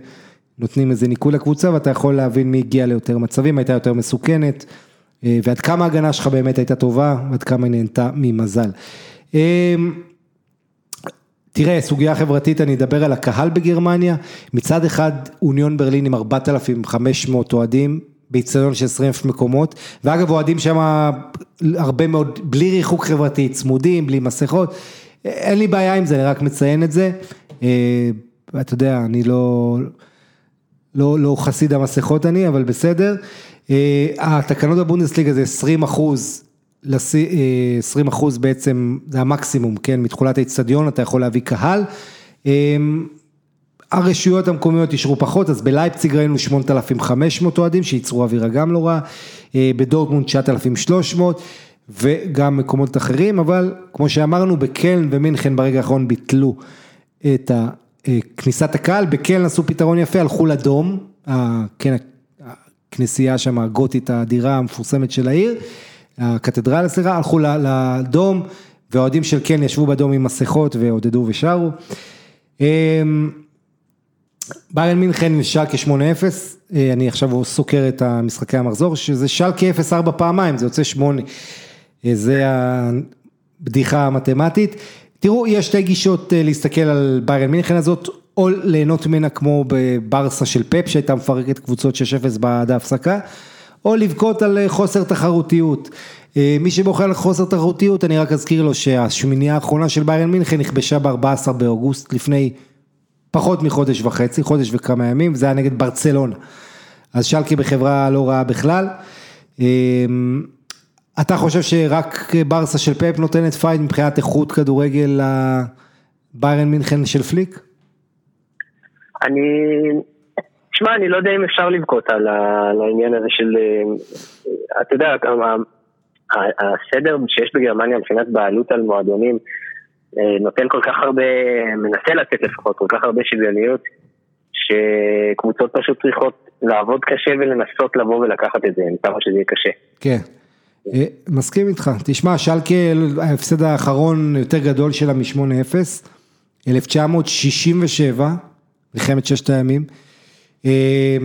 נותנים איזה ניקוי לקבוצה, ואתה יכול להבין מי הגיע ליותר מצבים, הייתה יותר מסוכנת, ועד כמה ההגנה שלך באמת הייתה טובה, ועד כמה היא נהנתה ממזל. תראה, סוגיה חברתית, אני אדבר על הקהל בגרמניה, מצד אחד אוניון ברלין עם 4,500 אוהדים, באיצטדיון של 20 מקומות, ואגב אוהדים שם הרבה מאוד, בלי ריחוק חברתי, צמודים, בלי מסכות, אין לי בעיה עם זה, אני רק מציין את זה, אתה יודע, אני לא, לא, לא חסיד המסכות אני, אבל בסדר, התקנות בבונדסליגה זה 20 אחוז, 20 אחוז בעצם זה המקסימום, כן, מתחולת האיצטדיון אתה יכול להביא קהל. הרשויות המקומיות אישרו פחות, אז בלייפציג ראינו 8,500 אוהדים שייצרו אווירה גם לא רע, בדורטמונד 9,300 וגם מקומות אחרים, אבל כמו שאמרנו בקלן ומינכן ברגע האחרון ביטלו את כניסת הקהל, בקלן עשו פתרון יפה, הלכו לדום, כן, הכנסייה שם הגותית האדירה המפורסמת של העיר. הקתדרלה, סליחה, הלכו לדום, והאוהדים של כן ישבו בדום עם מסכות ועודדו ושרו. ביירן מינכן נשאר כ-8-0, אני עכשיו סוקר את המשחקי המחזור, שזה שאל כ-0-4 פעמיים, זה יוצא 8, זה הבדיחה המתמטית. תראו, יש שתי גישות להסתכל על ביירן מינכן הזאת, או ליהנות ממנה כמו בברסה של פפ, שהייתה מפרקת קבוצות 6-0 בעד ההפסקה. או לבכות על חוסר תחרותיות. מי שבוחר על חוסר תחרותיות, אני רק אזכיר לו שהשמינייה האחרונה של ביירן מינכן נכבשה ב-14 באוגוסט לפני פחות מחודש וחצי, חודש וכמה ימים, וזה היה נגד ברצלונה. אז שלקה בחברה לא רעה בכלל. אתה חושב שרק ברסה של פפ נותנת פייט מבחינת איכות כדורגל לביירן מינכן של פליק? אני... תשמע, אני לא יודע אם אפשר לבכות על העניין הזה של... אה, אתה יודע, הסדר שיש בגרמניה מבחינת בעלות על מועדונים נותן כל כך הרבה, מנסה לתת לפחות כל כך הרבה שוויוניות, שקבוצות פשוט צריכות לעבוד קשה ולנסות לבוא ולקחת את זה, כמה שזה יהיה קשה. כן. אה, מסכים איתך, תשמע, שלקה, ההפסד האחרון יותר גדול שלה מ-8-0, 1967, מלחמת ששת הימים, אה,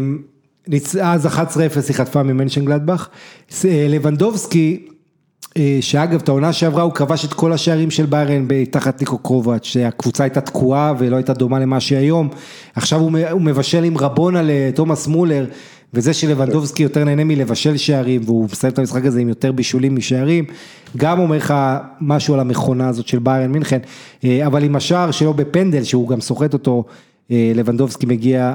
אז 11-0 היא חטפה ממנשן גלדבך, לבנדובסקי אה, שאגב, את העונה שעברה הוא כבש את כל השערים של ביירן תחת ניקו קרובץ', שהקבוצה הייתה תקועה ולא הייתה דומה למה שהיא היום. עכשיו הוא מבשל עם רבונה לתומאס מולר, וזה שלבנדובסקי יותר נהנה מלבשל שערים, והוא מסיים את המשחק הזה עם יותר בישולים משערים, גם אומר לך משהו על המכונה הזאת של ביירן מינכן, אה, אבל עם השער שלו בפנדל, שהוא גם סוחט אותו, אה, לבנדובסקי מגיע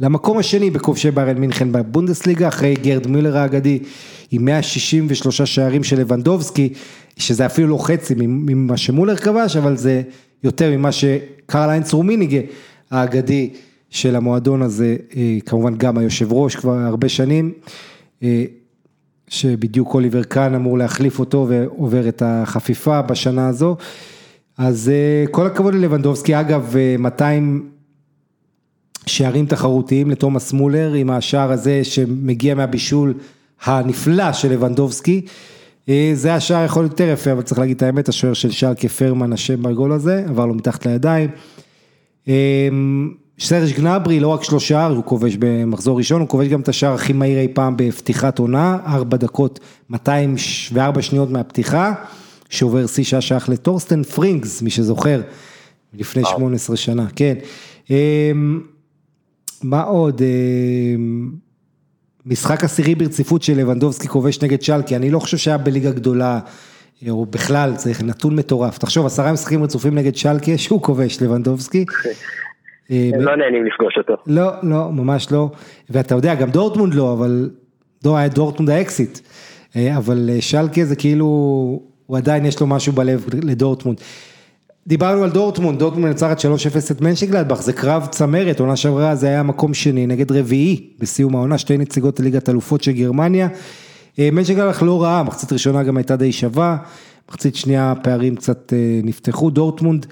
למקום השני בכובשי ביירן מינכן בבונדסליגה, אחרי גרד מילר האגדי, עם 163 שערים של לבנדובסקי, שזה אפילו לא חצי ממה שמולר כבש, אבל זה יותר ממה שקרליינס רומיניגה האגדי של המועדון הזה, אה, כמובן גם היושב ראש כבר הרבה שנים, אה, שבדיוק אוליבר קאן אמור להחליף אותו ועובר את החפיפה בשנה הזו. אז אה, כל הכבוד ללבנדובסקי, אגב 200 שערים תחרותיים לתומאס מולר עם השער הזה שמגיע מהבישול הנפלא של לבנדובסקי. אה, זה השער יכול להיות יותר יפה, אבל צריך להגיד את האמת, השוער של שער כפרמן אשם בגול הזה, עבר לו מתחת לידיים. אה, סרג' גנברי לא רק שלושה, הוא כובש במחזור ראשון, הוא כובש גם את השער הכי מהיר אי פעם בפתיחת עונה, ארבע דקות 204 שניות מהפתיחה, שעובר שיא שעה שייך לטורסטן פרינגס, מי שזוכר, לפני 18 שנה, כן. אה, מה עוד? משחק עשירי ברציפות של לבנדובסקי כובש נגד שלקי, אני לא חושב שהיה בליגה גדולה, או בכלל, צריך נתון מטורף. תחשוב, עשרה משחקים רצופים נגד שלקי, שהוא כובש לבנדובסקי. הם לא נהנים לפגוש אותו. לא, לא, ממש לא. ואתה יודע, גם דורטמונד לא, אבל לא היה דורטמונד האקסיט. אה, אבל אה, שלקה זה כאילו, הוא עדיין יש לו משהו בלב לדורטמונד. דיברנו על דורטמונד, דורטמונד מנצחת 3-0 את מנשנגלדבך, זה קרב צמרת, עונה שעברה זה היה מקום שני נגד רביעי בסיום העונה, שתי נציגות לליגת אלופות של גרמניה. אה, מנשנגלדבך לא רעה, מחצית ראשונה גם הייתה די שווה, מחצית שנייה הפערים קצת אה, נפתחו, דורטמונד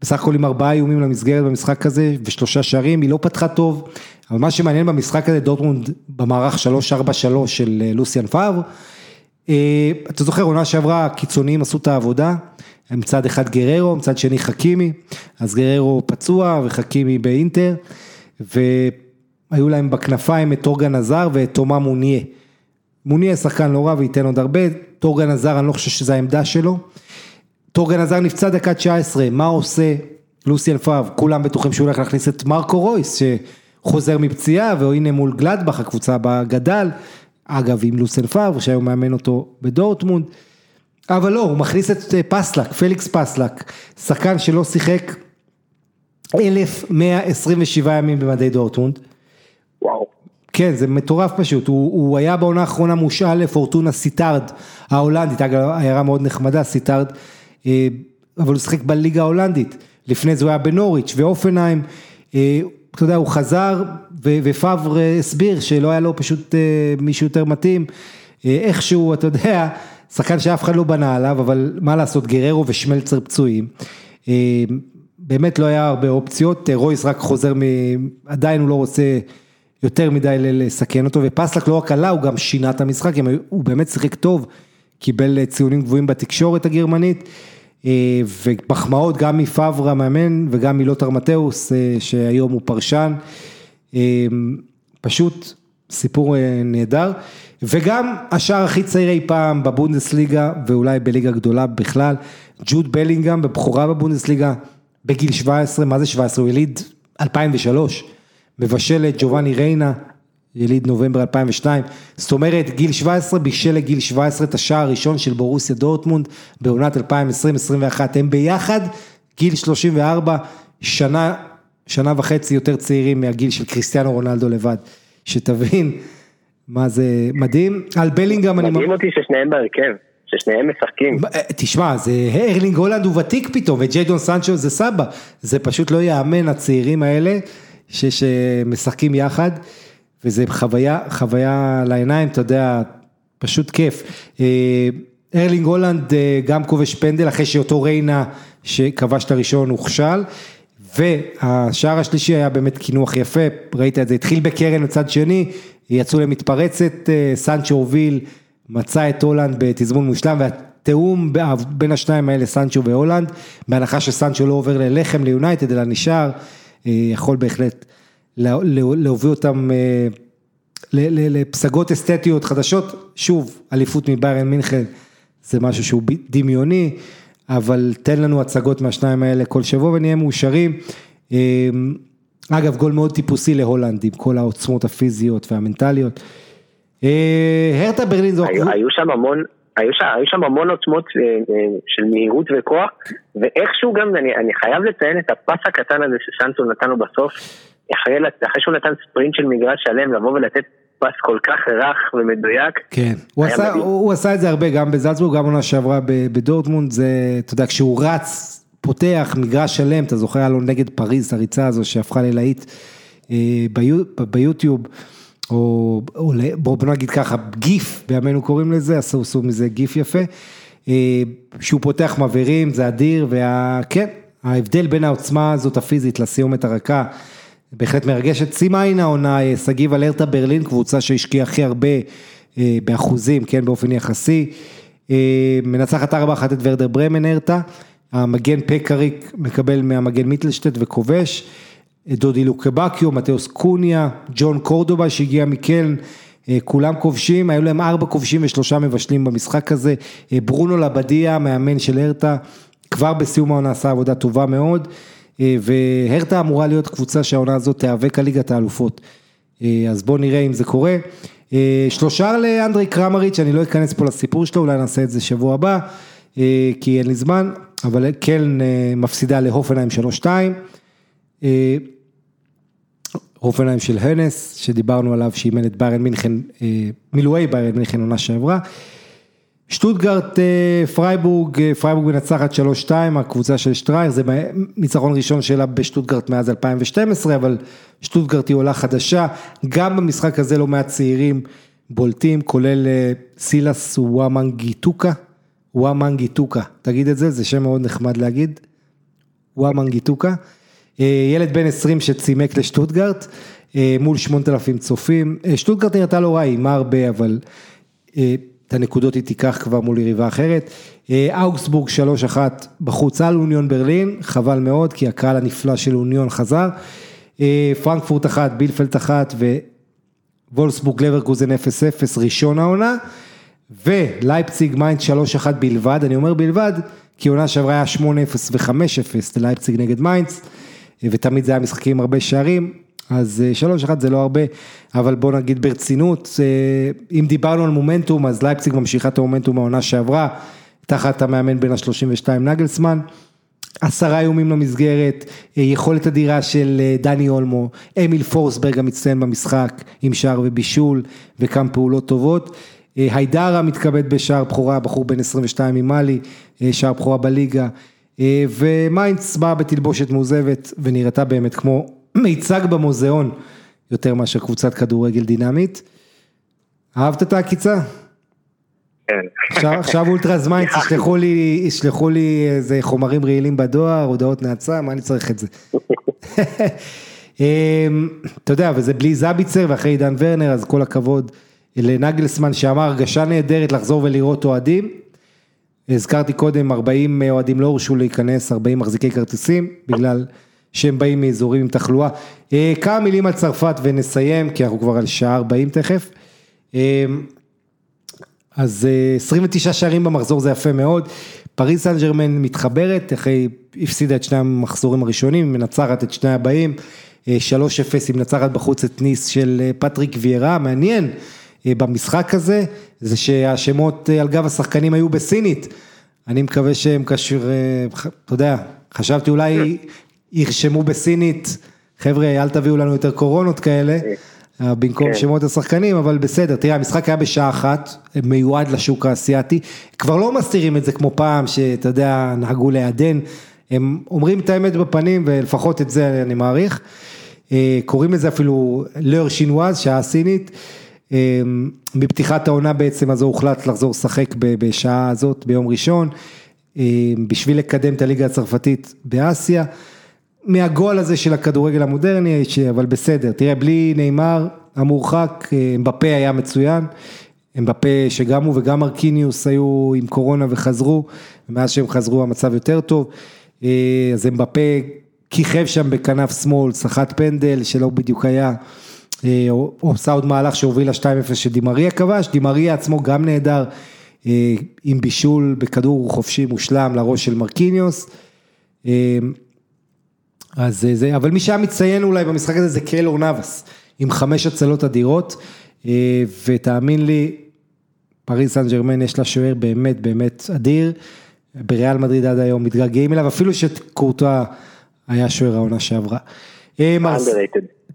בסך הכל עם ארבעה איומים למסגרת במשחק הזה ושלושה שערים, היא לא פתחה טוב, אבל מה שמעניין במשחק הזה, דורטמונד במערך 3-4-3 של אה, לוסיאן פאבר, אתה זוכר, עונה שעברה הקיצוניים עשו את העבודה. מצד אחד גריירו, מצד שני חכימי, אז גריירו פצוע וחכימי באינטר, והיו להם בכנפיים את טורגן הזאר ואת תומה מונייה. מונייה שחקן לא רע וייתן עוד הרבה, טורגן הזאר אני לא חושב שזו העמדה שלו. טורגן הזאר נפצע דקה 19, מה עושה לוסיאן פאבר? כולם בטוחים שהוא הולך להכניס את מרקו רויס שחוזר מפציעה והנה מול גלדבך הקבוצה בה גדל, אגב עם לוסיאן פאבר שהיום מאמן אותו בדורטמונד. אבל לא, הוא מכניס את אה, פסלק, פליקס פסלק, שחקן שלא שיחק 1,127 ימים במדי דורטמונד. וואו. כן, זה מטורף פשוט, הוא, הוא היה בעונה האחרונה מושאל לפורטונה סיטארד ההולנדית, אגב, עיירה מאוד נחמדה, סיטארד, אה, אבל הוא שיחק בליגה ההולנדית, לפני זה הוא היה בנוריץ' והופנהיים, אה, אתה יודע, הוא חזר ופאבר הסביר שלא היה לו פשוט מישהו יותר מתאים, איכשהו, אתה יודע, שחקן שאף אחד לא בנה עליו, אבל מה לעשות, גררו ושמלצר פצועים. אה, באמת לא היה הרבה אופציות, רויס רק חוזר, מ... עדיין הוא לא רוצה יותר מדי לסכן אותו, ופסלק לא רק עלה, הוא גם שינה את המשחק, הוא באמת שיחק טוב, קיבל ציונים גבוהים בתקשורת הגרמנית, אה, ומחמאות גם מפאברה מאמן וגם מלותר מתאוס, אה, שהיום הוא פרשן, פשוט סיפור נהדר. וגם השער הכי צעיר אי פעם בבונדסליגה ואולי בליגה גדולה בכלל, ג'וד בלינגהם בבכורה בבונדסליגה בגיל 17, מה זה 17? הוא יליד 2003, מבשל את ג'ובאני ריינה, יליד נובמבר 2002, זאת אומרת גיל 17 בישל לגיל 17 את השער הראשון של בורוסיה דורטמונד בעונת 2020-2021, הם ביחד גיל 34, שנה, שנה וחצי יותר צעירים מהגיל של קריסטיאנו רונלדו לבד, שתבין מה זה מדהים, על בלינגהם אני... מדהים אותי ששניהם בהרכב, ששניהם משחקים. אה, תשמע, זה הרלינג הולנד הוא ותיק פתאום, וג'יידון סנצ'ו זה סבא, זה פשוט לא ייאמן הצעירים האלה, שמשחקים יחד, וזה חוויה, חוויה לעיניים, אתה יודע, פשוט כיף. ארלינג הולנד גם כובש פנדל אחרי שאותו ריינה שכבש את הראשון הוכשל. והשער השלישי היה באמת קינוח יפה, ראית את זה, התחיל בקרן מצד שני, יצאו למתפרצת, סנצ'ו הוביל, מצא את הולנד בתזמון מושלם, והתיאום בין השניים האלה, סנצ'ו והולנד, בהנחה שסנצ'ו לא עובר ללחם ליונייטד, אלא נשאר, יכול בהחלט להוביל אותם לפסגות אסתטיות חדשות, שוב, אליפות מביירן מינכן, זה משהו שהוא דמיוני. אבל תן לנו הצגות מהשניים האלה כל שבוע ונהיה מאושרים. אמ, אגב, גול מאוד טיפוסי להולנד, עם כל העוצמות הפיזיות והמנטליות. אה, הרטה ברלין זו... היו שם המון... היו שם, היו שם המון עוצמות אה, אה, של מהירות וכוח, ואיכשהו גם, אני, אני חייב לציין את הפס הקטן הזה שסנטו נתן לו בסוף, אחרי, אחרי שהוא נתן ספרינט של מגרש שלם, לבוא ולתת פס כל כך רך ומדויק. כן, הוא עשה, הוא, הוא עשה את זה הרבה גם בזלצבורג, גם עונה שעברה בדורטמונד, זה, אתה יודע, כשהוא רץ, פותח מגרש שלם, אתה זוכר היה לו נגד פריז, הריצה הזו שהפכה ללהיט אה, ביו, ביוטיוב, או, או בוא נגיד ככה, גיף, בימינו קוראים לזה, עשו, עשו מזה גיף יפה, אה, שהוא פותח מבערים, זה אדיר, וכן, ההבדל בין העוצמה הזאת הפיזית לסיומת הרכה, בהחלט מרגשת, שימה עין העונה, שגיב אלרטה ברלין, קבוצה שהשקיעה הכי הרבה אה, באחוזים, כן, באופן יחסי. אה, מנצחת 4-1 את ורדר ברמן הרטה, המגן פקריק מקבל מהמגן מיטלשטט וכובש. דודי לוקבקיו, מתאוס קוניה, ג'ון קורדובה שהגיע מקלן, אה, כולם כובשים, היו להם ארבע כובשים ושלושה מבשלים במשחק הזה. ברונו לבדיה, מאמן של הרטה, כבר בסיום העונה עשה עבודה טובה מאוד. אה, והרטה אמורה להיות קבוצה שהעונה הזאת תיאבק על ליגת האלופות. אה, אז בואו נראה אם זה קורה. אה, שלושה לאנדרי קרמריץ', אני לא אכנס פה לסיפור שלו, אולי נעשה את זה שבוע הבא, כי אין לי זמן, אבל כן מפסידה להופנהיים 3-2. הופנהיים של הנס, שדיברנו עליו שאימן את ביירן מינכן, מול ביירן מינכן עונה שעברה. שטוטגרט אה, פרייבורג, אה, פרייבורג מנצחת 3-2, הקבוצה של שטרייר, זה ניצחון ראשון שלה בשטוטגרט מאז 2012, אבל שטוטגרט היא עולה חדשה, גם במשחק הזה לא מעט צעירים בולטים, כולל אה, סילס וואמנגיטוקה, וואמנגיטוקה, תגיד את זה, זה שם מאוד נחמד להגיד, וואמנגיטוקה, ילד בן 20 שצמח לשטוטגרט, מול 8,000 צופים, שטוטגרט נראתה לא רע, הימרה הרבה, אבל... את הנקודות היא תיקח כבר מול יריבה אחרת. אה, אוגסבורג 3-1 בחוץ על אוניון ברלין, חבל מאוד כי הקהל הנפלא של אוניון חזר. אה, פרנקפורט 1, בילפלד 1 ווולסבורג לבקוזן 0-0 ראשון העונה. ולייפציג מיינץ 3-1 בלבד, אני אומר בלבד, כי עונה שעברה היה 8-0 ו-5-0 ללייפציג נגד מיינץ, אה, ותמיד זה היה משחקים עם הרבה שערים, אז אה, שלוש אחת זה לא הרבה, אבל בוא נגיד ברצינות, אה, אם דיברנו על מומנטום, אז לייפציג ממשיכה את המומנטום מהעונה שעברה, תחת המאמן בין ה-32 נגלסמן, עשרה איומים למסגרת, אה, יכולת אדירה של דני אולמו, אמיל פורסברג המצטיין במשחק, עם שער ובישול וכמה פעולות טובות. היידרה מתכבד בשער בכורה, בחור בן 22 ממאלי, שער בכורה בליגה, ומיינץ באה בתלבושת מעוצבת ונראתה באמת כמו מיצג במוזיאון יותר מאשר קבוצת כדורגל דינמית. אהבת את העקיצה? כן. עכשיו, עכשיו אולטראס מיינץ, ישלחו לי, ישלחו לי איזה חומרים רעילים בדואר, הודעות נאצה, מה אני צריך את זה? אמ, אתה יודע, וזה בלי זאביצר ואחרי עידן ורנר, אז כל הכבוד לנגלסמן שאמר הרגשה נהדרת לחזור ולראות אוהדים. הזכרתי קודם, 40 אוהדים לא הורשו להיכנס, 40 מחזיקי כרטיסים, בגלל... שהם באים מאזורים עם תחלואה. אה, כמה מילים על צרפת ונסיים, כי אנחנו כבר על שעה 40 תכף. אה, אז 29 אה, שערים במחזור זה יפה מאוד, פריס סן ג'רמן מתחברת, אחרי הפסידה את שני המחזורים הראשונים, מנצחת את שני הבאים, 3-0 היא מנצחת בחוץ את ניס של פטריק ויירה, מעניין במשחק הזה, זה שהשמות על גב השחקנים היו בסינית, אני מקווה שהם קשור, אתה יודע, חשבתי אולי ירשמו בסינית, חבר'ה, אל תביאו לנו יותר קורונות כאלה, אה, במקום כן. שמות השחקנים, אבל בסדר, תראה, המשחק היה בשעה אחת, מיועד לשוק האסייתי, כבר לא מסתירים את זה כמו פעם, שאתה יודע, נהגו לעדן, הם אומרים את האמת בפנים, ולפחות את זה אני מעריך. קוראים לזה אפילו לר שינואז, שעה סינית. מפתיחת העונה בעצם הזו הוחלט לחזור לשחק בשעה הזאת ביום ראשון, בשביל לקדם את הליגה הצרפתית באסיה. מהגול הזה של הכדורגל המודרני, אבל בסדר, תראה, בלי נאמר המורחק, אמבפה היה מצוין, אמבפה שגם הוא וגם ארקיניוס היו עם קורונה וחזרו, ומאז שהם חזרו המצב יותר טוב, אז אמבפה כיכב שם בכנף שמאל, סחט פנדל שלא בדיוק היה, הוא עושה עוד מהלך שהוביל ל-2-0 שדי מריה כבש, די מריה עצמו גם נהדר, עם בישול בכדור חופשי מושלם לראש של מרקיניוס. אז זה, אבל מי שהיה מצטיין אולי במשחק הזה זה קיילור נבאס, עם חמש הצלות אדירות, ותאמין לי, פריס סן ג'רמן יש לה שוער באמת באמת אדיר, בריאל מדריד עד היום מתגעגעים אליו, אפילו שקורטואה היה שוער העונה שעברה.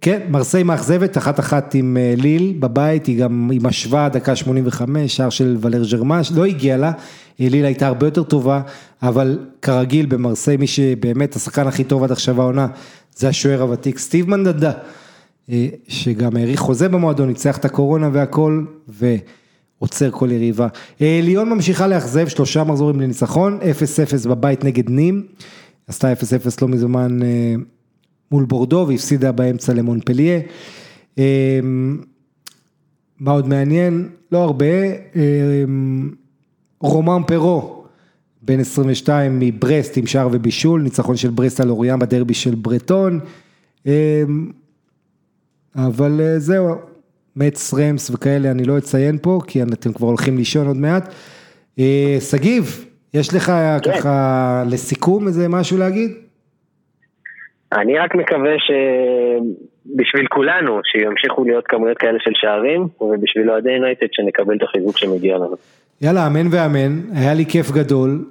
כן, מרסיי מאכזבת, אחת אחת עם ליל בבית, היא גם, היא משווה דקה 85, שער של ולר ג'רמן, לא הגיע לה, ליל הייתה הרבה יותר טובה, אבל כרגיל במרסיי, מי שבאמת השחקן הכי טוב עד עכשיו העונה, זה השוער הוותיק סטיב מנדדה, שגם האריך חוזה במועדון, ניצח את הקורונה והכל, ועוצר כל יריבה. ליון ממשיכה לאכזב, שלושה מחזורים לניצחון, 0-0 בבית נגד נים, עשתה 0-0 לא מזמן מול בורדו והפסידה באמצע למונפליה. מה עוד מעניין? לא הרבה, רומן פרו, בן 22 מברסט עם שער ובישול, ניצחון של ברסט על אוריאן בדרבי של ברטון, אבל זהו, מצ רמס וכאלה אני לא אציין פה, כי אתם כבר הולכים לישון עוד מעט. שגיב, יש לך ככה לסיכום איזה משהו להגיד? אני רק מקווה שבשביל כולנו, שימשיכו להיות כמויות כאלה של שערים, ובשביל אוהדי יונייטד שנקבל את החיזוק שמגיע לנו. יאללה, אמן ואמן, היה לי כיף גדול,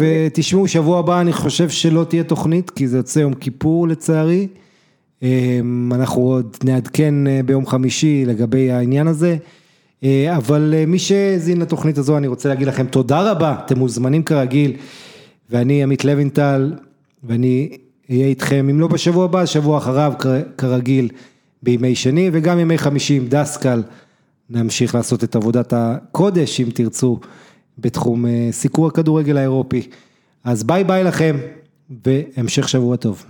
ותשמעו, שבוע הבא אני חושב שלא תהיה תוכנית, כי זה יוצא יום כיפור לצערי, אנחנו עוד נעדכן ביום חמישי לגבי העניין הזה, אבל מי שהזין לתוכנית הזו, אני רוצה להגיד לכם תודה רבה, אתם מוזמנים כרגיל, ואני עמית לוינטל, ואני... אהיה איתכם, אם לא בשבוע הבא, שבוע אחריו כרגיל בימי שני וגם ימי חמישי עם דסקל, נמשיך לעשות את עבודת הקודש אם תרצו בתחום סיקור הכדורגל האירופי. אז ביי ביי לכם והמשך שבוע טוב.